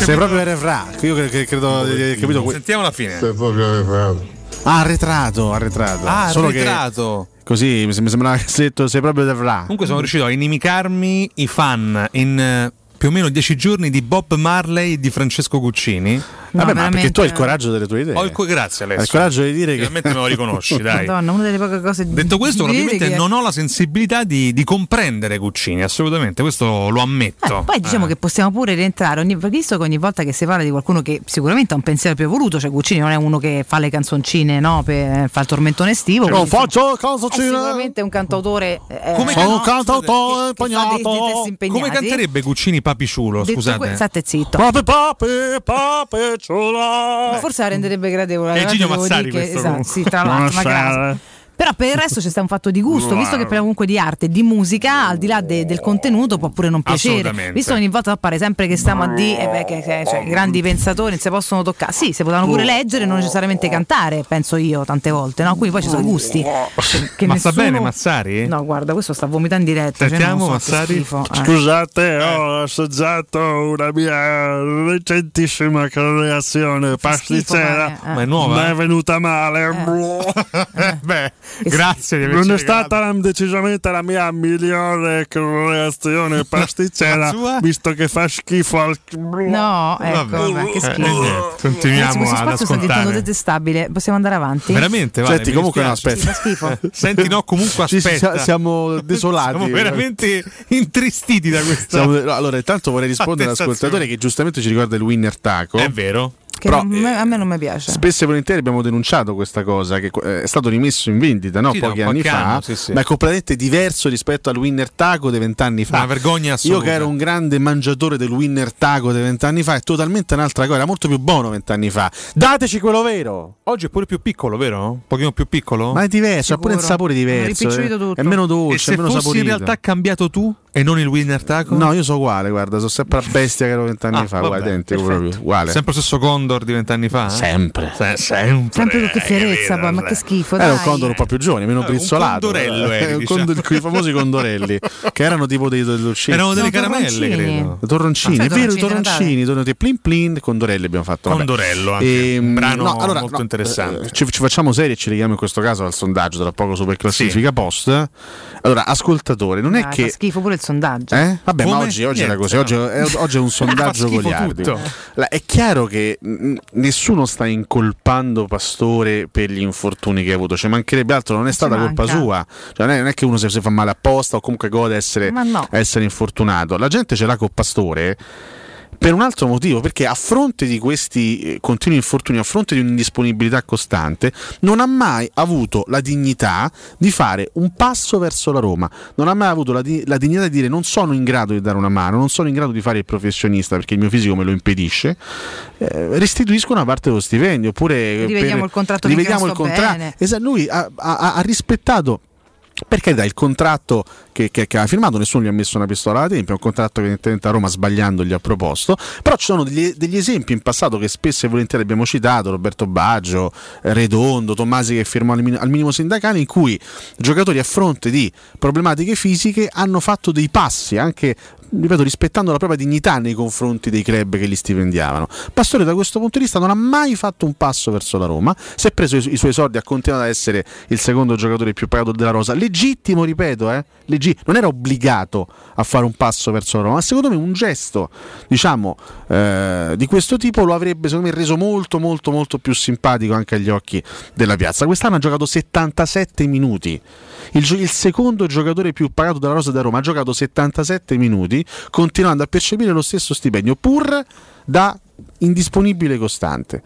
Sei proprio RFRA, io cre- cre- credo di aver capito que- Sentiamo la fine. Sei proprio arretrato. Ah, arretrato, arretrato. Ah, Solo arretrato. Che così mi sem- mi sembrava che hai detto sei proprio RFRA. Comunque sono riuscito a inimicarmi i fan in più o meno dieci giorni di Bob Marley e di Francesco Guccini. Vabbè, ma perché tu hai il coraggio delle tue idee. Ho il co- grazie Alessio. Hai il coraggio di dire che Finalmente me lo riconosci, dai. Madonna, una delle poche cose Detto questo, probabilmente che- non ho la sensibilità di, di comprendere Guccini, assolutamente, questo lo ammetto. Poi diciamo Eh. che possiamo pure rientrare, ogni, visto che ogni volta che si parla di qualcuno che sicuramente ha un pensiero più evoluto, cioè Guccini non è uno che fa le canzoncine no, per fa il tormentone estivo. Non faccio è canzoncine. sicuramente un cantautore. eh, Come che- Sono un cantautore che fa dei- dei testi impegnato. Come canterebbe Guccini Papiciulo, Detto scusate? que- state zitto. Papi, papi, ciula. Forse la renderebbe gradevole. È la Gino che- questo, esatto, sì, tra l'altro. Però per il resto c'è sta un fatto di gusto, visto che parliamo comunque di arte e di musica, al di là de- del contenuto può pure non piacere. Visto che ogni volta appare sempre che stiamo a dire eh beh, che, che, cioè, i grandi pensatori non si possono toccare. Sì, si potranno pure leggere, non necessariamente cantare, penso io tante volte, no? Quindi poi ci sono i gusti. Che Ma sta nessuno- bene Massari? No, guarda, questo sta vomitando in diretta. cioè, Sentiamo, lo so, Massari? eh. Scusate, ho assaggiato una mia recentissima creazione pasticcera, eh. Ma è nuova? ma è venuta male. Beh, grazie di averci Non è stata la- decisamente la mia migliore creazione pasticcera, visto che fa schifo al... No, ecco, vabbè, che Eh, schifo. eh, Ragazzi, continuiamo questo ad spazio sta diventando ascoltare. detestabile. Possiamo andare avanti? Veramente, vale, Senti, comunque no. Sì, schifo. Senti, no, comunque Sì, sì, aspetta. siamo desolati. Siamo veramente intristiti da. Siamo- no, allora, intanto vorrei rispondere all'ascoltatore che giustamente ci ricorda il winner taco. È vero. Che Però, non- a me non mi piace. Spesso e volentieri abbiamo denunciato questa cosa, che eh, è stato rimesso in vendita no? Sì, pochi anni fa, anno, sì, sì. ma è completamente diverso rispetto al winner taco dei vent'anni fa. Una vergogna assoluta. Io che ero un grande mangiatore del winner taco dei vent'anni fa, è totalmente un'altra cosa, era molto più buono vent'anni fa. Dateci quello vero! Oggi è pure più piccolo, vero? Un pochino più piccolo? Ma è diverso, ha pure il sapore diverso. Ripicciolito eh. tutto. È meno e dolce, se è meno fossi in saporito. realtà cambiato tu e non il winner taco? No, io so uguale, guarda, sono sempre la bestia che ero vent'anni Ah, fa, vabbè, uguale, identico proprio, uguale. Sempre lo stesso Condor di vent'anni fa? eh? Sempre. Se- sempre. Sempre con che eh, fierezza, poi, ma che schifo. Era un dai. condor un po' più giovane, meno Eh, un brizzolato. condorello eri, Eh, un diciamo. condor- quei famosi condorelli, che erano tipo dei dolcetti. Erano delle No, caramelle, torroncini. credo. Torroncini, Ah, è vero, i torroncini torroncini, plin plin, condorelli abbiamo fatto. vabbè. Condorello, anche. Ehm, un brano no, allora, molto no, interessante. eh, ci, ci facciamo serie e ci leghiamo in questo caso al sondaggio tra poco super classifica post. Allora, ascoltatore, non è che schifo pure il sondaggio. eh? Vabbè, ma Come? oggi, oggi era così. Oggi, no. è, oggi è un sondaggio goliardico. È chiaro che mh, nessuno sta incolpando Pastore per gli infortuni che ha avuto. Ci mancherebbe altro, non è stata colpa sua. Cioè, non, è, non è che uno si, si fa male apposta o comunque gode essere, Ma no. essere infortunato. La gente ce l'ha con Pastore. Per un altro motivo, perché a fronte di questi eh, continui infortuni, a fronte di un'indisponibilità costante, non ha mai avuto la dignità di fare un passo verso la Roma, non ha mai avuto la, di- la dignità di dire non sono in grado di dare una mano, non sono in grado di fare il professionista perché il mio fisico me lo impedisce, eh, restituisco una parte dello stipendio, oppure Rivediamo per- il contratto rivediamo il contratto. Esatto, lui ha- ha- ha rispettato per carità, il contratto che, che, che ha firmato, nessuno gli ha messo una pistola alla tempia, è un contratto che evidentemente a Roma sbagliando gli ha proposto, però ci sono degli, degli esempi in passato che spesso e volentieri abbiamo citato, Roberto Baggio, eh, Redondo, Tommasi che firmò al, al minimo sindacale, in cui giocatori a fronte di problematiche fisiche hanno fatto dei passi, anche ripeto, rispettando la propria dignità nei confronti dei club che li stipendiavano. Pastore da questo punto di vista non ha mai fatto un passo verso la Roma, si è preso i, i suoi soldi, ha continuato ad essere il secondo giocatore più pagato della Rosa, legittimo, ripeto, eh? leggi- non era obbligato a fare un passo verso la Roma, ma secondo me un gesto, diciamo, eh, di questo tipo lo avrebbe secondo me reso molto molto molto più simpatico anche agli occhi della piazza. Quest'anno ha giocato 77 minuti. Il, il secondo giocatore più pagato della Rosa da Roma ha giocato 77 minuti, continuando a percepire lo stesso stipendio, pur da indisponibile costante.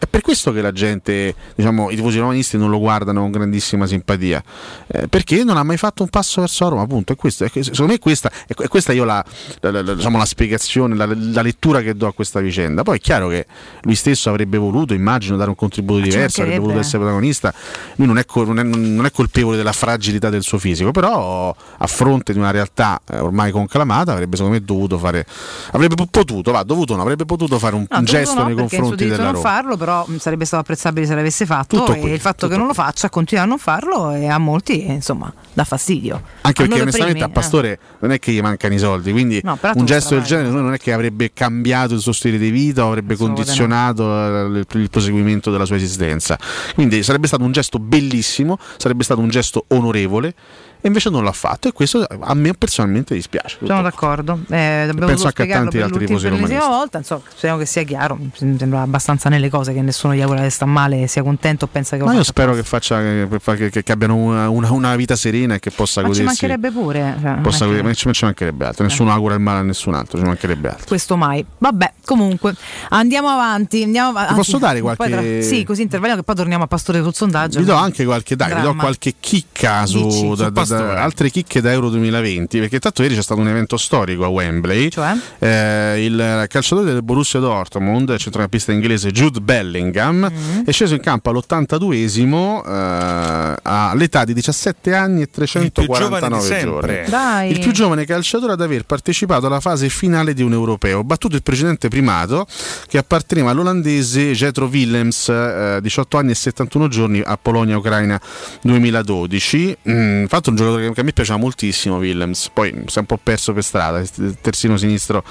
È per questo che la gente, diciamo, i tifosi romanisti non lo guardano con grandissima simpatia, eh, perché non ha mai fatto un passo verso Roma, appunto. È questo, è, secondo me questa, è, è questa io la, la- la- diciamo, la spiegazione, la, lettura che do a questa vicenda. Poi è chiaro che lui stesso avrebbe voluto, immagino, dare un contributo diverso, avrebbe voluto essere protagonista. Lui non è, non è- non è colpevole della fragilità del suo fisico, però a fronte di una realtà eh, ormai conclamata avrebbe secondo me dovuto fare, avrebbe potuto, va, dovuto no, avrebbe potuto fare un, No, un gesto no, nei confronti della Roma. farlo, però però mh, sarebbe stato apprezzabile se l'avesse fatto Tutto e qui, il fatto che non lo faccia, continua a non farlo e a molti eh, insomma dà fastidio. Anche perché onestamente primi, a Pastore non è che gli mancano i soldi, quindi No, un gesto del genere non è che avrebbe cambiato il suo stile di vita o avrebbe condizionato eh, il, il proseguimento della sua esistenza. Quindi sarebbe stato un gesto bellissimo, sarebbe stato un gesto onorevole e invece non l'ha fatto e questo a me personalmente dispiace. eh, sono d'accordo. Eh, Penso anche a tanti per altri tifosi per romanisti. volta, insomma, speriamo che sia chiaro. Mi sembra abbastanza nelle cose che nessuno gli augura che sta male, sia contento o pensa che Ma io spero che, faccia, che, che- che abbiano una, una- una vita serena e che possa Ma ci godersi. mancherebbe pure. cioè, possa godere- ma ci, ci mancherebbe altro. Nessuno augura il male a nessun altro, ci mancherebbe altro. Questo mai. Vabbè, comunque andiamo avanti. Andiamo avanti. posso dare qualche- Sì, così interveniamo che poi torniamo a Pastore sul sondaggio. Vi do anche qualche, dai, vi do qualche chicca su, da- da- da- Pastore. altre chicche da Euro 2020 perché tanto ieri c'è stato un evento storico a Wembley Cioè? Eh, il calciatore del Borussia Dortmund il centrocampista inglese Jude Bellingham Mm. è sceso in campo all'82esimo eh, all'età di 17 anni e 349 sempre. giorni Dai. il più giovane calciatore ad aver partecipato alla fase finale di un europeo battuto il precedente primato che apparteneva all'olandese Jetro Willems eh, 18 anni e 71 giorni a Polonia-Ucraina 2012 mm, fatto un giocatore che- a me piaceva moltissimo Willems. Poi si è un po' perso per strada terzino sinistro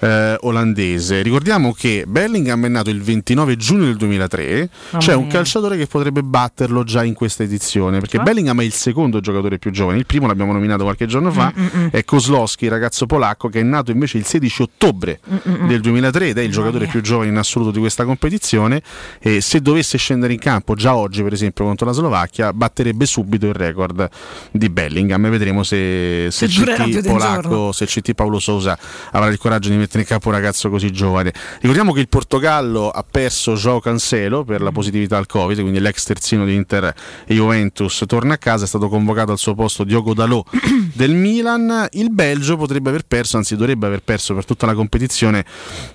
eh, olandese. Ricordiamo che Bellingham è nato il 29 giugno del 2003 Mamma c'è un calciatore che potrebbe batterlo già in questa edizione perché Cioè? Bellingham è il secondo giocatore più giovane. Il primo l'abbiamo nominato qualche giorno fa. Mm, è Kozlowski il ragazzo polacco che è nato invece il 16 ottobre Mm, del 2003 ed è il giocatore più giovane in assoluto di questa competizione. E se dovesse scendere in campo già oggi per esempio contro la Slovacchia batterebbe subito il record di Bellingham e vedremo se, se, CT polacco se CT Paolo Sousa avrà il coraggio di mettere in campo un ragazzo così giovane. Ricordiamo che il Portogallo ha perso Joao Cancelo per la positività al Covid quindi l'ex terzino di Inter e Juventus torna a casa. È stato convocato al suo posto Diogo Dalot del Milan il Belgio potrebbe aver perso anzi dovrebbe aver perso per tutta la competizione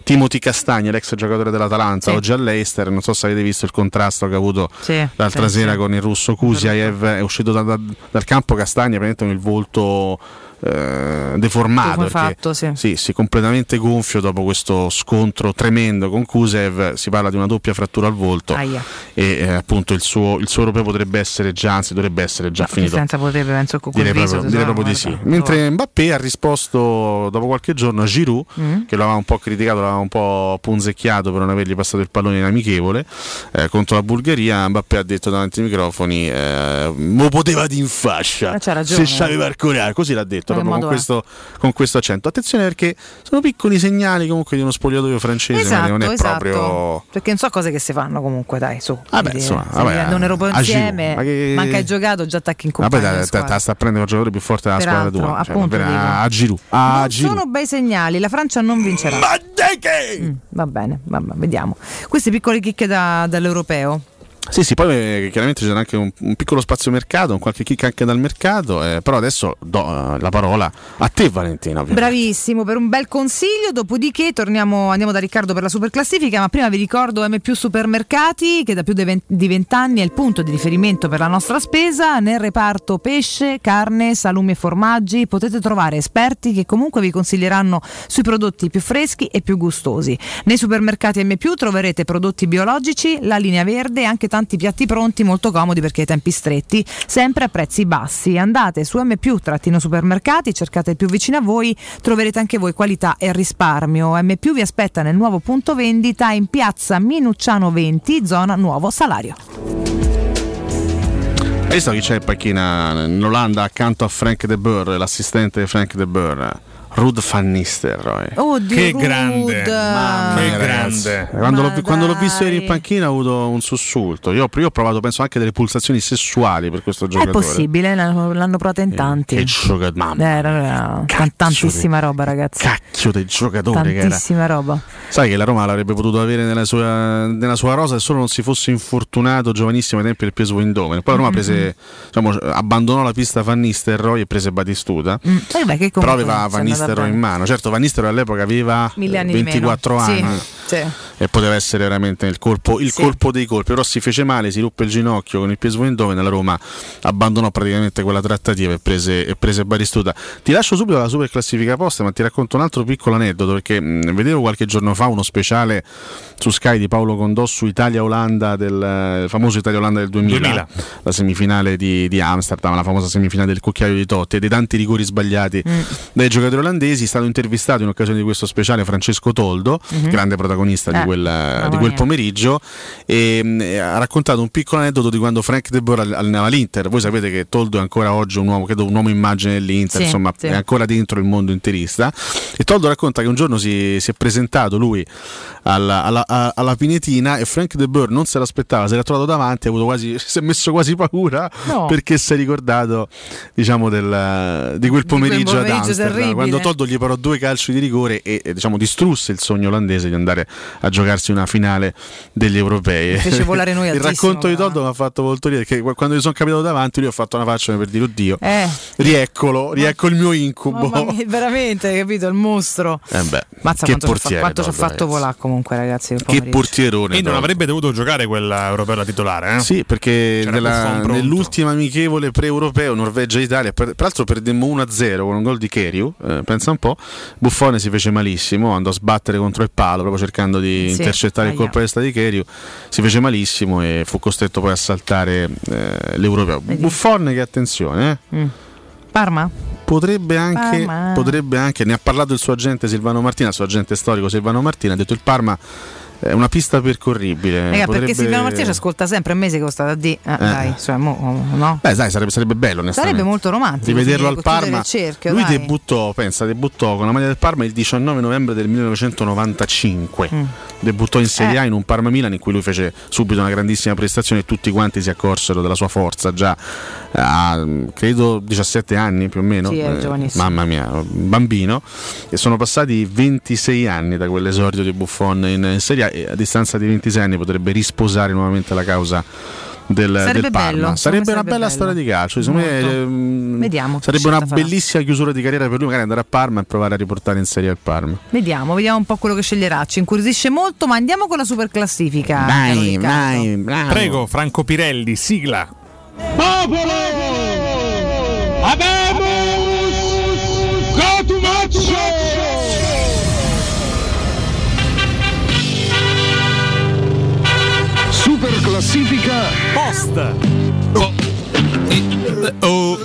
Timothy Castagna l'ex giocatore dell'Atalanta Sì. oggi all'Eister. Non so se avete visto il contrasto che ha avuto Sì, l'altra sì, sera con il russo Kusiaev è uscito da- da- dal campo Castagna praticamente con il volto eh, deformato fatto, sì. sì, sì, completamente gonfio dopo questo scontro tremendo con Kusev si parla di una doppia frattura al volto Aia. e eh, appunto il suo, il suo europeo potrebbe essere già anzi dovrebbe essere già finito Senza potrebbe, penso, con Direi viso, proprio, direi proprio di sì. Mentre Mbappé ha risposto dopo qualche giorno a Giroud, Mm. che lo aveva un po' criticato, l'aveva un po' punzecchiato per non avergli passato il pallone in amichevole eh, contro la Bulgaria. Mbappé ha detto davanti ai microfoni: eh, Mo poteva di in fascia ragione. se c'aveva il coraggio. Così l'ha detto proprio con questo, con questo accento. Attenzione perché sono piccoli segnali comunque di uno spogliatoio francese, ma Esatto, non è esatto. proprio. Perché non so cose che si fanno comunque, dai, su. Vabbè, Quindi, insomma, vabbè, un europeo a Giroud, insieme, ma che- manca hai giocato, già attacchi in Vabbè, compagnia. dai, di sta, a prendere il giocatore più forte della squadra tua. Cioè, appunto a Giroud. A Non Giroud. sono bei segnali, la Francia non vincerà. Mm, va bene, vabbè, vediamo. Queste piccole chicche da- dall'europeo. Sì, sì, poi eh, chiaramente c'era anche un, un piccolo spazio mercato, un qualche kick anche dal mercato, eh, però adesso do eh, la parola a te Valentina. Bravissimo per un bel consiglio, dopodiché torniamo, andiamo da Riccardo per la super classifica, ma prima vi ricordo M più Supermercati che da più di vent'anni è il punto di riferimento per la nostra spesa nel reparto pesce, carne, salumi e formaggi. Potete trovare esperti che comunque vi consiglieranno sui prodotti più freschi e più gustosi. Nei supermercati M più troverete prodotti biologici, la linea verde e anche tanti piatti pronti molto comodi perché ai tempi stretti, sempre a prezzi bassi. Andate su M supermercati, cercate il più vicino a voi, troverete anche voi qualità e risparmio. M vi aspetta nel nuovo punto vendita in piazza Minucciano 20, zona Nuovo Salario. Hai visto chi c'è in panchina in Olanda accanto a Frank De Boer, l'assistente di Frank De Boer? Ruud van Nistelrooy. Oddio, Che Ruud. grande, Mamma che grande. Quando, l'ho, quando l'ho visto ieri in panchina ho avuto un sussulto. Io, io ho provato, penso, anche delle pulsazioni sessuali per questo È giocatore. possibile, l'hanno, l'hanno provata in tanti. Che giocatore, mamma. Eh, era- era tan- tantissima roba, ragazzi. Cacchio del giocatore che era. Tantissima roba. Sai che la Roma l'avrebbe potuto avere nella sua, nella sua rosa se solo non si fosse infortunato giovanissimo ai tempi del PSV Eindhoven. Poi la Roma prese, diciamo, abbandonò la pista Van Nistelrooy e prese Batistuta. Mm. Eh beh, che Però aveva è Van Nistelrooy bene. in mano. Certo, Van Nistelrooy all'epoca aveva Mille anni 24 di meno. anni. Sì, sì. e poteva essere veramente il colpo, il Sì. colpo dei colpi, però si fece male, si ruppe il ginocchio con il piede Svendove la Roma abbandonò praticamente quella trattativa e prese, e prese Baristuta. Ti lascio subito la super classifica posta, ma ti racconto un altro piccolo aneddoto perché mh, vedevo qualche giorno fa uno speciale su Sky di Paolo Condò su Italia-Olanda del eh, famoso Italia-Olanda del 2000, 2000. la semifinale di, di Amsterdam, la famosa semifinale del cucchiaio di Totti e dei tanti rigori sbagliati dai giocatori olandesi. È stato intervistato in occasione di questo speciale Francesco Toldo, Mhm. grande protagonista di Eh, quel, mamma di quel mia. pomeriggio, e, mh, e ha raccontato un piccolo aneddoto di quando Frank De Boer allenava l'Inter. Voi sapete che Toldo è ancora oggi un uomo, credo un uomo immagine dell'Inter, Sì, insomma, sì. è ancora dentro il mondo interista. E Toldo racconta che un giorno si, si è presentato lui alla, alla- alla Pinetina e Frank De Boer non se l'aspettava, se l'ha trovato davanti, ha avuto quasi, si è messo quasi paura No. perché si è ricordato diciamo, del- di quel pomeriggio, ad pomeriggio Amsterdam, terribile. quando Toldo gli parò due calci di rigore e, e, diciamo, distrusse il sogno olandese di andare a giocarsi una finale degli europei. Fece volare noi Il racconto di Toldo mi ha fatto molto ridere perché quando gli sono capitato davanti lui ha fatto una faccia per dire oddio, Eh, rieccolo, riecco il mio incubo. mia, veramente, hai capito? Il mostro. Eh beh, Mazza che quanto, ci ha fa- portiere, quanto ci ha Toldo, fatto volare comunque, ragazzi. Che portierone. E non avrebbe dovuto giocare quella europea da titolare, eh? Sì, perché pronto. nell'ultima amichevole pre-europeo Norvegia-Italia, per- peraltro perdemmo 1-0 con un gol di Keriu, eh, pensa un po', Buffone si fece malissimo, andò a sbattere contro il palo proprio cercando di Sì, intercettare il colpo di testa di Keriu, si fece malissimo e fu costretto poi a saltare eh, l'europeo. Buffon che attenzione, eh. Mm. Parma? Potrebbe anche, Parma. potrebbe anche, ne ha parlato il suo agente Silvano Martina, il suo agente storico Silvano Martina, ha detto il Parma è una pista percorribile. Raga, perché potrebbe- Silvano Martina ci ascolta sempre a mese che sta a D. Ah, dai, cioè, mo- no? Beh, dai, sarebbe, sarebbe bello. Sarebbe molto romantico. Di vederlo al Parma. cerchio, Lui dai. debuttò, pensa, debuttò con la maglia del Parma il 19 novembre del 1995. Mm. Debuttò in Serie A Eh. in un Parma Milan in cui lui fece subito una grandissima prestazione e tutti quanti si accorsero della sua forza già a credo 17 anni più o meno. Sì, Eh, giovanissimo. mamma mia, bambino. E sono passati 26 anni da quell'esordio di Buffon in, in Serie A e a distanza di 26 anni potrebbe risposare nuovamente la causa del, Sarebbe del Parma. bello, sarebbe una sarebbe bella bello. storia di calcio. Me, ehm, Vediamo Sarebbe una farà. bellissima chiusura di carriera per lui, magari andare a Parma e provare a riportare in Serie A il Parma. Vediamo, vediamo un po' quello che sceglierà. Ci incuriosisce molto, ma andiamo con la super classifica. caro Riccardo. Prego, Franco Pirelli, sigla. Popolo! Abemus Cotumaccio! Classifica post. Oh. Oh.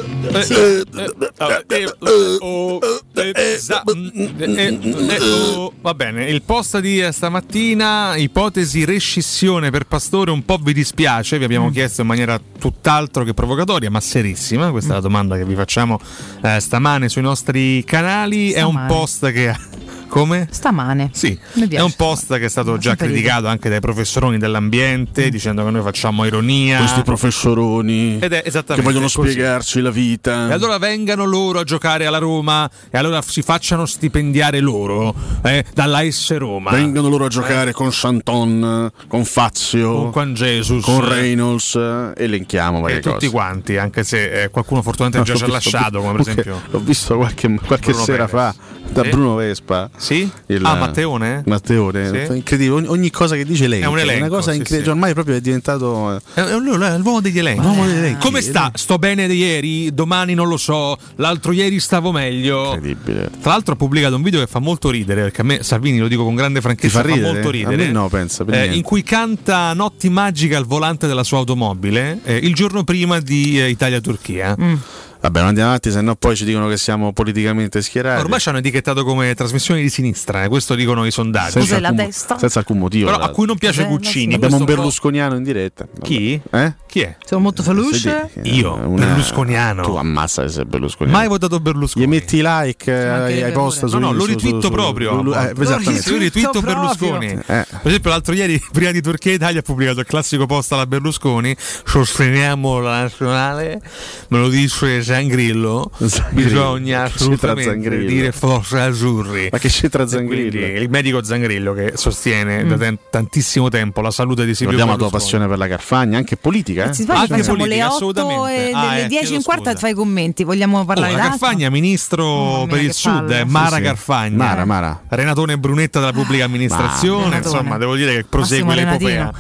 Mm. Va bene, il post di eh, stamattina, ipotesi rescissione per Pastore, un po' vi dispiace, vi abbiamo chiesto in maniera tutt'altro che provocatoria, ma serissima, questa è la domanda che vi facciamo eh, stamane sui nostri canali, è un post che... Come? Stamane. Sì, è un post che è stato già criticato anche dai professoroni dell'ambiente, dicendo che noi facciamo ironia. Questi professoroni Ed è che vogliono così. spiegarci la vita. E allora vengano loro a giocare alla Roma e allora si facciano stipendiare loro eh, dalla S Roma. Vengano loro a giocare con Santon, con Fazio, Con Juan Jesus. con Reynolds, eh, elenchiamo varie E tutti cose. quanti, anche se eh, qualcuno fortunatamente già ci ha lasciato, come per esempio. L'ho visto qualche, qualche sera Perez. fa da Sì? Bruno Vespa. Sì? Il- Ah, Matteone? Matteone, Sì? incredibile. Ogni, ogni cosa che dice lei È un elenco, una cosa sì, incredibile. sì. Ormai proprio è diventato. eh, È, è lui, è l'uomo degli elenchi. L'uomo degli elenchi. Come sta? Sto bene di ieri, domani non lo so, l'altro ieri stavo meglio. Incredibile. Tra l'altro ha pubblicato un video che fa molto ridere, perché a me Salvini lo dico con grande franchezza, Ti fa ridere? molto ridere. A me no, pensa, per Eh, in cui canta Notti magiche al volante della sua automobile eh, il giorno prima di eh, Italia-Turchia. Mm. Vabbè, non andiamo avanti, se no poi ci dicono che siamo politicamente schierati. Ormai ci hanno etichettato come trasmissione di sinistra, eh, questo dicono i sondaggi. senza Cos'è la alcun, destra? senza alcun motivo. Però a cui non piace la Guccini. Abbiamo un berlusconiano in diretta. Chi? Eh? Chi è? Siamo molto felice. Io, berlusconiano. Tu ammazza se sei berlusconiano. Mai votato Berlusconi. Gli metti like eh, ai, ai post su No, no, lo su- su- ritwitto su- proprio. su- eh, Lo esattamente. Io ritwitto. Berlusconi. Eh. Per esempio, l'altro ieri, prima di Turchia Italia, ha pubblicato il classico post alla Berlusconi. Sosteniamo la nazionale. Me lo dice Zangrillo, bisogna Che c'entra assolutamente Zangrillo? dire forza azzurri. Ma che c'entra E quindi Zangrillo? Il medico Zangrillo che sostiene Mm. da ten- tantissimo tempo la salute di Silvio Ricordiamo la tua passione per la Carfagna, anche politica. Eh? Si sbaglia, Anche facciamo politica, le 8 assolutamente. e Ah, delle eh, 10 chiedo in quarta fai i commenti. Vogliamo Oh, parlare la d'altro? Carfagna, ministro per il sud, eh, Mara Sì, sì. Carfagna. Mara, Mara. Renatone Brunetta della pubblica amministrazione. Renatone. Insomma, devo dire che prosegue Massimo l'epopea.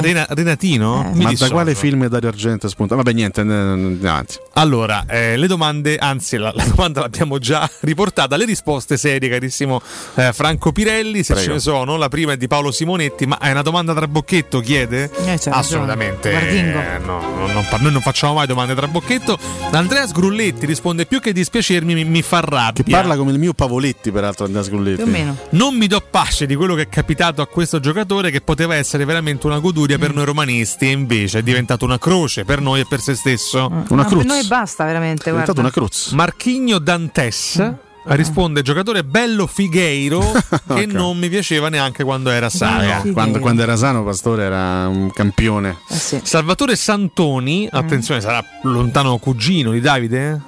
Rena- Renatino? Mi Ma da quale film Dario Argento è spuntato? Vabbè, niente, andiamo avanti. Allora, eh, le domande, anzi la, la domanda l'abbiamo già riportata, le risposte serie, carissimo eh, Franco Pirelli, se Prego. ce ne sono, la prima è di Paolo Simonetti, ma è una domanda tra bocchetto, chiede? Eh. Assolutamente, eh, no, no, non fa- noi non facciamo mai domande tra bocchetto. Andrea Sgrulletti risponde più che dispiacermi mi, mi fa rabbia. Che parla come il mio Pavoletti, peraltro, Andrea Sgrulletti. Più o meno. Non mi do pace di quello che è capitato a questo giocatore che poteva essere veramente una goduria Mm. per noi romanisti e invece è diventato una croce per noi e per se stesso. Una No, cruz. per noi basta veramente. È diventato guarda. una cruz. Marchigno Dantes risponde giocatore bello Figueiro che Ok. non mi piaceva neanche quando era sano. Quando, quando era sano, Pastore era un campione. Eh sì. Salvatore Santoni, attenzione, sarà lontano cugino di Davide?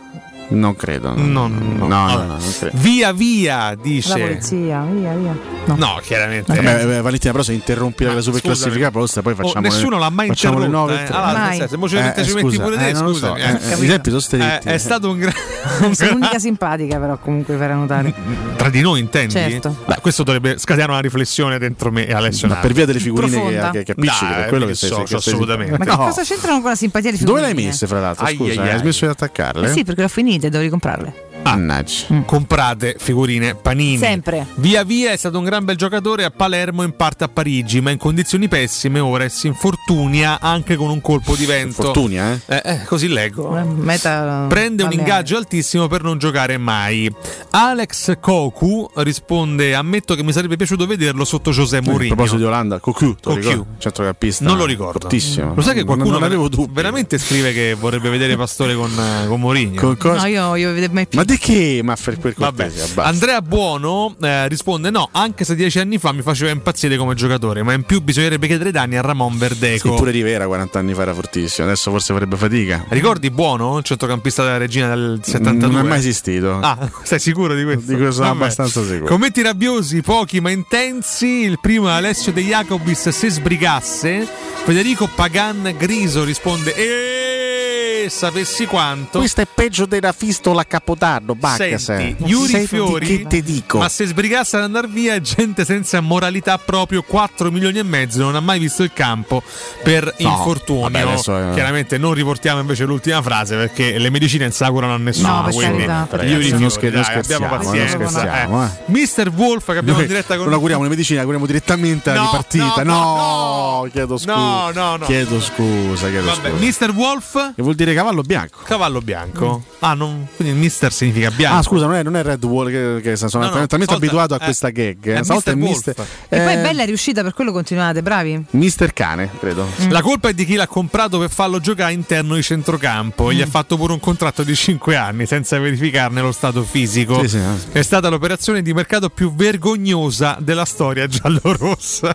Non credo. No, No, no, no. Via via, La dice. polizia, via, via. No. No, chiaramente. Vabbè, eh, Valentina, però se interrompi la super classifica posta, poi Oh, facciamo nessuno le, l'ha mai facciamo le interrotta. nove e eh. tre. Allora, Mai. senso, mo ci Eh, ci metti scusa, pure te, eh, non lo so, scusami. eh, eh. I tempi sono stretti. Eh, è stato un gran Sei l'unica simpatica, però, comunque, per notare. tra di noi intendi? Certo. Beh, questo dovrebbe scatenare una riflessione dentro me e Alessio Ma per via delle figurine che, Dai, per quello che sei, assolutamente. Ma cosa c'entrano con la simpatia di Dove figurine? le hai messe, fra l'altro? Scusa, ai, ai. hai smesso di attaccarle? Eh sì, perché le ho finite, devo ricomprarle. Mannaggia. comprate figurine panini. Sempre. Via via è stato un gran bel giocatore a Palermo in parte a Parigi, ma in condizioni pessime ora e si infortunia anche con un colpo di vento. Fortunia, eh? Eh, eh, così leggo. Eh, Meta Prende un ingaggio altissimo per non giocare mai. Alex Koku risponde: Ammetto che mi sarebbe piaciuto vederlo sotto José A Mourinho. proposito di Olanda, Cocu. ricordi? centrocampista. Non lo ricordo. Fortissimo. Lo sai che qualcuno non, non avevo dubbi. veramente scrive che vorrebbe vedere Pastore con, eh, con Mourinho? Con cosa- No, io voglio vedere mai più. Ma di che? Ma per, Vabbè, cortesia, basta. Andrea Buono eh, risponde: No, anche se dieci anni fa mi faceva impazzire come giocatore, ma in più bisognerebbe chiedere i danni a Ramon Sì, Verdeco. pure Rivera 40 anni fa era fortissimo, adesso forse farebbe fatica. Ricordi Buono, il centrocampista della regina del 72? Non è mai esistito. Ah, sei sicuro di questo? Di questo sono Vabbè. abbastanza sicuro. Commenti rabbiosi, pochi ma intensi. Il primo è Alessio De Jacobis se sbrigasse. Federico Pagan Griso risponde: Sapessi quanto. Questo è peggio della fistola a Capodanno. Senti, Yuri Senti Fiori, che te dico? ma se sbrigasse ad andare via è gente senza moralità proprio 4 milioni e mezzo non ha mai visto il campo per No, infortunio vabbè, adesso, eh. chiaramente non riportiamo invece l'ultima frase perché le medicine non si curano a nessuno No, quindi carità. Yuri Fiori, non scher- dai, abbiamo scherziamo, pazienza eh. eh. Mister Wolf che abbiamo Noi in diretta con non auguriamo le medicine, auguriamo direttamente la No, ripartita. no, No, no, chiedo scusa. No, no, no. Chiedo scusa, chiedo Vabbè, scusa. Mister Wolf Che vuol dire cavallo bianco? cavallo bianco ah non, quindi il mister significa bianco Ah, scusa, non è, non è Red Wall che, che sono No, no, talmente abituato a eh, questa gag. è Stavolta è. Mister, Wolf. E poi eh, è bella riuscita, per quello continuate, bravi. Mister Cane, credo. La colpa è di chi l'ha comprato per farlo giocare interno di centrocampo. Gli ha fatto pure un contratto di 5 anni senza verificarne lo stato fisico. Sì, sì, eh. È stata l'operazione di mercato più vergognosa della storia giallorossa.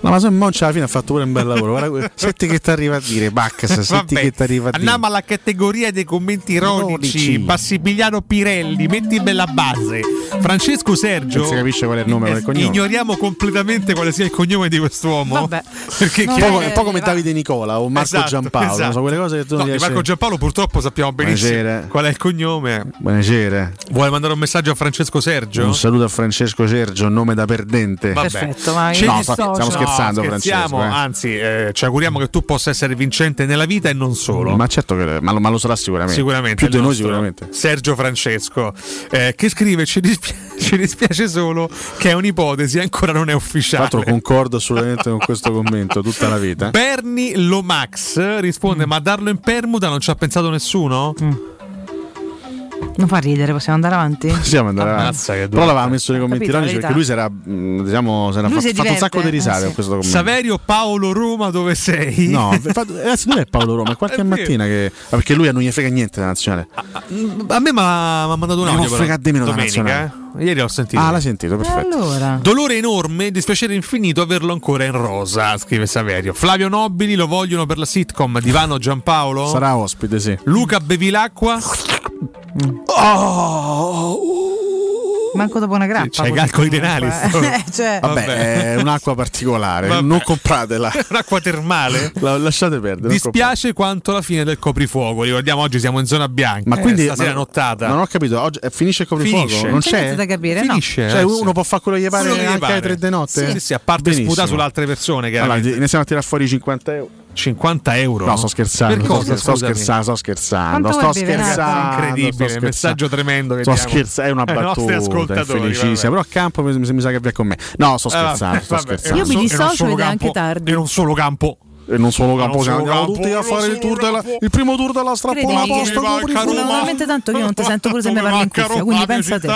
No, ma se Moncia alla fine ha fatto pure un bel lavoro. Guarda, senti che ti arriva a dire, Baccas, senti Vabbè, che ti arriva a dire. Andiamo alla categoria dei commenti ironici. Bassibiliano Pirelli, metti bella base. Francesco Sergio. Non si capisce qual è il nome e il cognome. Ignoriamo completamente quale sia il cognome di quest'uomo. Vabbè. Perché No, chi- Un po', Eh, come. Davide Nicola o Marco Esatto, Giampaolo, esatto. non so quelle cose che tu No, non Marco Giampaolo purtroppo sappiamo benissimo Buonasera. qual è il cognome. Buonasera. Vuoi mandare un messaggio a Francesco Sergio? Un saluto a Francesco Sergio, nome da perdente. Vabbè. Perfetto, io No, dissocio. stiamo scherzando, No, Francesco, eh. anzi, eh, ci auguriamo che tu possa essere vincente nella vita e non solo. Ma certo che ma lo, ma lo sarà sicuramente. Sicuramente Più di noi sicuramente. Sergio Francesco eh, che scrive ci, dispia- ci dispiace solo che è un'ipotesi ancora non è Tra ufficiale l'altro concordo assolutamente con questo commento tutta la vita. Bernie Lomax risponde ma a darlo in permuta non ci ha pensato nessuno? Non fa ridere, possiamo andare avanti? Possiamo andare avanti. Ammazza che Però l'aveva messo nei commenti ironici perché lui si era, mh, diciamo, si era Lui fa- si fatto un sacco di risate eh, sì. questo commento. Saverio Paolo Roma, dove sei? No, ragazzi, dove è Paolo Roma? È qualche È mattina che. perché lui non gli frega niente della nazionale. A me mi ha mandato un audio. non frega di meno della domenica, nazionale. eh. Ieri l'ho sentito. Ah, l'hai sentito, perfetto. Allora. Dolore enorme, dispiacere infinito averlo ancora in rosa, scrive Saverio. Flavio Nobili lo vogliono per la sitcom Divano Giampaolo? Sarà ospite, sì. Luca Bevilacqua? Manco dopo una grappa. C'hai i così calcoli renali, eh. Eh, cioè, Vabbè, Vabbè. è un'acqua particolare. Vabbè. Non compratela. Un'acqua termale? La- lasciate perdere. Dispiace quanto la fine del coprifuoco. Ricordiamo oggi siamo in zona bianca. Ma Eh, quindi stasera ma- nottata. Non ho capito, oggi eh, finisce il coprifuoco? Finisce. Non Non c'è c'è? da capire, no. Finisce. Cioè, eh, uno sì. può fare quello che gli pare Quello anche alle 3 di notte? Sì, sì, a parte Benissimo. sputare sulle altre persone. Allora, iniziamo a tirare fuori 50 euro. 50 euro? No, sto scherzando. Per sto, cosa, sto scherzando, sto scherzando. Quanto Sto scherzando. Incredibile, sto scherzando. messaggio tremendo che Sto scherzando, è una battuta, è felicissima. Però a campo mi, mi sa che via con me. No, sto Eh, scherzando, vabbè, sto vabbè, scherzando. Io mi in un dissocio solo ed è campo- anche tardi. In un solo campo. E non solo solo andiamo campo, tutti a fare il, tour della, il primo tour della Manca coprifuoco. Roma. Talmente tanto io non ti sento pure se mi parli in cuffia, quindi pensa te.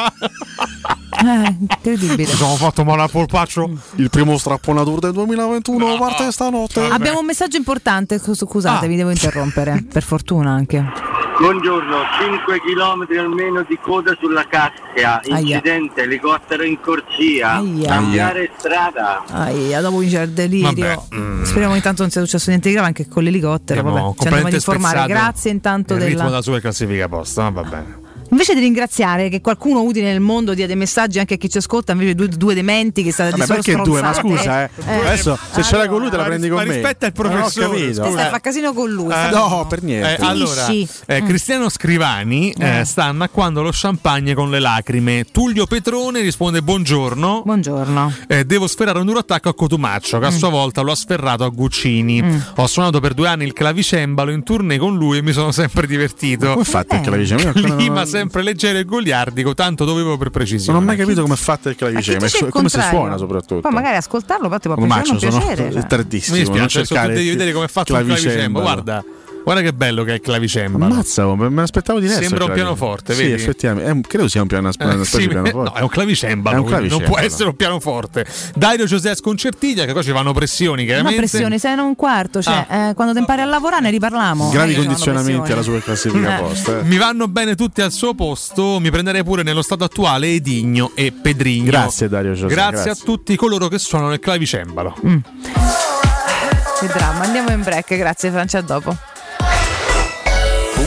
Eh, incredibile. Ci siamo fatto male al polpaccio. Il primo strappona tour del 2021 parte stanotte. Abbiamo un messaggio importante, scus- scusate, vi devo interrompere, per fortuna anche. Buongiorno, 5 km almeno di coda sulla Cassia, incidente, elicottero in corsia, Aia. cambiare strada. Aia, dopo vince il delirio. Vabbè, mm. Speriamo intanto non sia successo niente di grave anche con l'elicottero. Vabbè, ci andiamo completamente informare. Grazie intanto il ritmo della. della super classifica posta, va bene. Invece di ringraziare che qualcuno utile nel mondo dia dei messaggi anche a chi ci ascolta, invece due, due dementi che state Vabbè, di solo perché due? Ma scusa, eh. Adesso se ce l'hai con lui te la prendi con ma me. rispetta il ho professore, capito. scusa. Stai fa casino con lui. Eh, No, per niente. Eh, allora, eh, Mm. Cristiano Scrivani eh, Eh. sta annacquando lo champagne con le lacrime. Tullio Petrone risponde buongiorno. Buongiorno. Eh, devo sferrare un duro attacco a Cotumaccio, che a sua volta lo ha sferrato a Guccini. Mm. Ho suonato per due anni il clavicembalo in tournée con lui e mi sono sempre divertito. Come fate il clavicembalo? Clima sempre leggero e goliardico, tanto dovevo per precisione. Non ho mai capito come è fatto il clavicembalo e il come si suona soprattutto. Poi magari ascoltarlo, però ti può piacere non sono piacere. è tardissimo. Mi non dispiace, tu cercare devi vedere come è fatto il clavicembalo. Guarda, guarda che bello che è il clavicembalo. Ammazza, me l'aspettavo diverso. Sembra il un clavicembalo. pianoforte, Sì, vedi? effettivamente. È un- credo sia un piano, una Eh, specie sì, di pianoforte. no, è un clavicembalo, È un quindi non può clavicembalo. essere un pianoforte. Dario Giuseppe Sconcertiglia, che qua ci vanno pressioni, chiaramente. pressioni, sei in un quarto, cioè eh, quando ti impari a lavorare ne riparliamo. Gravi Eh, condizionamenti alla super classifica Eh. posta. eh. Mi vanno bene tutti al suo posto, mi prenderei pure nello stato attuale Edigno e Pedrigno. Grazie, Dario Giuseppe, Grazie, grazie. a tutti coloro che suonano il clavicembalo. Che dramma, andiamo in break, grazie Francia, a dopo.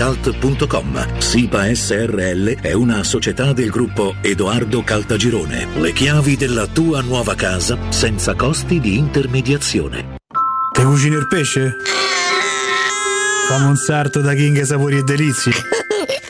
www.keicalt.com. SIPA SRL è una società del gruppo Edoardo Caltagirone. Le chiavi della tua nuova casa senza costi di intermediazione. Te cucini il pesce? Fammi un sarto da King Sapori e Delizie.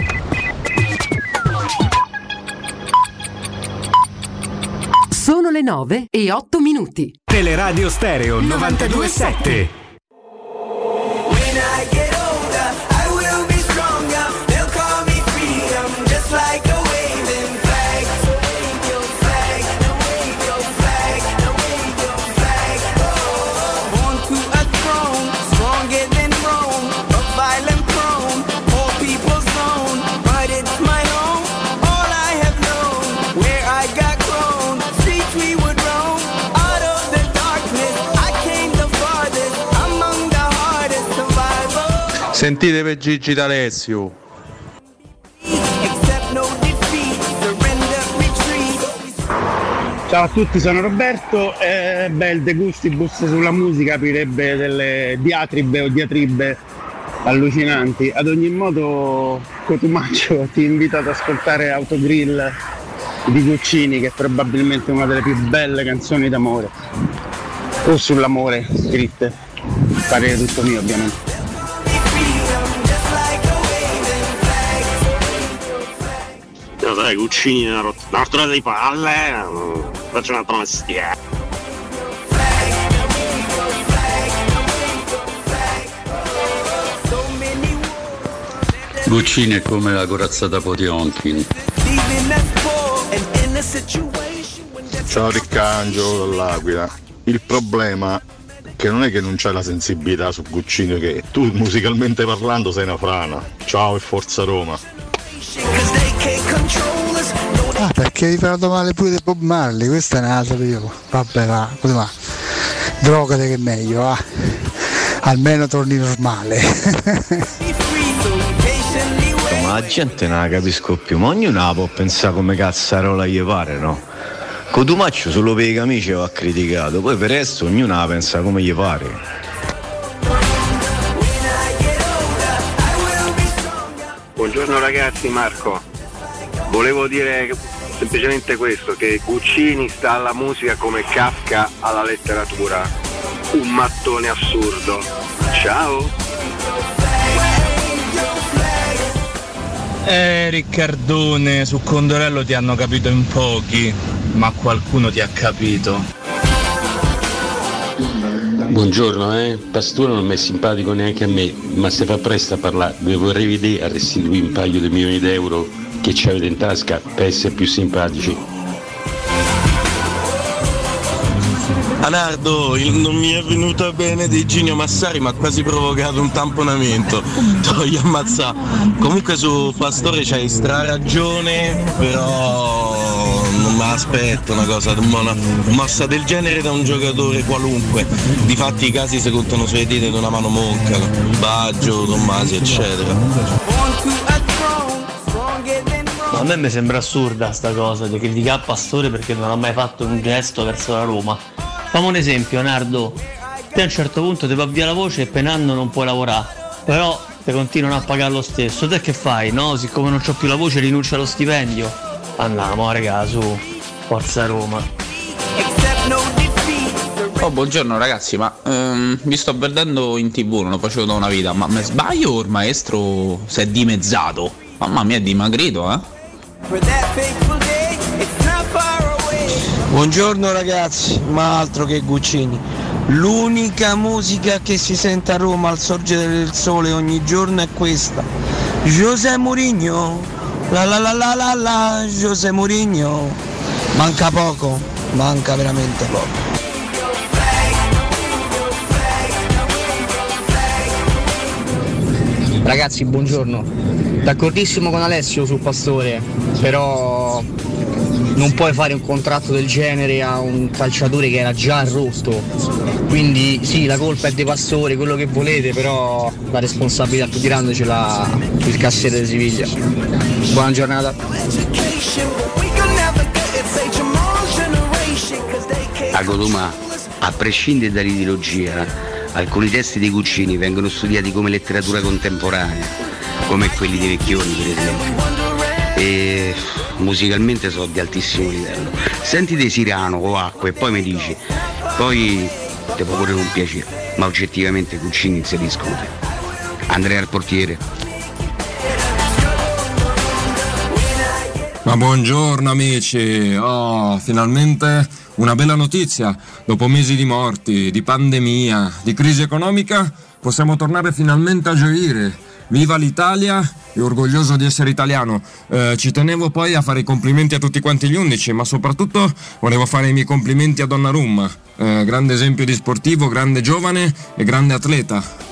Sono le 9 e 8 minuti. Teleradio Stereo 927. Sentite per Gigi D'Alessio. Ciao a tutti, sono Roberto. Eh, beh, il De Gustibus sulla musica aprirebbe delle diatribe o diatribe allucinanti. Ad ogni modo, Cotumaccio ti invito ad ascoltare Autogrill di Guccini, che è probabilmente una delle più belle canzoni d'amore. O sull'amore scritte. Parere tutto mio, ovviamente. No, dai, Guccini, una rot- una rottura di palle, mm, faccio un altro mestiere. Guccini è come la corazzata Potionkin. Ciao Riccangelo dall'Aquila. Il problema è che non è che non c'è la sensibilità su Guccini, che tu musicalmente parlando sei una frana. Ciao e forza Roma. Ah, perché hai parlato male pure di Bob Marley, questo è un altro io. Vabbè va, come va? Drogate che è meglio, va. Almeno torni normale. Ma la gente non la capisco più, ma ognuno la può pensare come cazzarola gli pare, no? Cotumaccio solo per i camici va criticato, poi per il resto ognuno la pensa come gli pare. Buongiorno ragazzi, Marco. Volevo dire semplicemente questo, che Guccini sta alla musica come Kafka alla letteratura. Un mattone assurdo. Ciao! Eh Riccardone, su Condorello ti hanno capito in pochi, ma qualcuno ti ha capito. Buongiorno, eh. Pastore non mi è simpatico neanche a me, ma se fa presto a parlare, vi vorrei vedere a restituire un paio di milioni di euro che ci avete in tasca per essere più simpatici. Anardo, il- non mi è venuta bene di Ginio Massari, ma ha quasi provocato un tamponamento. Togli ammazza. Comunque su Pastore c'hai stra ragione, però non me l'aspetto una cosa, una mossa del genere da un giocatore qualunque. Difatti i casi si contano sulle dita di una mano monca, Baggio, Tommasi, eccetera. A me mi sembra assurda sta cosa di criticare Pastore perché non ha mai fatto un gesto verso la Roma. Fammi un esempio, Nardo. Te a un certo punto ti va via la voce e penando non puoi lavorare. Però ti continuano a pagare lo stesso. Te che fai? No, siccome non c'ho più la voce rinuncio allo stipendio. Andiamo, raga, su. Forza Roma. Oh, buongiorno ragazzi, ma ehm, vi sto vedendo in tv, non lo facevo da una vita, ma mi sbaglio o il maestro si è dimezzato? Mamma mia, è dimagrito, eh? Buongiorno ragazzi, ma altro che Guccini. L'unica musica che si sente a Roma al sorgere del sole ogni giorno è questa. José Mourinho, la la la la la la, José Mourinho. Manca poco, manca veramente poco. Ragazzi, buongiorno. D'accordissimo con Alessio sul Pastore, però non puoi fare un contratto del genere a un calciatore che era già rotto. Quindi sì, la colpa è dei Pastore, quello che volete, però la responsabilità più grande ce l'ha il cassiere di Siviglia. Buona giornata. Agoluma, a prescindere dall'ideologia, alcuni testi dei Guccini vengono studiati come letteratura contemporanea, come quelli dei Vecchioni per esempio. E musicalmente sono di altissimo livello. Senti dei Sirano o Acqua e poi mi dici, poi ti può pure non piacere, ma oggettivamente Guccini si discute. Andrea al portiere. Ma buongiorno amici, oh, finalmente una bella notizia. Dopo mesi di morti, di pandemia, di crisi economica, possiamo tornare finalmente a gioire. Viva l'Italia e orgoglioso di essere italiano. Eh, ci tenevo poi a fare i complimenti a tutti quanti gli undici, ma soprattutto volevo fare i miei complimenti a Donnarumma. Eh, grande esempio di sportivo, grande giovane e grande atleta.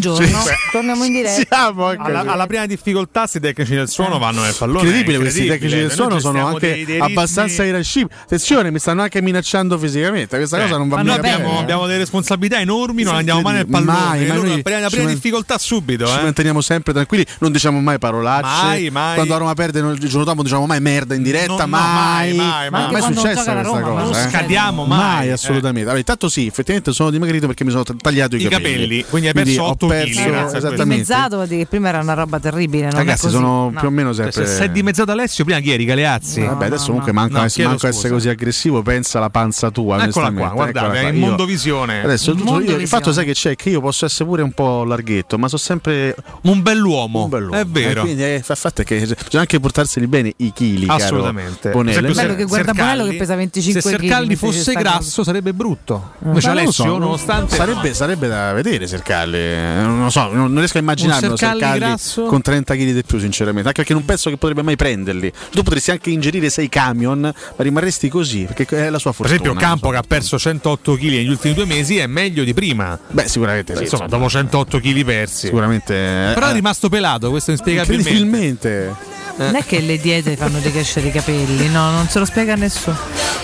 Buongiorno, Sì, torniamo in diretta. Siamo alla, alla prima difficoltà, questi tecnici del suono vanno nel pallone. Incredibile, è questi tecnici del suono sono anche dei- dei abbastanza irascibili. Attenzione, mi stanno anche minacciando fisicamente. Questa Eh, cosa non va ma noi abbiamo, bene. abbiamo delle responsabilità enormi, non Sì, andiamo mai nel pallone. Mai, ma Loro noi la prima, la ci prima man- difficoltà subito. Ci eh. manteniamo sempre tranquilli, non diciamo mai parolacce. Mai, mai. Quando a Roma perde il giorno dopo non diciamo mai merda in diretta, No, no, mai. mai, mai, mai. Ma è successa questa cosa. non eh? scadiamo mai, eh. assolutamente. Allora, intanto sì, effettivamente sono dimagrito perché mi sono tagliato i, I capelli, quindi hai perso ho 8 esattamente. Dimezzato vuol dire che prima era una roba terribile. Non Ragazzi, è così. sono No. più o meno sempre. Cioè, se sei dimezzato Alessio, prima chi eri? Galeazzi? Vabbè, adesso comunque No, manco scusa. essere così aggressivo, pensa alla panza tua. Eccola qua, guardate, è in Io- mondovisione. Adesso il fatto sai che c'è che io posso essere pure un po' larghetto, ma sono sempre un bell'uomo. Un bell'uomo. È vero. Quindi eh, fa fatto è che bisogna anche portarseli bene i chili. Assolutamente. Bonello. Esempio, Bello che guarda Bonello che pesa 25 Se kg. Sercalli mentre ci fosse grasso sarebbe brutto. Ma Invece Alessio, nonostante. sarebbe, sarebbe da vedere Sercalli. Eh, Non lo so, non, non riesco a immaginarlo Sercalli Sercalli con 30 kg di più, sinceramente. Anche perché non penso che potrebbe mai prenderli. Tu potresti anche ingerire 6 camion, ma rimarresti così, perché è la sua Per fortuna. esempio, Campo che ha perso 108 kg negli ultimi due mesi è meglio di prima. Beh, sicuramente sì. Insomma, dopo 108 kg persi. Sicuramente. eh, Però è rimasto pelato, questo inspiegabilmente. Incredibilmente. Non è che le diete fanno decrescere i capelli, no, non se lo spiega a nessuno.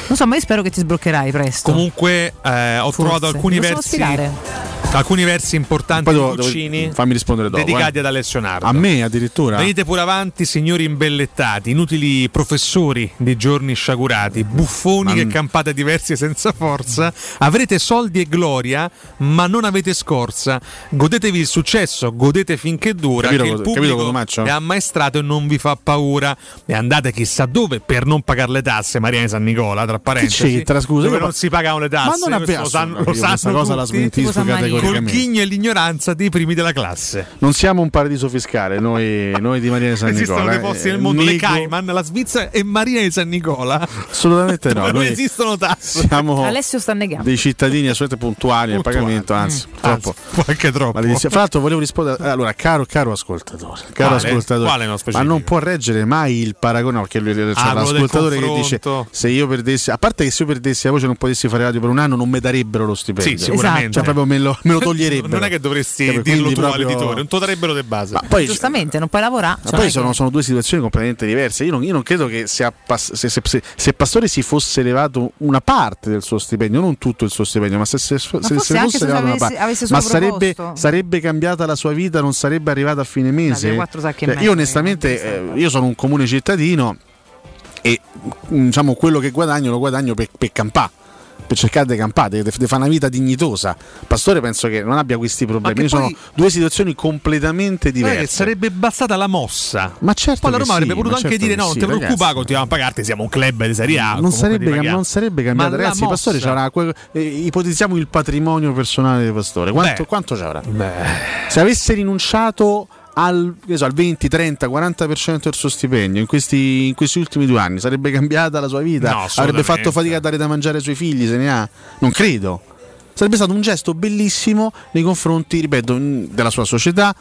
Non so, ma io spero che ti sbroccherai presto. Comunque, eh, ho Forse. trovato alcuni versi. Alcuni versi importanti Poi di devo- fammi rispondere dopo. dedicati eh. ad Alessio Nardo. A me addirittura. Venite pure avanti, signori imbellettati, inutili professori di giorni sciagurati, buffoni che campate diversi senza forza. Avrete soldi e gloria, ma non avete scorza. Godetevi il successo, godete finché dura. Capito, che il capito, pubblico Cotumaccio? è ammaestrato e non vi fa paura. E andate chissà dove per non pagare le tasse, Maria di San Nicola, tra parentesi. c'entra, scusa? Dove non pa- si pagano le tasse. Ma non questo aveva- lo sanno, lo sanno questa cosa la tutti. smentisco Col categoricamente. chigno e l'ignoranza dei primi della classe. Non siamo un paradiso fiscale, noi, noi di Maria di San Esistono Nicola. dei posti eh. nel mondo, le Nego- Cayman, la Svizzera e Maria di San Nicola. Assolutamente no. Non esistono tasse. siamo Alessio sta negando. dei cittadini assolutamente puntuali al Puntuali. pagamento, anzi, Mm. troppo. Anche troppo. Maledizione. Fra l'altro volevo rispondere, allora caro, caro ascoltatore, caro Quale? ascoltatore, Quale nello ma non può reggere mai il paragone, no, perché lui, c'è Ah, l'ascoltatore che dice se io perdessi, a parte che se io perdessi la voce non potessi fare radio per un anno non mi darebbero lo stipendio. Sì, sicuramente. Cioè proprio me lo, me lo toglierebbero. Non è che dovresti Capito? dirlo tu proprio- all'editore, non te lo darebbero di base. Ma poi Giustamente, non puoi lavorare. ma cioè, poi sono, che- sono due situazioni completamente diverse. Io non, io non credo che se, a Pas- se, se- se- se Pastore si fosse levato una parte del suo stipendio, non tutto il suo stipendio, ma se, se, se- se forse anche fosse se levato una avesse- parte, avesse ma sarebbe, sarebbe cambiata la sua vita, non sarebbe arrivata a fine mese. Cioè, io onestamente, eh, io sono un comune cittadino e diciamo quello che guadagno lo guadagno per, per campà. Per cercare di campare, di fare una vita dignitosa. Pastore penso che non abbia questi problemi. che Sono poi- due situazioni completamente diverse. sarebbe bastata la mossa. Ma certo Poi la Roma sì, avrebbe potuto anche certo dire: no, non sì, ti preoccupare, continuiamo a pagarti, siamo un club di Serie A. non sarebbe, cam- non sarebbe cambiato, Ma ragazzi. Pastore c'avrà que- eh, ipotizziamo il patrimonio personale del Pastore. Quanto, Beh. quanto ci avrà? Se avesse rinunciato al, so, al 20, 30, 40% del suo stipendio in questi, in questi ultimi due anni, sarebbe cambiata la sua vita? No, Avrebbe fatto fatica a dare da mangiare ai suoi figli? Se ne ha? Non credo. Sarebbe stato un gesto bellissimo nei confronti, ripeto, della sua società,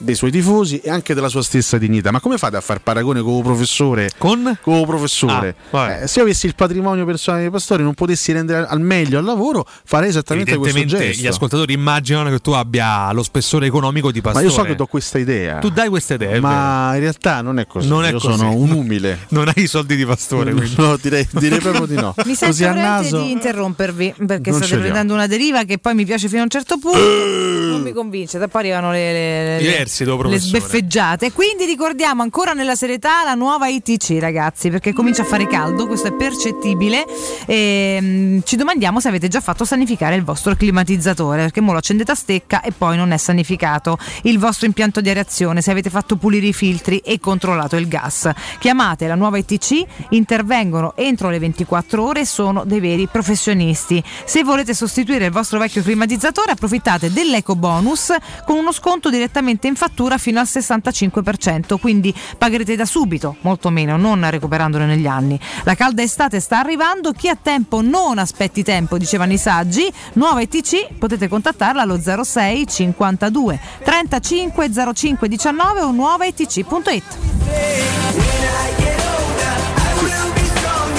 dei suoi tifosi e anche della sua stessa dignità. Ma come fate a far paragone con il professore? Con? Con il professore. Ah. Eh, se io avessi il patrimonio personale dei pastori, non potessi rendere al meglio al lavoro, farei esattamente questo Evidentemente gesto. gli ascoltatori immaginano che tu abbia lo spessore economico di Ma Pastore. io so che do questa idea. Tu dai questa idea, ma in realtà non è così. Non è io così. sono un umile. Non hai i soldi di Pastore, quindi. No, direi, direi proprio di no. Mi Così sento a naso. di interrompervi perché Non state prendendo una deriva che poi mi piace fino a un certo punto. non mi convince, da poi arrivano le, le, le- I versi dopo, le sbeffeggiate. Quindi ricordiamo ancora nella serietà la nuova ITC, ragazzi, perché comincia a fare caldo, questo è percettibile. E, mm, ci domandiamo se avete già fatto sanificare il vostro climatizzatore, perché mo lo accendete a stecca e poi non è sanificato. Il vostro impianto di aerazione, se avete fatto pulire i filtri e controllato il gas. Chiamate la nuova ITC, intervengono entro le 24 ore e sono dei veri professionisti. Se volete sostituire il vostro vecchio climatizzatore, approfittate dell'eco bonus con uno sconto direttamente in fattura fino al 65%, quindi pagherete da subito, molto meno, non recuperandolo negli anni. La calda estate sta arrivando, chi ha tempo non aspetti tempo, dicevano i saggi. Nuova ITC, potete contattarla allo 06 52 35 05 19 o nuovaitc.it.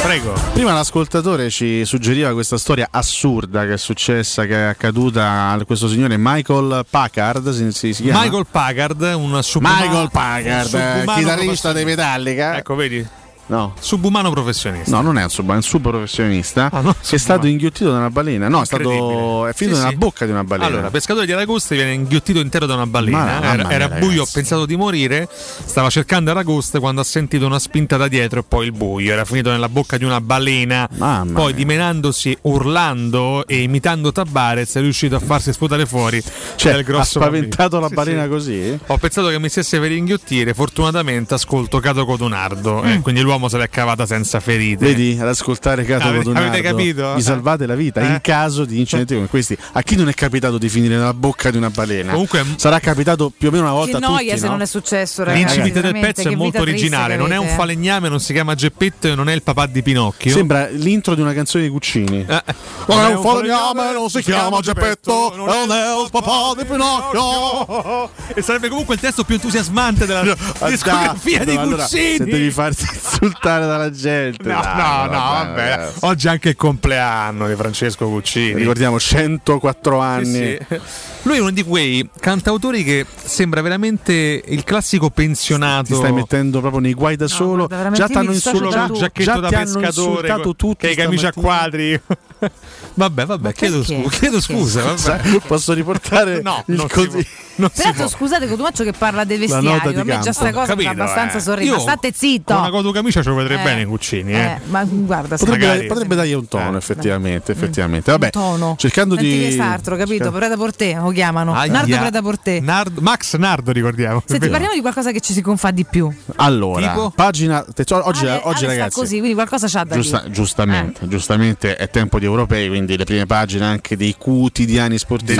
Prego. Prima l'ascoltatore ci suggeriva questa storia assurda che è successa, che è accaduta a questo signore Michael Packard. Si, si-? Michael Packard, un subumano, Michael Packard, subumano chitarrista dei. Metallica. Ecco, vedi? No. Subumano professionista. No, non è un sub, è un sub professionista. Ah, no, è stato inghiottito da una balena. No, è stato è finito Sì, nella sì. bocca di una balena. Allora, pescatore di Aragoste viene inghiottito intero da una Ma- balena. mamma era era ragazzi. buio, ho pensato di morire. Stava cercando Aragoste quando ha sentito una spinta da dietro e poi il buio. Era finito nella bocca di una balena. Mamma poi, mia. dimenandosi, urlando e imitando Tabarez, è riuscito a farsi sputare fuori. Cioè, dal grosso ha spaventato bambino. la balena sì. così? Ho pensato che mi stesse per inghiottire. Fortunatamente ascolto Cato Codonardo. eh, quindi l'uomo se l'è cavata senza ferite. Vedi, ad ascoltare Cato Avete- Codonardo, avete capito? Vi salvate la vita Eh? in caso di incidenti come questi. A chi non è capitato di finire nella bocca di una balena? Comunque- sarà capitato più o meno una volta Che a noia tutti, se no? non è successo, ragazzi. L'incipit del pezzo è molto originale, non è un falegname, non si chiama Geppetto e non è il papà di Pinocchio. Sembra l'intro di una canzone di Cuccini. Eh, Non è un falegname, non si chiama Geppetto, non è il papà di Pinocchio. E sarebbe comunque il testo più entusiasmante della discografia di allora, Guccini. Se devi farti insultare dalla gente. No, dai, no, no, vabbè. ragazzi. Oggi è anche il compleanno di Francesco Guccini. Ricordiamo 104 anni. Sì, sì. Lui è uno di quei cantautori che sembra veramente il classico pensionato. Ti stai mettendo proprio nei guai da solo. guarda, veramente già ti hanno insultato. giacchetto già da ti hanno pescatore insultato con- tutti che camicia a quadri. Vabbè, vabbè, chiedo, scu- chiedo scusa. Vabbè. Posso riportare No, il così. Non Peraltro, scusate, Cotumaccio che parla del nota vestiario. di A me già sta cosa Capito, abbastanza eh. Ma Io state zitto. Con una cotocamicia ce lo vedrei Eh. bene Cuccini, eh. Eh, ma guarda, Potrebbe, Magari. potrebbe dargli un tono, effettivamente. effettivamente. Vabbè, Un tono. cercando di. Antiche Sartro, capito? Preda Porté lo chiamano. Aia. Nardo Preda Porté. Nard- Max Nardo, ricordiamo. Senti, parliamo di qualcosa che ci si confà di più. Allora, Tipo? pagina. oggi, Ale- oggi Ale ragazzi. così, quindi qualcosa c'ha da Giusta- dire. Eh. giustamente, giustamente è tempo di europei, quindi le prime pagine anche dei quotidiani sportivi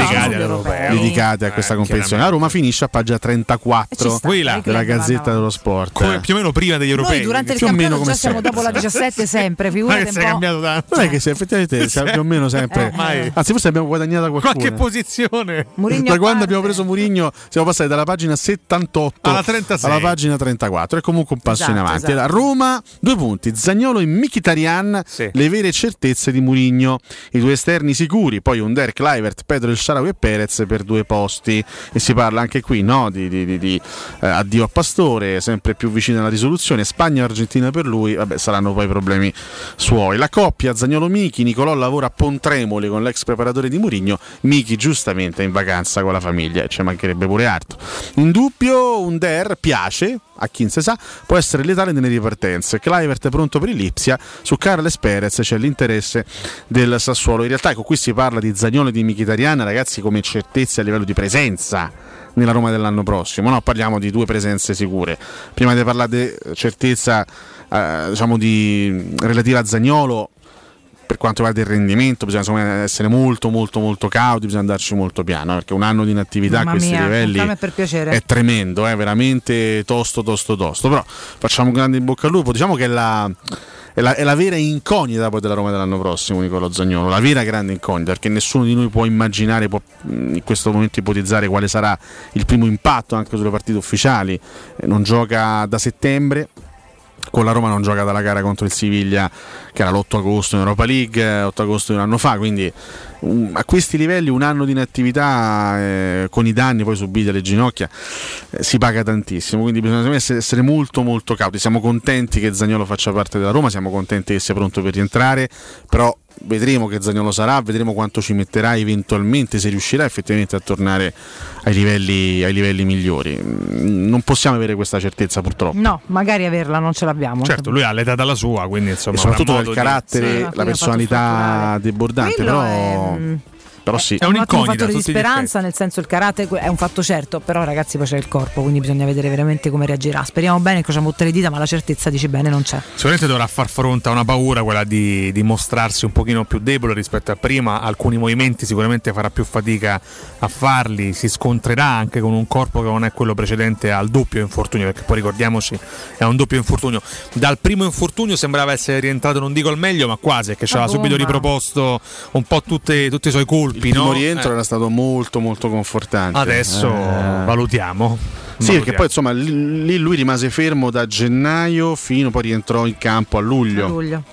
Dedicati a Eh, questa competizione. Chiaramente. La Roma finisce a pagina 34 E ci sta, club della Gazzetta dello Sport. Come più o meno prima degli europei. Noi durante il più o meno campionato come già siamo sempre. dopo la 17 sempre, che un po'. cambiato tanto. Non è che se effettivamente siamo più o meno sempre. Eh. Anzi, forse abbiamo guadagnato qualcuno. Qualche posizione. Mourinho da quando parte. abbiamo preso Murigno siamo passati dalla pagina 78 Alla 36. alla pagina 34 è comunque un passo in Esatto, avanti esatto. La Roma due punti Zagnolo e Mkhitaryan Sì. le vere certezze di Murigno i due esterni sicuri poi un Derek Clivert Pedro El Sharawi e Perez per due posti e si parla anche qui no, di, di- di- di, eh, addio a Pastore sempre più vicino alla risoluzione Spagna e Argentina per lui vabbè saranno poi problemi suoi. La coppia Zagnolo-Michi Nicolò lavora a Pontremoli con l'ex preparatore di Murigno Michi giustamente è in vacanza con la famiglia ci mancherebbe pure altro. In dubbio un Der piace a chi si sa può essere letale nelle ripartenze. Clivert è pronto per Lipsia su Carles Perez c'è l'interesse del Sassuolo. In realtà ecco qui si parla di Zagnolo e di Mkhitaryan ragazzi come certezze a livello di presenza nella Roma dell'anno prossimo. No? parliamo di due presenze sicure. Prima di parlare di certezza eh, diciamo di relativa a Zagnolo per quanto riguarda il rendimento bisogna me, essere molto molto molto cauti bisogna andarci molto piano perché un anno di inattività a Mamma questi mia, livelli è tremendo è veramente tosto tosto tosto. Però facciamo un grande in bocca al lupo. Diciamo che la, è la, è la vera incognita poi della Roma dell'anno prossimo Nicolo Zagnolo la vera grande incognita perché nessuno di noi può immaginare può mh, in questo momento ipotizzare quale sarà il primo impatto anche sulle partite ufficiali. Eh, non gioca da settembre con la Roma non gioca dalla gara contro il Siviglia che era l'8 agosto in Europa League, eh, 8 agosto di un anno fa, quindi um, a questi livelli un anno di inattività eh, con i danni poi subiti alle ginocchia eh, si paga tantissimo, quindi bisogna essere, essere molto molto cauti, siamo contenti che Zagnolo faccia parte della Roma, siamo contenti che sia pronto per rientrare, però vedremo che Zagnolo sarà, vedremo quanto ci metterà eventualmente, se riuscirà effettivamente a tornare ai livelli, ai livelli migliori. Mm, Non possiamo avere questa certezza purtroppo. No, magari averla non ce l'abbiamo. Certo, lui ha l'età dalla sua, quindi insomma. e soprattutto il modo di- carattere, Sì, la personalità debordante, Quello però, è, mm, però sì. È un ottimo fattore di speranza, nel senso il carattere è un fatto certo, però ragazzi poi c'è il corpo, quindi bisogna vedere veramente come reagirà. Speriamo bene, incrociamo tutte le dita, ma la certezza dice bene non c'è. Sicuramente dovrà far fronte a una paura, quella di, di mostrarsi un pochino più debole rispetto a prima. Alcuni movimenti sicuramente farà più fatica a farli. Si scontrerà anche con un corpo che non è quello precedente al doppio infortunio, perché poi ricordiamoci è un doppio infortunio. Dal primo infortunio sembrava essere rientrato, non dico al meglio, ma quasi, che ci aveva subito riproposto un po' tutte- tutti i suoi colpi. Il primo rientro Eh. era stato molto molto confortante. Adesso Eh. valutiamo. Sì, perché poi insomma lì lui rimase fermo da gennaio fino poi rientrò in campo a luglio. Luglio.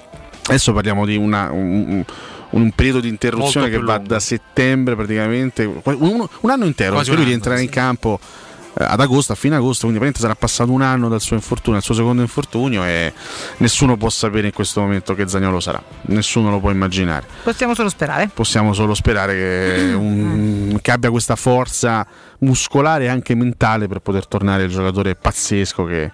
Adesso parliamo di una- un, un- periodo di interruzione che più va da settembre praticamente, un, un anno intero, Quasi perché lui rientrerà in campo ad agosto, a fine agosto, quindi praticamente sarà passato un anno dal suo infortunio, al suo secondo infortunio e nessuno può sapere in questo momento che Zagnolo sarà, nessuno lo può immaginare. Possiamo solo sperare. Possiamo solo sperare che, un- che abbia questa forza muscolare e anche mentale per poter tornare il giocatore pazzesco che,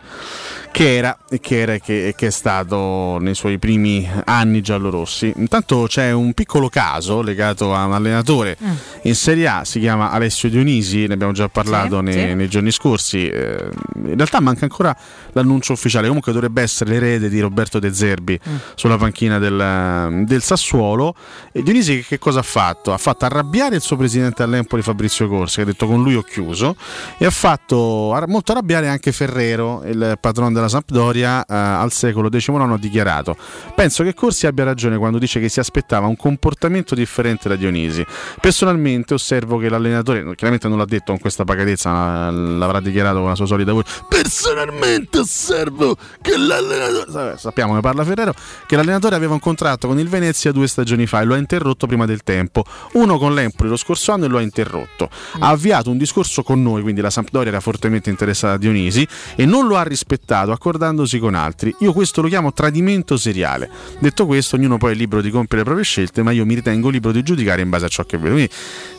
che era e che, era che, che è stato nei suoi primi anni giallorossi. Intanto c'è un piccolo caso legato a un allenatore in Serie A, si chiama Alessio Dionisi, ne abbiamo già parlato Sì, nei, sì. nei giorni scorsi. Eh, in realtà manca ancora l'annuncio ufficiale, comunque dovrebbe essere l'erede di Roberto De Zerbi sulla panchina del, del Sassuolo. E Dionisi che cosa ha fatto? Ha fatto arrabbiare il suo presidente all'Empoli Fabrizio Corsi, che ha detto con lui ho chiuso, e ha fatto molto arrabbiare anche Ferrero, il patrono della Sampdoria, eh, al secolo XIX ha dichiarato penso che Corsi abbia ragione quando dice che si aspettava un comportamento differente da Dionisi. Personalmente osservo che l'allenatore, chiaramente non l'ha detto con questa pacatezza, ma l'avrà dichiarato con la sua solita voce, personalmente osservo che l'allenatore, sappiamo ne parla Ferrero, che l'allenatore aveva un contratto con il Venezia due stagioni fa e lo ha interrotto prima del tempo, uno con l'Empoli lo scorso anno e lo ha interrotto. Ha avviato un discorso con noi, quindi la Sampdoria era fortemente interessata a Dionisi e non lo ha rispettato, accordandosi con altri. Io questo lo chiamo tradimento seriale. Detto questo, ognuno poi è libero di compiere le proprie scelte, ma io mi ritengo libero di giudicare in base a ciò che vedo. Quindi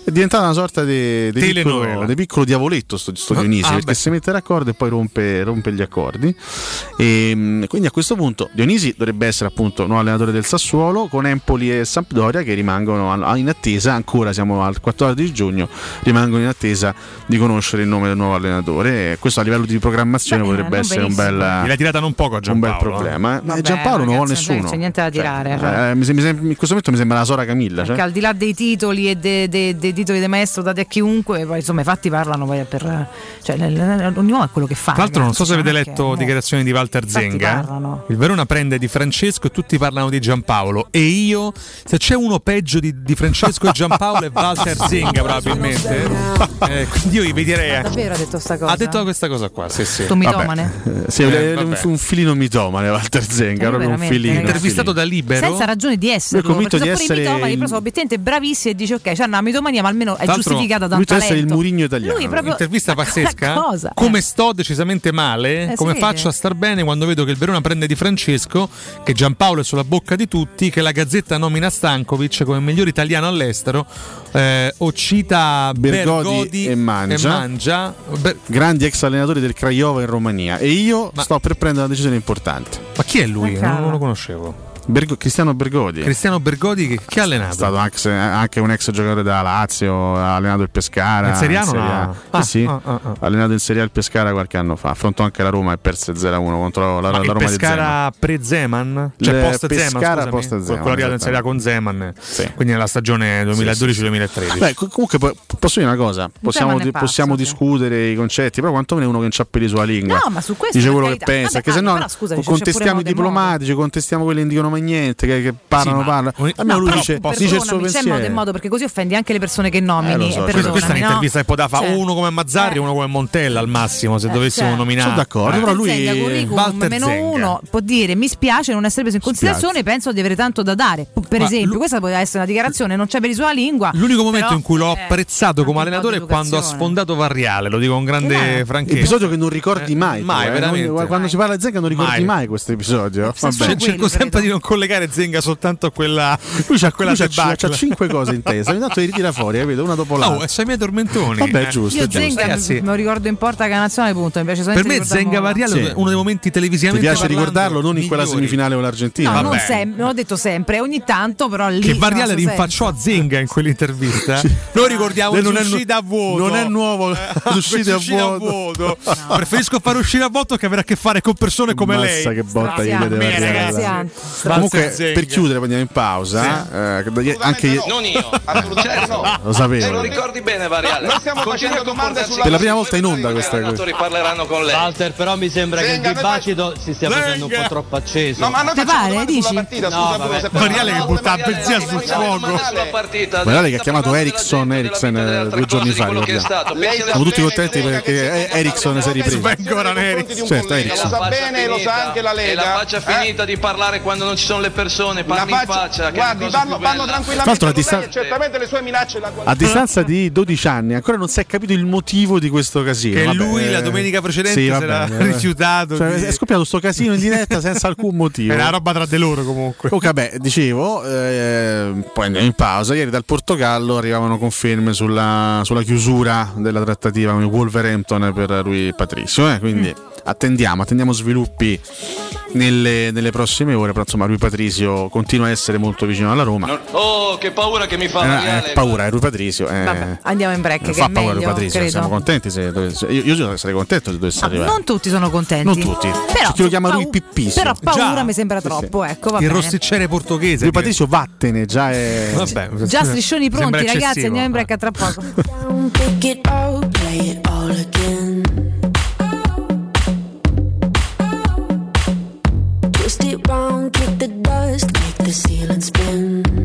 è diventata una sorta di, di piccolo, di piccolo diavoletto sto, sto Ah, Dionisi, ah, perché beh. si mette d'accordo e poi rompe, rompe gli accordi. E, mh, quindi a questo punto Dionisi dovrebbe essere appunto nuovo allenatore del Sassuolo con Empoli e Sampdoria che rimangono in attesa, ancora siamo al 14 giugno, rimangono in attesa di conoscere il nome del nuovo allenatore. E questo a livello di programmazione potrebbe non essere un benissimo. bel, Gliel'ha tirata non poco a un bel Giampaolo. problema. eh. Vabbè, Giampaolo non vuole ragazzi, non nessuno. c'è niente da tirare. cioè. Eh, in questo momento mi sembra la Sora Camilla. Perché cioè. al di là dei titoli e dei, dei- dei titoli di maestro dati a chiunque, poi insomma i fatti parlano poi per. Cioè, l- l- ognuno ha quello che fa. Tra l'altro, non so se avete letto cioè, dichiarazioni di Walter Zenga. parlano. Il Verona prende di Francesco e tutti parlano di Giampaolo. E io, se c'è uno peggio di, di Francesco e Giampaolo, è Walter Zenga, probabilmente. Eh, quindi io vi direi. Davvero ha detto sta cosa? Ha detto questa cosa qua, sì, sì. Sto mitomane? Eh, sì, Eh, un, un filino mitomane Walter Zenga, Eh, proprio un filino. Intervistato da Libero. Senza ragione di essere. È convinto di essere mitomani, il- però sono obiettivamente bravissimi e dice ok, c'è una mitomania, ma almeno è giustificata da un lui deve essere il talento. Murigno italiano. Lui proprio Intervista pazzesca. Cosa, Come sto decisamente male, Eh, come vede. faccio a star bene quando vedo che il Verona prende di Francesco, che Giampaolo è sulla bocca di tutti, che la Gazzetta nomina Stankovic come miglior italiano all'estero, eh, o cita Bergodi, Bergodi e Mangia, Mangia. Ber- grandi ex allenatori del Craiova in Romania. E io sto per prendere una decisione importante. ma chi è lui? Ma Non, non lo conoscevo. Bergo- Cristiano Bergodi. Cristiano Bergodi che, che ha è allenato? stato anche, anche un ex giocatore della Lazio, ha allenato il Pescara. In Serie A non Serie ha- A. Ah, Sì, sì. ah, ah, ah. ha allenato in Serie A il Pescara qualche anno fa. Affrontò anche la Roma e perse 0-1 contro la, Ma la il Roma di Zeman. Pescara pre-Zeman? Cioè Le post Pescara scusami, post Zeman, quello arrivato in Serie A con Zeman, quindi nella stagione 2012-2013. Beh, co- comunque po- posso dire una cosa, possiamo, è di- pazzo, possiamo sì. discutere i concetti, però quantomeno è uno che non c'ha peli sulla lingua. No, ma su questo, Dice quello che pensa, Vabbè, perché se no contestiamo i diplomatici, contestiamo quelli che non dicono mai niente, che, che parlano, Sì, ma- parlano. Almeno no, lui dice, dice il suo c'è modo e pensiero. modo perché così offendi anche le persone che nomini. Eh, so, e certo. perdonami, questa è no? un'intervista che poteva fare Cioè, uno come Mazzarri e uno come Montella al massimo se dovessimo certo. nominare. Sono d'accordo, Eh. però lui Zenga, meno Zenga. uno può dire mi spiace non essere preso in considerazione penso di avere tanto da dare per Ma esempio questa poteva essere una dichiarazione non c'è per sulla lingua L'unico momento però, in cui l'ho eh, apprezzato come allenatore è quando ha sfondato Varriale, lo dico con grande franchezza. Episodio che non ricordi Eh, mai. mai, eh. veramente. Quando si parla di Zenga non ricordi Mai. questo episodio. Cerco sempre di non collegare Zenga soltanto a quella, Lui c'ha, a quella lui c'ha, cinque cose in testa, ogni tanto li ritira fuori, capito? Una dopo Oh, l'altra. e sei miei tormentoni. Vabbè, Eh. giusto. io giusto. Zenga Ragazzi. me lo ricordo in porta che è nazionale punto mi piace Per me Zenga Varriale Sì. è uno dei momenti Ti televisivamente piace parlando ricordarlo non in quella migliori. semifinale con l'Argentina? no, non, sem- non ho detto sempre ogni tanto però lì Che Varriale no, so rinfacciò a Zenga in quell'intervista. Noi ricordiamo Lei le non è nu- a vuoto. non è nuovo, Eh, le uscite a vuoto. Preferisco fare uscire a vuoto che avere a che fare con persone come Massa lei. che botta gli straziante. Comunque, Zenga. per chiudere, andiamo in pausa. eh, che- anche io- Non io, assolutamente no. lo sapevo. Te lo ricordi bene, Variale? Noi stiamo facendo domande sulla Per la prima volta in onda questa I cosa. allenatori parleranno con lei. Walter, però mi sembra che Zenga, il dibattito si stia Zenga. facendo un po' troppo acceso. No, ma noi Te facciamo pare, dici? partita, No, scusa Variale che butta la Variale, benzina sul fuoco. sta che ha chiamato Ericsson, Ericsson, eh, due giorni fa, che Siamo tutti contenti che perché Ericsson si è ripreso. Vengono nei Ericsson. un Certo. Lo sa bene, lo sa anche la E Lega. la faccia eh? finita di parlare quando non ci sono le persone, parli in faccia- faccia, che è guardi, parlo, parlo tranquillamente l'altro, a distan- certamente le sue minacce la A distanza di 12 anni ancora non si è capito il motivo di questo casino. Che Vabbè, lui la eh, domenica precedente sì, si vabbè, era vabbè. rifiutato. Cioè, di- È scoppiato sto casino in diretta senza alcun motivo. È una roba tra di loro comunque. Comunque, vabbè, dicevo, eh, poi andiamo in pausa. Ieri dal Portogallo arrivavano conferme sulla, sulla chiusura della trattativa con il Wolverhampton per lui Patrizio. eh, quindi attendiamo, attendiamo sviluppi nelle, nelle prossime ore. Però insomma, lui Patrizio continua a essere molto vicino alla Roma. Non- Oh, che paura che mi fa Eh, eh, paura, è lui Patrizio. eh, Vabbè, andiamo in break non che fa è paura meglio Patrizio. credo Siamo contenti. Se dovesse- io, io sarei contento se dovesse Ah, arrivare. non tutti sono contenti Non tutti. però, chi lo chiama lui Pippisio. però paura Già. mi sembra troppo sì. ecco va Il rossicciere portoghese. Lui Patrizio vattene, già è. Vabbè, già striscioni pronti ragazzi andiamo in break a tra poco round, kick the dust, make the ceiling spin.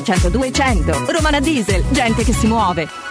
300 200. Romana Diesel, gente che si muove.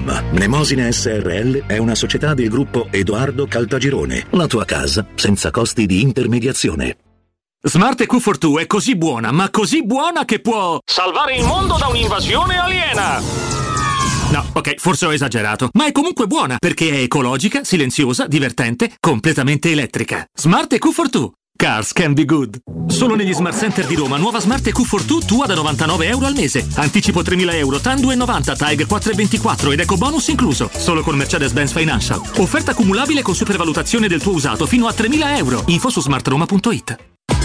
www.kcult.com. Mnemosine SRL è una società del gruppo Edoardo Caltagirone. La tua casa senza costi di intermediazione. Smart EQ42 è così buona, ma così buona che può salvare il mondo da un'invasione aliena. No, ok, forse ho esagerato, ma è comunque buona perché è ecologica, silenziosa, divertente, completamente elettrica. Smart EQ42. Cars can be good. Solo negli Smart Center di Roma, nuova Smart EQ42 tua da 99 euro al mese. Anticipo 3.000 euro, TAN 2,90, TAG 4,24 ed eco bonus incluso. Solo con Mercedes-Benz Financial. Offerta cumulabile con supervalutazione del tuo usato fino a 3.000 euro. Info su smartroma.it.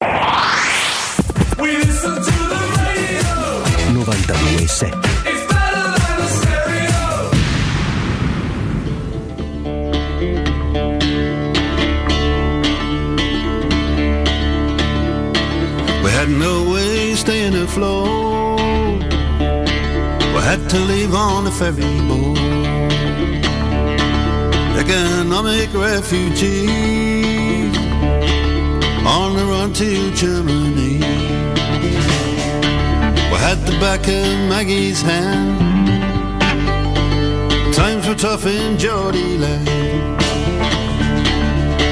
92.7 We had no way staying afloat. We had to leave on a ferry boat. Economic refugees on the run to Germany. We had the back of Maggie's hand. Times were tough in Geordie land.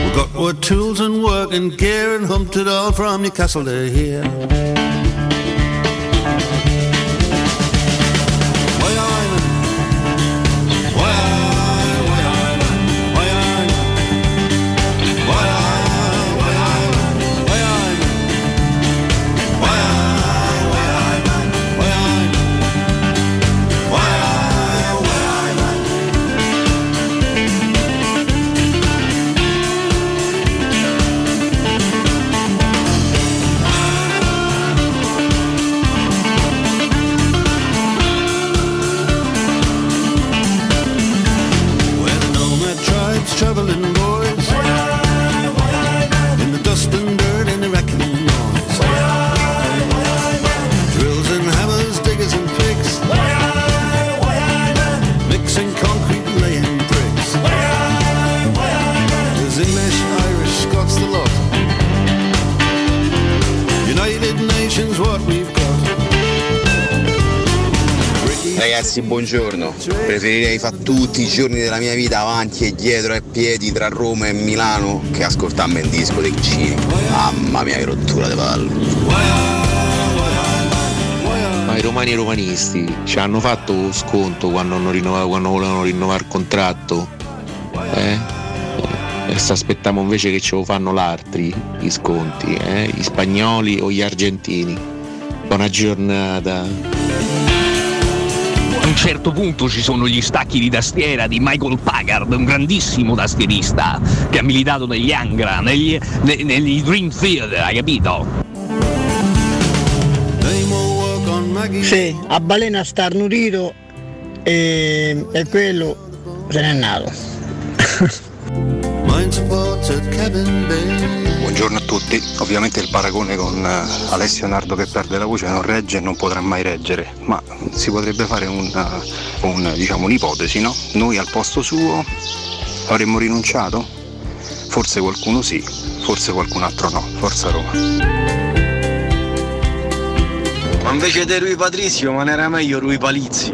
We got our tools and work and gear and humped it all from Newcastle to here. Ragazzi, buongiorno. Preferirei fare tutti i giorni della mia vita avanti e dietro e piedi tra Roma e Milano che ascoltarmi in disco dei vicini. Mamma mia, che rottura di palle. I romani e i romanisti ci hanno fatto sconto quando, hanno rinnovato, quando volevano rinnovare il contratto? Eh? E se aspettiamo invece che ce lo fanno l'altri, gli sconti, eh? Gli spagnoli o gli argentini? Buona giornata. A un certo punto ci sono gli stacchi di tastiera di Michael Packard, un grandissimo tastierista che ha militato negli Angra, negli, ne- negli Dream Theater, hai capito? Sì, a balena starnutito e, e quello se n'è nato. Buongiorno a tutti, ovviamente il paragone con eh, Alessio Nardo che perde la voce non regge e non potrà mai reggere, ma si potrebbe fare un, eh, un, diciamo, un'ipotesi, no? Noi al posto suo avremmo rinunciato? Forse qualcuno sì, forse qualcun altro no, forza Roma. Ma invece di Rui Patrizio, ma ne era meglio Rui Palizzi.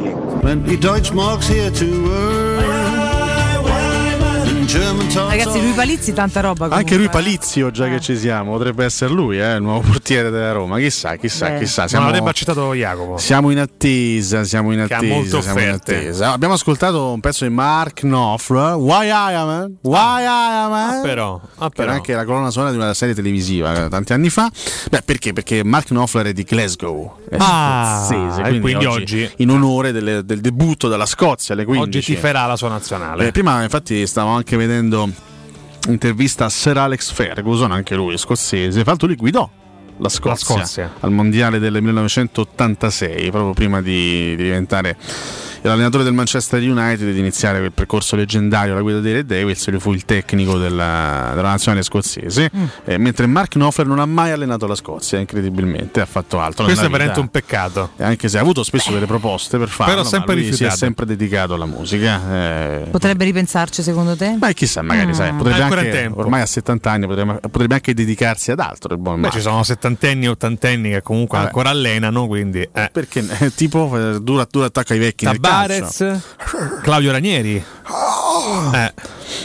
Ragazzi, lui Palizzi tanta roba. Anche comunque, lui eh. Palizio, già che ci siamo, potrebbe essere lui, eh, il nuovo portiere della Roma. Chissà, chissà, Beh. chissà. Non Siamo, l'avrebbe accettato Jacopo. siamo in attesa, siamo in attesa. siamo in attesa. Abbiamo ascoltato un pezzo di Mark Knopfler, Why I Am, Why I Am, Ah, però, ah, che era però. anche la colonna sonora di una serie televisiva eh, tanti anni fa. Beh, perché? Perché Mark Knopfler è di Glasgow, è Ah, scozzese, e quindi, quindi oggi, oggi- in onore delle- del debutto della Scozia alle 15. Oggi tiferà la sua nazionale. Eh, prima infatti stavo anche vedendo intervista a Sir Alex Ferguson, anche lui scozzese, l'altro lui guidò la Scozia, Scozia. al mondiale del 1986, proprio prima di, di diventare l'allenatore del Manchester United di iniziare quel percorso leggendario alla guida dei Red Devils, lui fu il tecnico della, della nazionale scozzese, Mm. eh, mentre Mark Knopfler non ha mai allenato la Scozia, incredibilmente, ha fatto altro. Questo è veramente un peccato. E Anche se ha avuto spesso delle proposte per farlo, Però ma sempre lui si è sempre dedicato alla musica. eh, Potrebbe ripensarci secondo te? Beh, chissà, magari Mm. sai, potrebbe Ancora anche, ormai a 70 anni potrebbe, potrebbe anche dedicarsi ad altro. Il buon Beh, ci sono settantenni e ottantenni che comunque Vabbè. ancora allenano, quindi... Eh. Perché eh, tipo eh, duro, duro attacco ai vecchi nel Tabarez, Claudio Ranieri. Eh.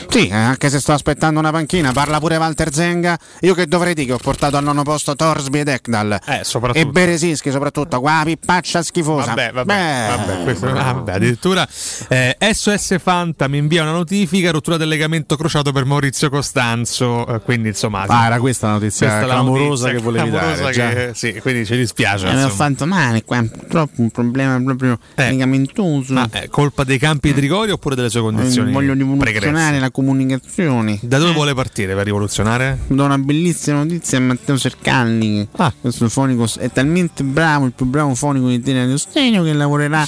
Sì, eh, anche se sto aspettando una panchina, parla pure Walter Zenga. Io che dovrei dire che ho portato al nono posto Torsby ed Ekdal. Eh. E Beresinski soprattutto, qua pippaccia schifosa. Vabbè, vabbè, vabbè, questo- vabbè, addirittura eh, SOS Fanta mi invia una notifica, rottura del legamento crociato per Maurizio Costanzo, eh, quindi insomma... Ah, era questa la notizia questa è la clamorosa notizia che volevi clamorosa dare. che- sì, quindi ci dispiace. Eh, mi ho insomma. fatto male qua, purtroppo un problema proprio legamentoso. Ma è colpa dei campi di Trigori oppure delle sue condizioni Eh, Voglio rivoluzionare la comunicazione. Da dove vuole partire per rivoluzionare? Do una bellissima notizia a Matteo Sercalli. Ah. Questo fonico è talmente bravo, il più bravo fonico di Tele Sostegno che lavorerà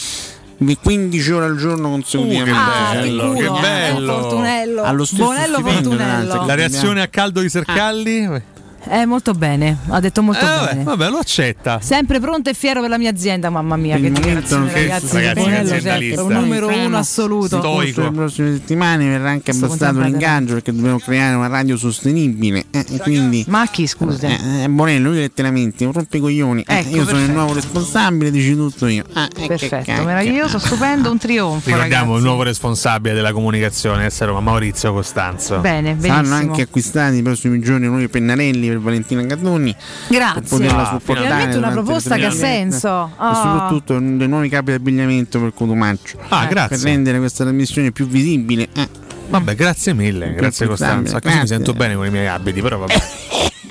di 15 ore al giorno consecutivamente. Uh, che Cioè, bello, che eh, bello. Fortunello. Allo stesso Bonello Fortunello. La reazione a caldo di Sercalli? Eh, molto bene, ha detto molto Eh, vabbè, bene. vabbè, lo accetta. Sempre pronto e fiero per la mia azienda, mamma mia, che il momento dichiarazione ragazzi, Ragazzi, aziendalista. certo, un numero uno assoluto. Corso delle prossime settimane verrà anche Sto abbassato l'ingaggio perché dobbiamo creare una radio sostenibile. eh, e quindi, Ma chi scusa? eh, eh, Bonello, io letteralmente, un rompicoglioni. Eh, Ecco, io sono il perfetto. nuovo responsabile, dici tutto io. Ah, eh, che Perfetto, meraviglioso, stupendo, un trionfo. Ricordiamo ragazzi. il nuovo responsabile della comunicazione essere Roma, Maurizio Costanzo. Bene, Saranno benissimo. anche acquistati nei prossimi giorni nuovi pennarelli per Valentina Catoni. Grazie. Per poterla Ah, una proposta che ha senso. E Ah. soprattutto dei nuovi capi di abbigliamento per Cotumaccio. Ah, Eh, grazie. Per rendere questa trasmissione più visibile. eh. Vabbè, grazie mille, grazie Costanzo. Così mi sento bene con i miei abiti, però vabbè.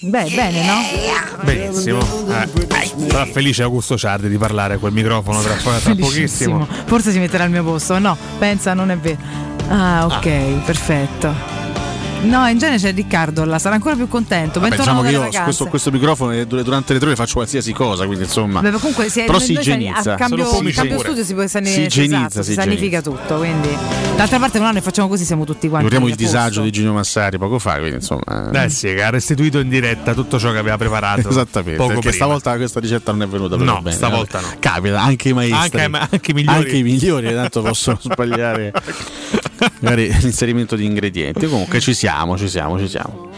Beh, bene, no? Benissimo. Eh, sarà felice Augusto Ciardi di parlare a quel microfono tra, tra pochissimo. Forse si metterà al mio posto. No, pensa, non è vero. Ah, ok, perfetto. No, in genere c'è Riccardo là, sarà ancora più contento. Vabbè, diciamo che io questo, questo microfono eh, dur- durante le tre ore faccio qualsiasi cosa, quindi insomma. Beh, comunque si è, Però si igienizza. a cambio, Sono cambio studio si può Si esatto, si si sanifica tutto. Quindi, d'altra parte, un anno e facciamo così, siamo tutti quanti. Ricordiamo il disagio di Gino Massari poco fa, quindi insomma. Eh sì, che ha restituito in diretta tutto ciò che aveva preparato. Esattamente, Poco perché prima. stavolta questa ricetta non è venuta proprio No, bene. stavolta eh. no. Capita, anche i maestri. Anche- anche i migliori. Anche i migliori, tanto possono sbagliare magari l'inserimento di ingredienti. Comunque ci siamo, ci siamo, ci siamo.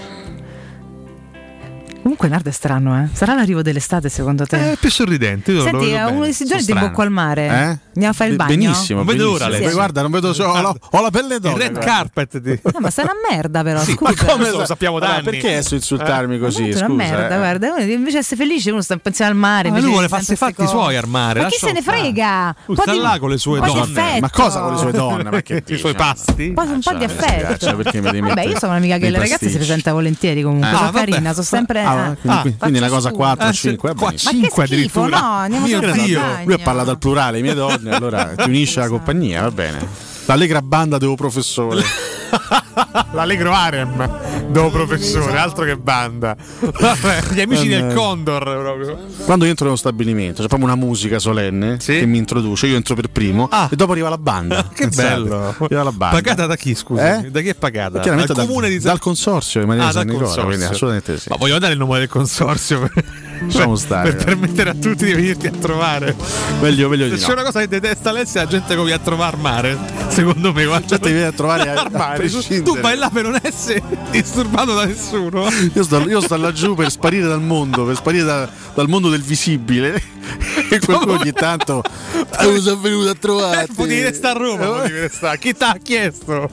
Comunque Nard è strano, eh? Sarà l'arrivo dell'estate secondo te? Eh, è più sorridente. Io Senti, è uno di questi giorni di bocca al mare. Eh? Andiamo a fare il bagno. Benissimo, non vedo ora. Sì, sì. Guarda, non vedo. Cioè, ho, la, ho la pelle d'oro. Il red carpet. Di... No, ma sarà merda, però. Sì, scusa. Ma come lo sappiamo da allora, Perché adesso insultarmi eh? così? È una merda, eh. guarda. Invece essere felice, uno sta pensando al mare. Ma lui vuole farsi i fatti suoi al mare. Ma chi se ne frega? Sta là con le sue donne. Ma cosa con le sue donne? I suoi diciamo? pasti? Poi un po' di affetto. Vabbè, io sono un'amica che le ragazze si presenta volentieri comunque. Ah, Carina, sono sempre. Ah, Ah, ah, quindi, quindi una cosa 4, 5. Ah, qua 5 addirittura. No, Mio Dio. Lui ha parlato al plurale, mie donne, allora ti unisce la compagnia, va bene. L'allegra banda devo professore. L'Allegro Arem, dopo professore, altro che banda. Vabbè, gli amici del Condor proprio. Quando io entro nello stabilimento, c'è proprio una musica solenne sì? che mi introduce, io entro per primo ah. e dopo arriva la banda. che Pensate. bello. Arriva la banda. Pagata da chi, scusa? Eh? Da chi è pagata? Eh, dal comune di San... Dal consorzio, in maniera ah, San Nicola, quindi assolutamente sì. Ma voglio dare il nome del consorzio per, stare, per eh. permettere a tutti di venirti a trovare. Meglio, meglio Se c'è no. una cosa che detesta Alessia è la gente che cioè, viene a trovare al mare, secondo me. la Gente viene a trovare al mare prescindere. Tu vai là per non essere disturbato da nessuno. Io sto, io sto laggiù per sparire dal mondo, per sparire da, dal mondo del visibile. E qualcuno ogni tanto ah, eh, sono venuto a trovare. Eh, potevi restare a Roma, potevi restare. Chi ti ha chiesto?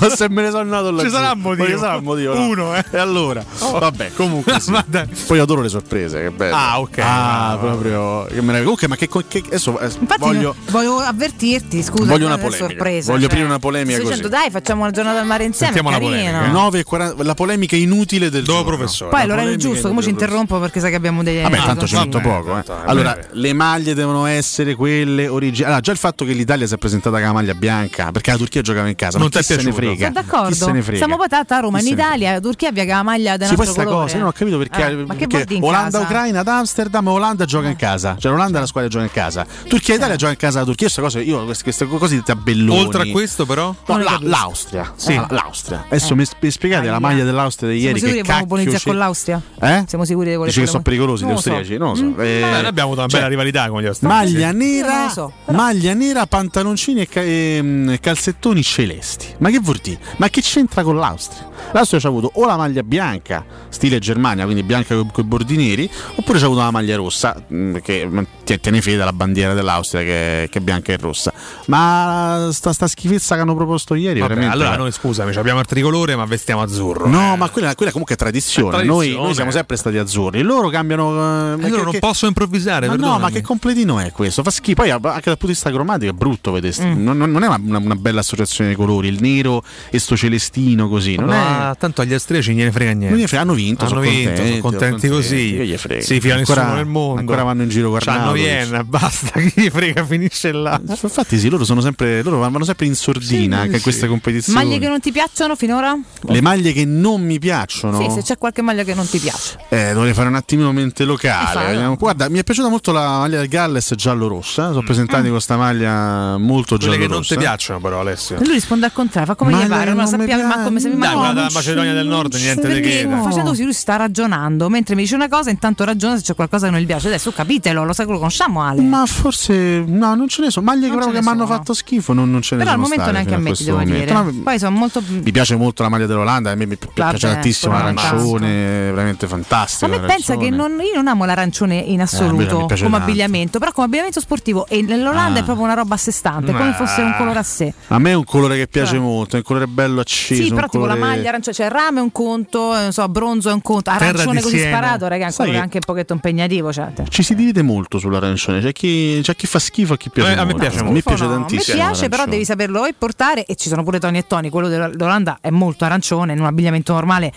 Ma se me ne sono andato laggiù. Ci sarà un motivo. Sarà un motivo. Uno, eh. E allora, oh. vabbè, comunque. Sì. Poi adoro le sorprese, che bello. Ah, ok. Ah, ah proprio. Che meraviglia. Comunque, ma che, che adesso eh, Infatti voglio, voglio avvertirti, scusa. Voglio eh, una polemica. Voglio cioè. aprire una polemica Sto. Dicendo, dai, facciamo una giornata al mare insieme. Sentiamo carino. La, polemica. Eh, 40, la polemica inutile del Dopo professore. Poi allora è giusto, come ci interrompo perché sai che abbiamo degli Vabbè, tanto c'è molto poco. Allora, le maglie devono essere quelle originali. Allora, già il fatto che l'Italia si è presentata con la maglia bianca, perché la Turchia giocava in casa, non ti. Se ne frega. Sono d'accordo. Ne frega. Siamo patata a Roma, in Italia, la Turchia bianca la maglia del sì, nostro questa colore. cosa, io non ho capito perché, ah, Olanda-Ucraina ad Amsterdam, Olanda gioca in eh. casa. Cioè l'Olanda è la squadra gioca in casa. Turchia-Italia gioca in casa la Turchia, questa cosa io queste, queste cose di tabelloni. Oltre a questo però no, la, l'Austria l'Austria. Sì. Ah, l'Austria. Adesso eh. mi, spiegate Aia. la maglia dell'Austria di ieri. Siamo sicuri che, con l'Austria? Eh? Siamo sicuri di voler Dice che sono pericolosi gli austriaci? Non lo so. Mm. Eh, Beh, noi abbiamo una cioè, bella rivalità con gli austriaci. Maglia nera, so, maglia nera, pantaloncini e, ca- mm, e, calzettoni celesti. Ma che vuol dire? Ma che c'entra con l'Austria? L'Austria ci ha avuto o la maglia bianca, stile Germania, quindi bianca con i bordi neri, oppure ci ha avuto la maglia rossa, mm, che tiene fede alla bandiera dell'Austria che, che, è bianca e rossa. Ma sta, sta schifezza che hanno proposto ieri, Vabbè, veramente. Allora, noi scusami, abbiamo il tricolore, ma vestiamo azzurro. No, eh. ma quella, quella, comunque è tradizione. È tradizione. Noi, noi, siamo sempre stati azzurri. Loro cambiano. Eh, loro che, non che... posso improvvisare. Ma no, ma che completino è questo? Fa schifo. Poi anche dal punto di vista cromatico è brutto vedere. Mm. Non, non, è una, una, bella associazione di colori. Il nero e sto celestino così. Non ma è... tanto agli austriaci gliene frega niente. Gliene frega, hanno vinto. Hanno sono vinto, contenti, sono contenti, contenti così. Che gli frega. Si fila nessuno nel mondo. Ancora vanno in giro guardando. Vienna, basta, chi gli frega, finisce là. Infatti, sì, loro sono sempre. Loro vanno sempre in sordina sì, anche sì. questa competizione. Maglie che non ti piacciono finora? Le maglie che non mi piacciono. Sì, se c'è qualche maglia che non ti piace. Eh, dovrei fare un attimino mente locale. Eh, guarda, mi è piaciuta molto la maglia del Galles giallo-rossa. Sono mm. presentati mm. questa maglia molto giallo-rossa. Quelle che non ti piacciono, però, Alessio. E lui risponde al contrario, fa come maglia gli pare, non, sappiamo piace. ma come se mi Dai, quella no, della Macedonia del Nord, niente di che. Facendo così lui sta ragionando, mentre mi dice una cosa, intanto ragiona se c'è qualcosa che non gli piace. Adesso capitelo, lo sai quello conosciamo Ale. Ma forse no, non ce ne sono. Maglie proprio che mi hanno fatto schifo, non, non ce ne Però sono. Però al momento neanche a me ti devo momento. dire. No, Poi sono molto. Mi piace molto la maglia dell'Olanda, a me mi Vabbè, piace tantissimo l'arancione, veramente fantastico. A me pensa che non, io non amo l'arancione in eh, assoluto eh, come abbigliamento, però come abbigliamento sportivo e nell'Olanda ah. è proprio una roba a sé stante, come fosse un colore a sé. A me è un colore che piace cioè. molto, è un colore bello acceso. Sì, però tipo la maglia arancione, cioè rame è un conto, eh, non so, bronzo è un conto, arancione così sparato, ragazzi, è anche un pochetto impegnativo. Cioè. Ci si divide molto sulla l'arancione, c'è chi, c'è chi fa schifo e chi piace. Eh, a me piace molto. Mi piace no, tantissimo. Mi piace, però devi saperlo e portare. E ci sono pure Tony e Tony. Quello dell'Olanda è molto arancione, in un abbigliamento normale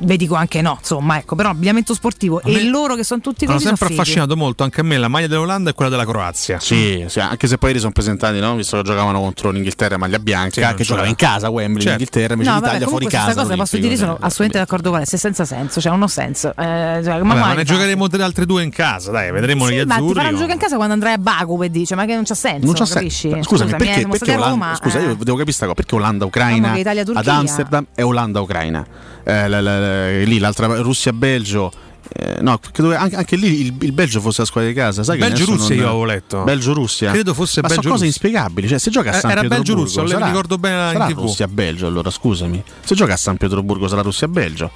vi dico anche no, insomma, ecco, però abbigliamento sportivo e loro che sono tutti così. Mi sempre affascinato molto anche a me la maglia dell'Olanda e quella della Croazia. Sì, sì anche se poi li sono presentati, no? visto che giocavano contro l'Inghilterra maglia bianca, sì, che cioè, giocava in casa Wembley, certo. l'Inghilterra, invece no, l'Italia vabbè, fuori casa. Questa cosa posso dire, sono assolutamente d'accordo con lei, se senza senso, cioè non ho senso. Eh, cioè, vabbè, ma ne giocheremo delle altre due in casa, dai, vedremo sì, gli azzurri. Ma faranno o... giocare in casa quando andrai a Baku e dice, cioè, ma che non c'ha senso, non c'ha capisci? Scusami, perché, eh, perché scusa, io eh. devo capire questa cosa, perché Olanda-Ucraina ad Amsterdam e Olanda-Ucraina la- la- la- lì l'altra Russia-Belgio. eh, no, credo che anche, anche lì il, il Belgio fosse la squadra di casa. Sai che Belgio-Russia io avevo letto. Belgio-Russia. Credo fosse Ma sono Belgio-Russia. cose inspiegabili. Cioè, se gioca a Eh, San era Pietroburgo. Belgio-Russia, le sarà- ricordo bene in sarà TV. Russia-Belgio allora, scusami. Se gioca a San Pietroburgo sarà Russia-Belgio.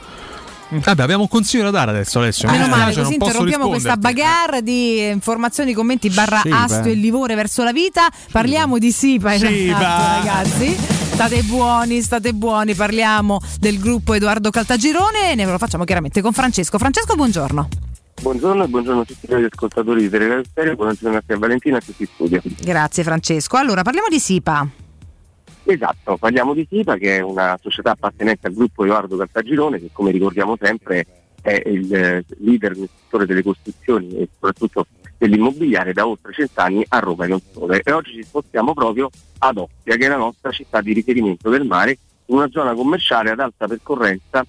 Vabbè, abbiamo un consiglio da dare adesso, Alessio. Meno male, dispiace, così non posso interrompiamo questa bagarre di informazioni, commenti barra Sì, astio beh. e livore verso la vita. Parliamo di SIPA, Sipa. esatto, ragazzi. State buoni, state buoni. Parliamo del gruppo Edoardo Caltagirone e ne lo facciamo chiaramente con Francesco. Francesco, buongiorno. Buongiorno e buongiorno a tutti gli ascoltatori di Teleradio Stereo, buongiorno a te Valentina e a tutti in studio. Grazie Francesco. Allora, parliamo di SIPA. Esatto, parliamo di SIPA che è una società appartenente al gruppo Edoardo Caltagirone che come ricordiamo sempre è il eh, leader nel settore delle costruzioni e soprattutto dell'immobiliare da oltre cent'anni a Roma e non solo. E oggi ci spostiamo proprio ad Ostia che è la nostra città di riferimento del mare, una zona commerciale ad alta percorrenza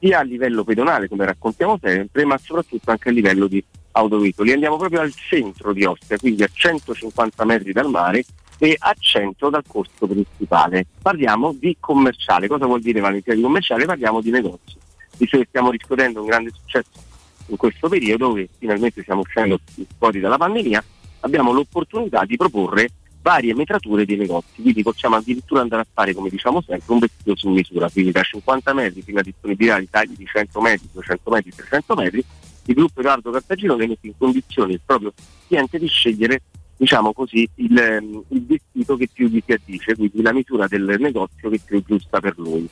sia a livello pedonale come raccontiamo sempre ma soprattutto anche a livello di autoveicoli. Andiamo proprio al centro di Ostia, quindi a 150 metri dal mare e a 100 dal corso principale. Parliamo di commerciale. Cosa vuol dire Valentina di commerciale? Parliamo di negozi. Visto che stiamo riscuotendo un grande successo in questo periodo, dove finalmente stiamo uscendo fuori dalla pandemia, abbiamo l'opportunità di proporre varie metrature di negozi, quindi possiamo addirittura andare a fare, come diciamo sempre, un vestito su misura, quindi da 50 metri fino a disponibilità di tagli di 100 metri, 200 metri, 300 metri, il gruppo Edoardo Cartagino che mette in condizione il proprio cliente di scegliere diciamo così, il, ehm, il vestito che più gli si addice, quindi la misura del negozio che più è giusta per lui.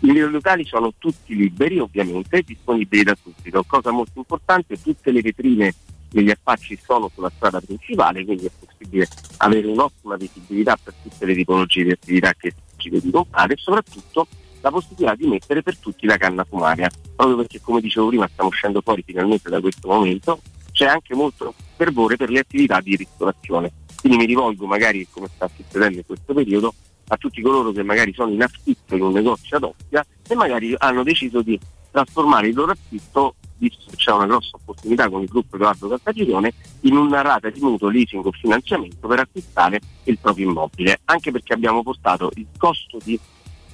I locali sono tutti liberi ovviamente disponibili da subito. Cosa molto importante, tutte le vetrine degli affacci sono sulla strada principale, quindi è possibile avere un'ottima visibilità per tutte le tipologie di attività che ci vedi comprare e soprattutto la possibilità di mettere per tutti la canna fumaria, proprio perché come dicevo prima stiamo uscendo fuori finalmente da questo momento, c'è anche molto fervore per le attività di ristorazione. Quindi mi rivolgo magari, come sta succedendo in questo periodo, a tutti coloro che magari sono in affitto in un negozio ad Ostia e magari hanno deciso di trasformare il loro affitto, visto che c'è una grossa opportunità con il gruppo Edoardo Cartagirone, in una rata di mutuo, leasing o finanziamento per acquistare il proprio immobile, anche perché abbiamo portato il costo di-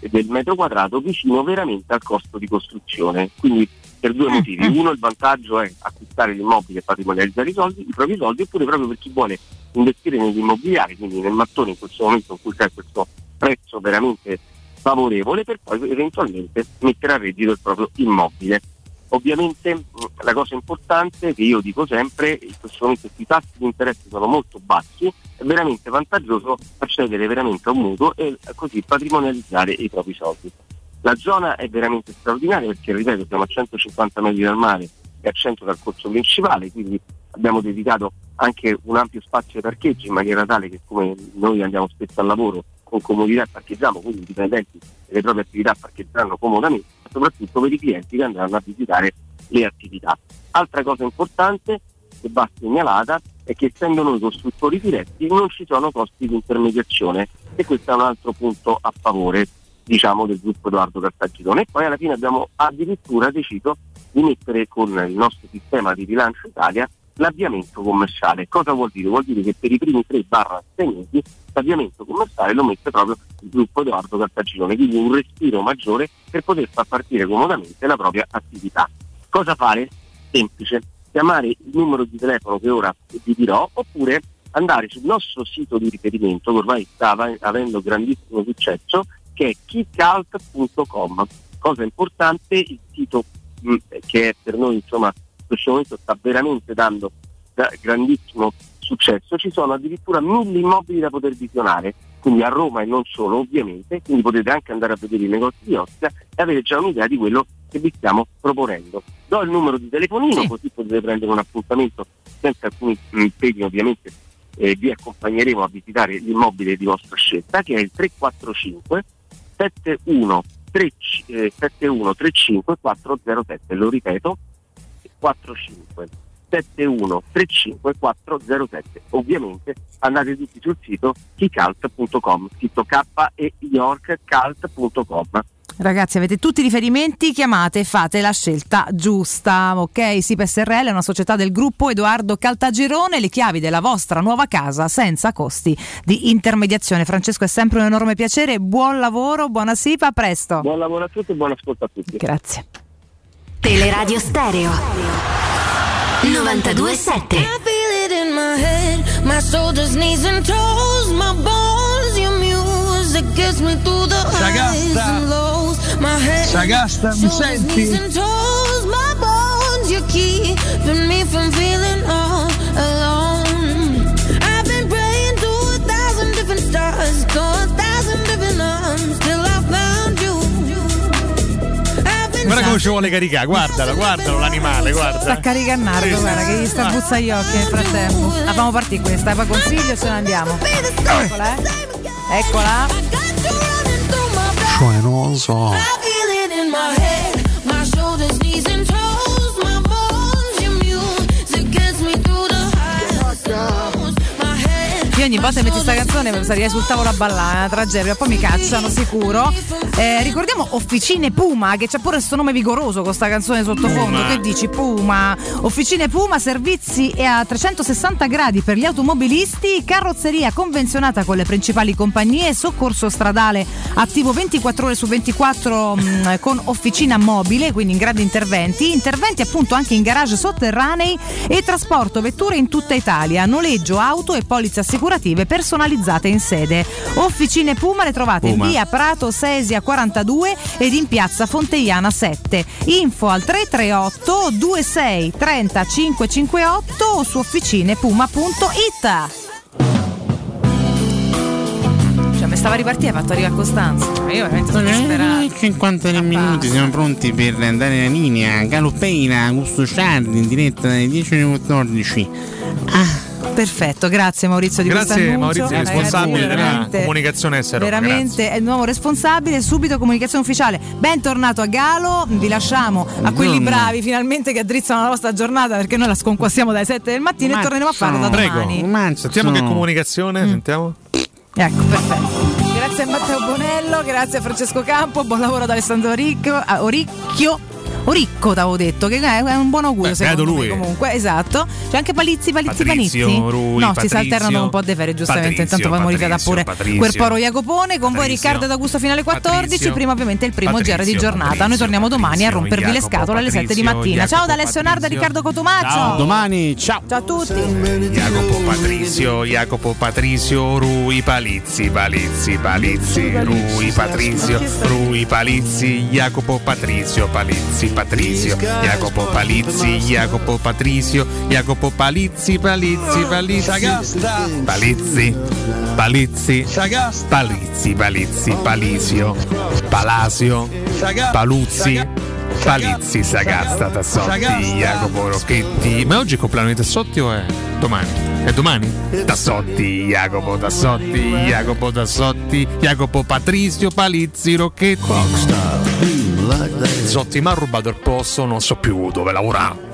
del metro quadrato vicino veramente al costo di costruzione. Quindi per due motivi. Uno, il vantaggio è acquistare l'immobile e patrimonializzare i soldi, i propri soldi, oppure proprio per chi vuole investire nell'immobiliare, quindi nel mattone in questo momento in cui c'è questo prezzo veramente favorevole, per poi eventualmente mettere a reddito il proprio immobile. Ovviamente la cosa importante che io dico sempre, in questo momento i tassi di interesse sono molto bassi, è veramente vantaggioso accedere veramente a un mutuo e eh, così patrimonializzare i propri soldi. La zona è veramente straordinaria perché, ripeto, siamo a 150 metri dal mare e a 100 dal corso principale, quindi abbiamo dedicato anche un ampio spazio ai parcheggi in maniera tale che come noi andiamo spesso al lavoro con comodità parcheggiamo, quindi i dipendenti delle proprie attività parcheggeranno comodamente, soprattutto per i clienti che andranno a visitare le attività. Altra cosa importante che va segnalata è che essendo noi costruttori diretti non ci sono costi di intermediazione e questo è un altro punto a favore diciamo, del gruppo Edoardo Cartagirone e poi alla fine abbiamo addirittura deciso di mettere con il nostro sistema di rilancio Italia l'avviamento commerciale. Cosa vuol dire? Vuol dire che per i primi 3 barra 6 mesi l'avviamento commerciale lo mette proprio il gruppo Edoardo Cartagirone, quindi un respiro maggiore per poter far partire comodamente la propria attività. Cosa fare? Semplice, chiamare il numero di telefono che ora vi dirò oppure andare sul nostro sito di riferimento che ormai sta av- avendo grandissimo successo che è kickalt.com. Cosa importante, il sito mh, che è per noi insomma in questo momento sta veramente dando da- grandissimo successo, ci sono addirittura mille immobili da poter visionare, quindi a Roma e non solo ovviamente, quindi potete anche andare a vedere i negozi di Ostia e avere già un'idea di quello che vi stiamo proponendo. Do il numero di telefonino così potete prendere un appuntamento senza alcuni impegni ovviamente eh, vi accompagneremo a visitare l'immobile di vostra scelta che è il 345 71 eh, 7135 407 lo ripeto 45 71 35 407 ovviamente andate tutti sul sito keycult.com scritto k e yorkcult.com Ragazzi, avete tutti i riferimenti, chiamate e fate la scelta giusta, ok? SIP SRL è una società del gruppo Edoardo Caltagirone, le chiavi della vostra nuova casa senza costi di intermediazione. Francesco, è sempre un enorme piacere, buon lavoro, buona SIP, a presto. buon lavoro a tutti e buon ascolto a tutti Grazie. Teleradio Stereo 927 I feel it in my head, my shoulders, knees and toes, my bones, your music muse that gets me through the highs and lows. My head, Sagasta, mi shoulders, senti? knees and toes. My bones, you're keeping me from feeling all Guarda come ci vuole caricare, guardalo, guardalo l'animale, guarda. Sta caricannando, Sì, sì. guarda che gli sta buzza gli occhi nel frattempo. La facciamo partire questa, poi consiglio e ce ne andiamo. Eccola, eh. Eccola. Cioè, non lo so. I ogni volta che metti sta canzone sarei sul tavolo a ballare, una tragedia, poi mi cacciano sicuro. Eh, ricordiamo Officine Puma, che c'ha pure questo nome vigoroso con sta canzone sottofondo. Puma. Che dici Puma? Officine Puma, servizi e a 360 gradi per gli automobilisti, carrozzeria convenzionata con le principali compagnie, soccorso stradale attivo 24 ore su 24 mh, con officina mobile, quindi in grandi interventi, interventi appunto anche in garage sotterranei e trasporto vetture in tutta Italia, noleggio auto e polizze assicurative personalizzate in sede. Officine Puma le trovate Puma. in via Prato Sesia 42 ed in piazza Fonteiana 7. Info al 338 26 30 558 o su officinepuma.it. Cioè, mi stava ripartire, ha fatto arrivare a Costanza. Io veramente sono disperata. 53 minuti, siamo pronti per andare in linea. Galoppeina, Augusto Ciardi in diretta dalle 10 alle 14. Perfetto, grazie Maurizio di Grazie questo Maurizio, annuncio. responsabile Ragazzi, della comunicazione essere Roma, Veramente è il nuovo responsabile, subito comunicazione ufficiale. Bentornato a Galo, vi lasciamo a quelli Buongiorno. bravi finalmente che addrizzano la vostra giornata perché noi la sconquassiamo dalle 7 del mattino e torneremo a farlo da Prego. domani. Sentiamo che comunicazione, sentiamo. Ecco, perfetto. Grazie a Matteo Bonello, grazie a Francesco Campo, buon lavoro ad Alessandro Oricchio. Oricco t'avevo detto, che è un buon augurio Beh, secondo lui. comunque, esatto. C'è anche Palizzi, Palizzi, Patrizio, Panizzi? Rui, no, si Patrizio. salternano un po' de ferie, giustamente. Patrizio, Intanto poi dà pure Patrizio, quel poro Jacopone. Con voi. Riccardo D'Augusto fino alle 14. Patrizio. Prima ovviamente il primo GR di giornata. Noi torniamo domani a rompervi le scatole alle 7 di mattina. Ciao da Alessio Narda. Riccardo Cotomaccio. Ciao. Domani, ciao. Ciao a tutti. Jacopo Patrizio, Jacopo Patrizio, Rui Palizzi, Palizzi, Palizzi, Rui Patrizio, Rui Palizzi, Jacopo Patrizio, Palizzi, Patrizio, Jacopo Palizzi, Jacopo Patrizio, Jacopo Palizzi, Palizzi, Palizzi, Palizzi, Palizzi, Palizzi, Palizzi, Palisio, Palasio, Paluzzi. Palizzi, Sagasta, Tassotti, Jacopo Rocchetti. Ma oggi è il compleanno di Tassotti o è domani? È domani? Tassotti, Jacopo Tassotti, Jacopo Tassotti, Jacopo Patrizio, Palizzi, Rocchetti. Zotti mi ha rubato il posto, non so più dove lavorare.